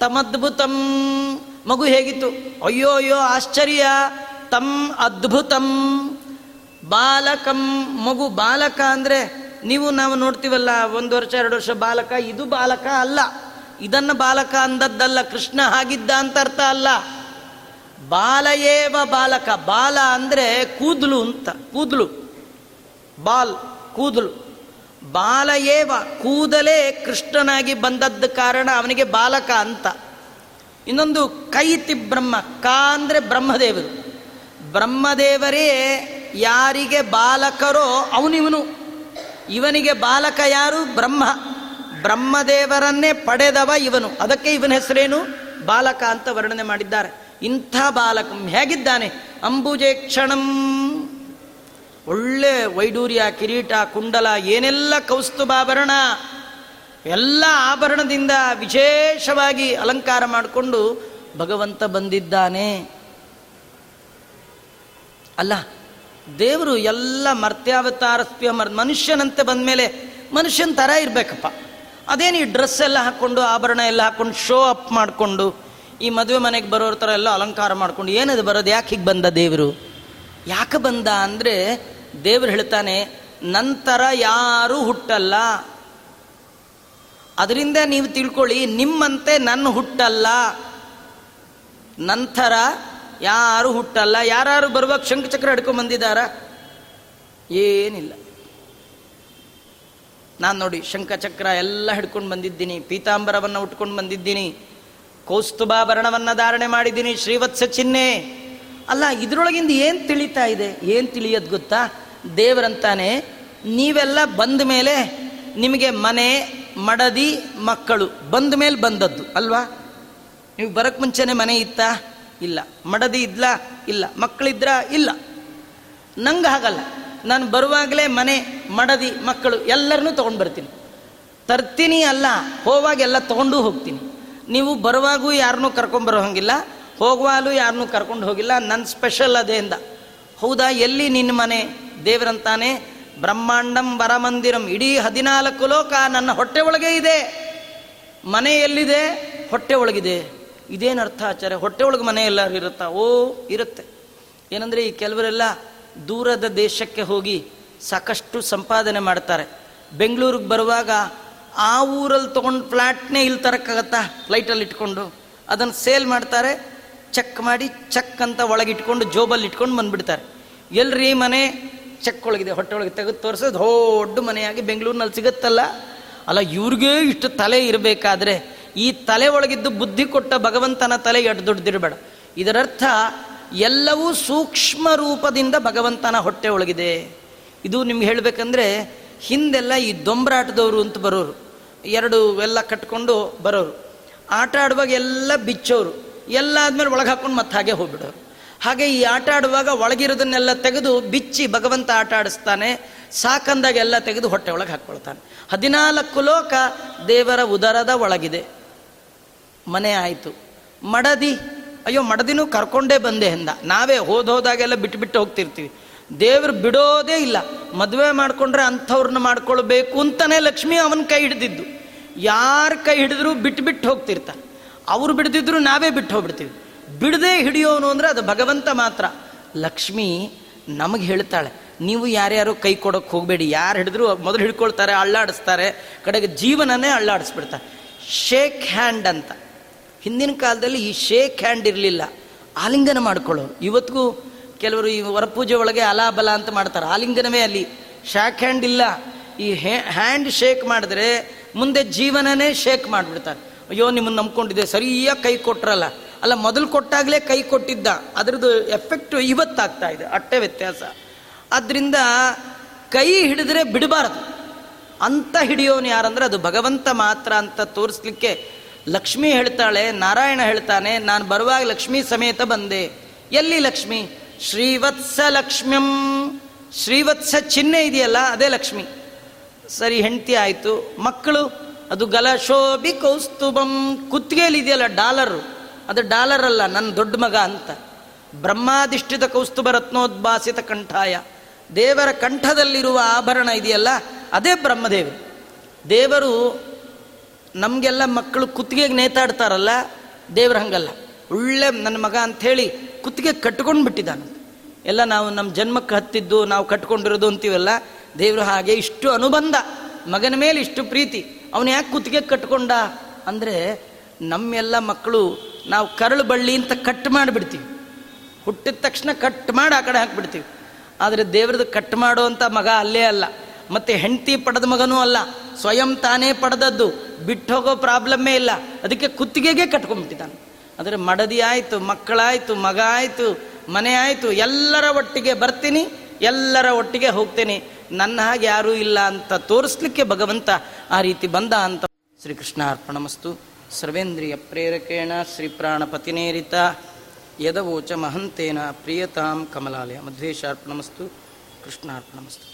ತಮದ್ಭುತಂ ಮಗು ಹೇಗಿತ್ತು? ಅಯ್ಯೋ ಅಯ್ಯೋ, ಆಶ್ಚರ್ಯ! ತಮ್ ಅದ್ಭುತಂ ಬಾಲಕಂ. ಮಗು ಬಾಲಕ ಅಂದರೆ ನೀವು ನಾವು ನೋಡ್ತೀವಲ್ಲ, ಒಂದು ವರ್ಷ, ಎರಡು ವರ್ಷ ಬಾಲಕ, ಇದು ಬಾಲಕ ಅಲ್ಲ. ಇದನ್ನು ಬಾಲಕ ಅಂದದ್ದಲ್ಲ, ಕೃಷ್ಣ ಹಾಗಿದ್ದ ಅಂತ ಅರ್ಥ ಅಲ್ಲ. ಬಾಲಯೇವ ಬಾಲಕ, ಬಾಲ ಅಂದರೆ ಕೂದಲು ಅಂತ, ಕೂದಲು. ಬಾಲ್, ಕೂದಲು. ಬಾಲಯೇವ ಕೂದಲೇ ಕೃಷ್ಣನಾಗಿ ಬಂದದ್ದ ಕಾರಣ ಅವನಿಗೆ ಬಾಲಕ ಅಂತ. ಇನ್ನೊಂದು ಕೈತಿ ಬ್ರಹ್ಮ, ಕ ಅಂದರೆ ಬ್ರಹ್ಮದೇವರು. ಬ್ರಹ್ಮದೇವರೇ, ಯಾರಿಗೆ ಬಾಲಕರೋ ಅವನಿವನು. ಇವನಿಗೆ ಬಾಲಕ ಯಾರು? ಬ್ರಹ್ಮ. ಬ್ರಹ್ಮದೇವರನ್ನೇ ಪಡೆದವ ಇವನು. ಅದಕ್ಕೆ ಇವನ ಹೆಸರೇನು? ಬಾಲಕ ಅಂತ ವರ್ಣನೆ ಮಾಡಿದ್ದಾರೆ. ಇಂಥ ಬಾಲಕ ಹೇಗಿದ್ದಾನೆ? ಅಂಬುಜೆ ಕ್ಷಣಂ. ಒಳ್ಳೆ ವೈಡೂರ್ಯ, ಕಿರೀಟ, ಕುಂಡಲ, ಏನೆಲ್ಲ ಕೌಸ್ತುಭಾಭರಣ, ಎಲ್ಲ ಆಭರಣದಿಂದ ವಿಶೇಷವಾಗಿ ಅಲಂಕಾರ ಮಾಡಿಕೊಂಡು ಭಗವಂತ ಬಂದಿದ್ದಾನೆ. ಅಲ್ಲ, ದೇವರು ಎಲ್ಲ ಮರ್ತ್ಯಾವತಾರಸ್ಪ್ಯ ಮರ್ ಮನುಷ್ಯನಂತೆ ಬಂದಮೇಲೆ ಮನುಷ್ಯನ ಥರ ಇರಬೇಕಪ್ಪ. ಅದೇನು ಈ ಡ್ರೆಸ್ ಎಲ್ಲ ಹಾಕ್ಕೊಂಡು, ಆಭರಣ ಎಲ್ಲ ಹಾಕ್ಕೊಂಡು ಶೋ ಅಪ್ ಮಾಡಿಕೊಂಡು, ಈ ಮದುವೆ ಮನೆಗೆ ಬರೋರ ಥರ ಎಲ್ಲ ಅಲಂಕಾರ ಮಾಡ್ಕೊಂಡು, ಏನದು ಬರೋದು? ಯಾಕೆ ಹೀಗೆ ಬಂದ ದೇವರು? ಯಾಕೆ ಬಂದ ಅಂದರೆ ದೇವರು ಹೇಳ್ತಾನೆ, ನಂತರ ಯಾರೂ ಹುಟ್ಟಲ್ಲ. ಅದರಿಂದ ನೀವು ತಿಳ್ಕೊಳ್ಳಿ, ನಿಮ್ಮಂತೆ ನನ್ನ ಹುಟ್ಟಲ್ಲ. ನಂತರ ಯಾರು ಹುಟ್ಟಲ್ಲ ಯಾರು ಬರುವಾಗ ಶಂಖಚಕ್ರ ಹಿಡ್ಕೊಂಡು ಬಂದಿದ್ದಾರ? ಏನಿಲ್ಲ. ನಾನು ನೋಡಿ ಶಂಖಚಕ್ರ ಎಲ್ಲ ಹಿಡ್ಕೊಂಡು ಬಂದಿದ್ದೀನಿ, ಪೀತಾಂಬರವನ್ನು ಉಟ್ಕೊಂಡು ಬಂದಿದ್ದೀನಿ ಕೌಸ್ತುಭಾಭರಣವನ್ನು ಧಾರಣೆ ಮಾಡಿದ್ದೀನಿ, ಶ್ರೀವತ್ಸ ಚಿಹ್ನೆ ಅಲ್ಲ, ಇದ್ರೊಳಗಿಂದ ಏನು ತಿಳಿತಾ ಇದೆ? ಏನು ತಿಳಿಯೋದು ಗೊತ್ತಾ? ದೇವರಂತಾನೆ, ನೀವೆಲ್ಲ ಬಂದ ಮೇಲೆ ನಿಮಗೆ ಮನೆ, ಮಡದಿ, ಮಕ್ಕಳು ಬಂದ ಮೇಲೆ ಬಂದದ್ದು, ಅಲ್ವಾ? ನೀವು ಬರಕ್ಕೆ ಮುಂಚೆನೆ ಮನೆ ಇತ್ತಾ? ಇಲ್ಲ. ಮಡದಿ ಇದ್ಲಾ? ಇಲ್ಲ. ಮಕ್ಕಳಿದ್ರ? ಇಲ್ಲ. ನಂಗೆ ಹಾಗಲ್ಲ. ನಾನು ಬರುವಾಗಲೇ ಮನೆ, ಮಡದಿ, ಮಕ್ಕಳು ಎಲ್ಲರನ್ನೂ ತೊಗೊಂಡು ಬರ್ತೀನಿ. ತರ್ತೀನಿ ಅಲ್ಲ ಹೋಗುವಾಗ ಎಲ್ಲ ತೊಗೊಂಡು ಹೋಗ್ತೀನಿ. ನೀವು ಬರುವಾಗೂ ಯಾರನ್ನೂ ಕರ್ಕೊಂಬರೋ ಹಂಗಿಲ್ಲ. ಹೋಗುವಾಗಲೂ ಯಾರನ್ನೂ ಕರ್ಕೊಂಡು ಹೋಗಿಲ್ಲ. ನನ್ನ ಸ್ಪೆಷಲ್ ಅದೇ ಅಂದ ಹೌದಾ? ಎಲ್ಲಿ ನಿನ್ನ ಮನೆ? ದೇವರಂತಾನೆ. ಬ್ರಹ್ಮಾಂಡಂ ವರಮಂದಿರಂ. ಇಡೀ ಹದಿನಾಲ್ಕು ಲೋಕ ನನ್ನ ಹೊಟ್ಟೆ ಒಳಗೆ ಇದೆ. ಮನೆ ಎಲ್ಲಿದೆ? ಹೊಟ್ಟೆ ಒಳಗಿದೆ. ಇದೇನು ಅರ್ಥ ಆಚಾರ್ಯ? ಹೊಟ್ಟೆ ಒಳಗೆ ಮನೆ ಎಲ್ಲರೂ ಇರುತ್ತಾ? ಓ, ಇರುತ್ತೆ. ಏನಂದರೆ ಈ ಕೆಲವರೆಲ್ಲ ದೂರದ ದೇಶಕ್ಕೆ ಹೋಗಿ ಸಾಕಷ್ಟು ಸಂಪಾದನೆ ಮಾಡ್ತಾರೆ. ಬೆಂಗಳೂರಿಗೆ ಬರುವಾಗ ಆ ಊರಲ್ಲಿ ತೊಗೊಂಡು ಫ್ಲ್ಯಾಟ್ನೇ ಇಲ್ಲಿ ತರಕ್ಕಾಗತ್ತಾ? ಫ್ಲೈಟಲ್ಲಿ ಇಟ್ಕೊಂಡು ಅದನ್ನು ಸೇಲ್ ಮಾಡ್ತಾರೆ, ಚೆಕ್ ಮಾಡಿ, ಚೆಕ್ ಅಂತ ಒಳಗಿಟ್ಕೊಂಡು ಜೋಬಲ್ಲಿ ಇಟ್ಕೊಂಡು ಬಂದುಬಿಡ್ತಾರೆ. ಎಲ್ರಿ ಮನೆ ಚೆಕ್ ಒಳಗಿದೆ ಹೊಟ್ಟೆ ಒಳಗೆ ತೆಗೆದು ತೋರಿಸೋದು ದೊಡ್ಡ ಮನೆಯಾಗಿ ಬೆಂಗಳೂರಿನಲ್ಲಿ ಸಿಗುತ್ತಲ್ಲ? ಅಲ್ಲ, ಇವ್ರಿಗೇ ಇಷ್ಟು ತಲೆ ಇರಬೇಕಾದ್ರೆ ಈ ತಲೆ ಒಳಗಿದ್ದು ಬುದ್ಧಿ ಕೊಟ್ಟ ಭಗವಂತನ ತಲೆ ಎಡ್ ದೊಡ್ಡದಿರಬೇಡ. ಇದರರ್ಥ ಎಲ್ಲವೂ ಸೂಕ್ಷ್ಮ ರೂಪದಿಂದ ಭಗವಂತನ ಹೊಟ್ಟೆ ಒಳಗಿದೆ. ಇದು ನಿಮ್ಗೆ ಹೇಳಬೇಕಂದ್ರೆ ಹಿಂದೆಲ್ಲ ಈ ದೊಂಬರಾಟದವರು ಅಂತ ಬರೋರು. ಎರಡು ಎಲ್ಲ ಕಟ್ಕೊಂಡು ಬರೋರು. ಆಟ ಆಡುವಾಗ ಎಲ್ಲ ಬಿಚ್ಚೋರು. ಎಲ್ಲ ಆದ್ಮೇಲೆ ಒಳಗೆ ಹಾಕೊಂಡು ಮತ್ತೆ ಹಾಗೆ ಹೋಗ್ಬಿಡೋರು. ಹಾಗೆ ಈ ಆಟ ಆಡುವಾಗ ಒಳಗಿರೋದನ್ನೆಲ್ಲ ತೆಗೆದು ಬಿಚ್ಚಿ ಭಗವಂತ ಆಟ ಆಡಿಸ್ತಾನೆ. ಸಾಕಂದಾಗ ಎಲ್ಲ ತೆಗೆದು ಹೊಟ್ಟೆ ಒಳಗೆ ಹಾಕ್ಕೊಳ್ತಾನೆ. ಹದಿನಾಲ್ಕು ಲೋಕ ದೇವರ ಉದರದ ಒಳಗಿದೆ. ಮನೆ ಆಯಿತು. ಮಡದಿ, ಅಯ್ಯೋ, ಮಡದಿನೂ ಕರ್ಕೊಂಡೇ ಬಂದೆ ಎಂದ ನಾವೇ ಹೋದ ಹೋದಾಗೆಲ್ಲ ಬಿಟ್ಟು ಬಿಟ್ಟು ಹೋಗ್ತಿರ್ತೀವಿ. ದೇವ್ರು ಬಿಡೋದೇ ಇಲ್ಲ. ಮದುವೆ ಮಾಡಿಕೊಂಡ್ರೆ ಅಂಥವ್ರನ್ನ ಮಾಡ್ಕೊಳ್ಬೇಕು ಅಂತಲೇ ಲಕ್ಷ್ಮಿ ಅವನ ಕೈ ಹಿಡಿದಿದ್ದು. ಯಾರ ಕೈ ಹಿಡಿದ್ರು ಬಿಟ್ಟು ಬಿಟ್ಟು ಹೋಗ್ತಿರ್ತಾರೆ ಅವ್ರು ಬಿಡದಿದ್ರು ನಾವೇ ಬಿಟ್ಟು ಹೋಗ್ಬಿಡ್ತೀವಿ. ಬಿಡದೆ ಹಿಡಿಯೋನು ಅಂದ್ರೆ ಅದು ಭಗವಂತ ಮಾತ್ರ. ಲಕ್ಷ್ಮಿ ನಮಗೆ ಹೇಳ್ತಾಳೆ, ನೀವು ಯಾರ್ಯಾರು ಕೈ ಕೊಡೋಕೆ ಹೋಗಬೇಡಿ. ಯಾರು ಹಿಡಿದ್ರು ಮೊದಲು ಹಿಡ್ಕೊಳ್ತಾರೆ, ಅಳ್ಳಾಡಿಸ್ತಾರೆ. ಕಡೆಗೆ ಜೀವನನೇ ಅಳ್ಳಾಡಿಸ್ಬಿಡ್ತಾರೆ ಶೇಕ್ ಹ್ಯಾಂಡ್ ಅಂತ. ಹಿಂದಿನ ಕಾಲದಲ್ಲಿ ಈ ಶೇಕ್ ಹ್ಯಾಂಡ್ ಇರಲಿಲ್ಲ. ಆಲಿಂಗನ ಮಾಡ್ಕೊಳ್ಳೋರು. ಇವತ್ತಿಗೂ ಕೆಲವರು ಈ ವರಪೂಜೆ ಒಳಗೆ ಅಲಾಬಲ ಅಂತ ಮಾಡ್ತಾರೆ. ಆಲಿಂಗನವೇ ಅಲ್ಲಿ. ಶಾಕ್ ಹ್ಯಾಂಡ್ ಇಲ್ಲ. ಈ ಹ್ಯಾಂಡ್ ಶೇಕ್ ಮಾಡಿದ್ರೆ ಮುಂದೆ ಜೀವನನೇ ಶೇಕ್ ಮಾಡಿಬಿಡ್ತಾರೆ. ಅಯ್ಯೋ, ನಿಮ್ಮನ್ನು ನಂಬ್ಕೊಂಡಿದ್ದೆ. ಸರಿಯಾಗಿ ಕೈ ಕೊಟ್ರಲ್ಲ. ಅಲ್ಲ, ಮೊದಲು ಕೊಟ್ಟಾಗಲೇ ಕೈ ಕೊಟ್ಟಿದ್ದ. ಅದರದ್ದು ಎಫೆಕ್ಟ್ ಇವತ್ತಾಗ್ತಾ ಇದೆ. ಅಟ್ಟೆ ವ್ಯತ್ಯಾಸ. ಆದ್ದರಿಂದ ಕೈ ಹಿಡಿದ್ರೆ ಬಿಡಬಾರದು. ಅಂತ ಹಿಡಿಯೋನು ಯಾರಂದ್ರೆ ಅದು ಭಗವಂತ ಮಾತ್ರ ಅಂತ ತೋರಿಸ್ಲಿಕ್ಕೆ ಲಕ್ಷ್ಮಿ ಹೇಳ್ತಾಳೆ, ನಾರಾಯಣ ಹೇಳ್ತಾನೆ, ನಾನು ಬರುವಾಗ ಲಕ್ಷ್ಮಿ ಸಮೇತ ಬಂದೆ. ಎಲ್ಲಿ ಲಕ್ಷ್ಮಿ? ಶ್ರೀವತ್ಸ ಲಕ್ಷ್ಮ್ಯಂ. ಶ್ರೀವತ್ಸ ಚಿಹ್ನೆ ಇದೆಯಲ್ಲ, ಅದೇ ಲಕ್ಷ್ಮಿ. ಸರಿ, ಹೆಂಡತಿ ಆಯಿತು. ಮಕ್ಕಳು, ಅದು ಗಲಶೋಭಿ ಕೌಸ್ತುಭಂ. ಕುತ್ತಿಗೆಯಲ್ಲಿ ಇದೆಯಲ್ಲ ಡಾಲರು? ಅದು ಡಾಲರ್ ಅಲ್ಲ ನನ್ನ ದೊಡ್ಡ ಮಗ ಅಂತ. ಬ್ರಹ್ಮಾಧಿಷ್ಠಿತ ಕೌಸ್ತುಭ ರತ್ನೋದ್ಭಾಸಿತ ಕಂಠಾಯ. ದೇವರ ಕಂಠದಲ್ಲಿರುವ ಆಭರಣ ಇದೆಯಲ್ಲ, ಅದೇ ಬ್ರಹ್ಮದೇವರು ದೇವರು ನಮಗೆಲ್ಲ ಮಕ್ಕಳು ಕುತ್ತಿಗೆಗೆ ನೇತಾಡ್ತಾರಲ್ಲ, ದೇವ್ರ ಹಂಗಲ್ಲ. ಒಳ್ಳೆ ನನ್ನ ಮಗ ಅಂಥೇಳಿ ಕುತ್ತಿಗೆ ಕಟ್ಕೊಂಡು ಬಿಟ್ಟಿದ್ದಾನೆ ಎಲ್ಲ ನಾವು ನಮ್ಮ ಜನ್ಮಕ್ಕೆ ಹತ್ತಿದ್ದು, ನಾವು ಕಟ್ಕೊಂಡಿರೋದು ಅಂತೀವಲ್ಲ, ದೇವರು ಹಾಗೆ ಇಷ್ಟು ಅನುಬಂಧ, ಮಗನ ಮೇಲೆ ಇಷ್ಟು ಪ್ರೀತಿ, ಅವನು ಯಾಕೆ ಕುತ್ತಿಗೆ ಕಟ್ಕೊಂಡ? ಅಂದರೆ ನಮ್ಮೆಲ್ಲ ಮಕ್ಕಳು ನಾವು ಕರಳು ಬಳ್ಳಿ ಅಂತ ಕಟ್ ಮಾಡಿಬಿಡ್ತೀವಿ. ಹುಟ್ಟಿದ ತಕ್ಷಣ ಕಟ್ ಮಾಡಿ ಆ ಕಡೆ ಹಾಕ್ಬಿಡ್ತೀವಿ. ಆದರೆ ದೇವ್ರದ್ದು ಕಟ್ ಮಾಡುವಂಥ ಮಗ ಅಲ್ಲೇ ಅಲ್ಲ. ಮತ್ತೆ ಹೆಂಡತಿ ಪಡೆದ ಮಗನೂ ಅಲ್ಲ. ಸ್ವಯಂ ತಾನೇ ಪಡೆದದ್ದು. ಬಿಟ್ಟು ಹೋಗೋ ಪ್ರಾಬ್ಲಮ್ಮೇ ಇಲ್ಲ. ಅದಕ್ಕೆ ಕುತ್ತಿಗೆಗೆ ಕಟ್ಕೊಂಡ್ಬಿಟ್ಟಿದ್ದಾನೆ. ಅಂದರೆ ಮಡದಿ ಆಯಿತು, ಮಕ್ಕಳಾಯಿತು, ಮಗ ಆಯಿತು, ಮನೆ ಆಯಿತು, ಎಲ್ಲರ ಒಟ್ಟಿಗೆ ಬರ್ತೀನಿ, ಎಲ್ಲರ ಒಟ್ಟಿಗೆ ಹೋಗ್ತೇನೆ. ನನ್ನ ಹಾಗೆ ಯಾರೂ ಇಲ್ಲ ಅಂತ ತೋರಿಸ್ಲಿಕ್ಕೆ ಭಗವಂತ ಆ ರೀತಿ ಬಂದ ಅಂತ ಶ್ರೀಕೃಷ್ಣ ಅರ್ಪಣಮಸ್ತು ಸರ್ವೇಂದ್ರಿಯ ಪ್ರೇರಕೇಣ ಶ್ರೀ ಪ್ರಾಣಪತಿನೇರಿತ ಯದವೋಚ ಮಹಂತೇನ ಪ್ರಿಯತಾಂ ಕಮಲಾಲಯ. ಮಧ್ವೇಶ ಅರ್ಪಣಮಸ್ತು ಕೃಷ್ಣಾರ್ಪಣಮಸ್ತು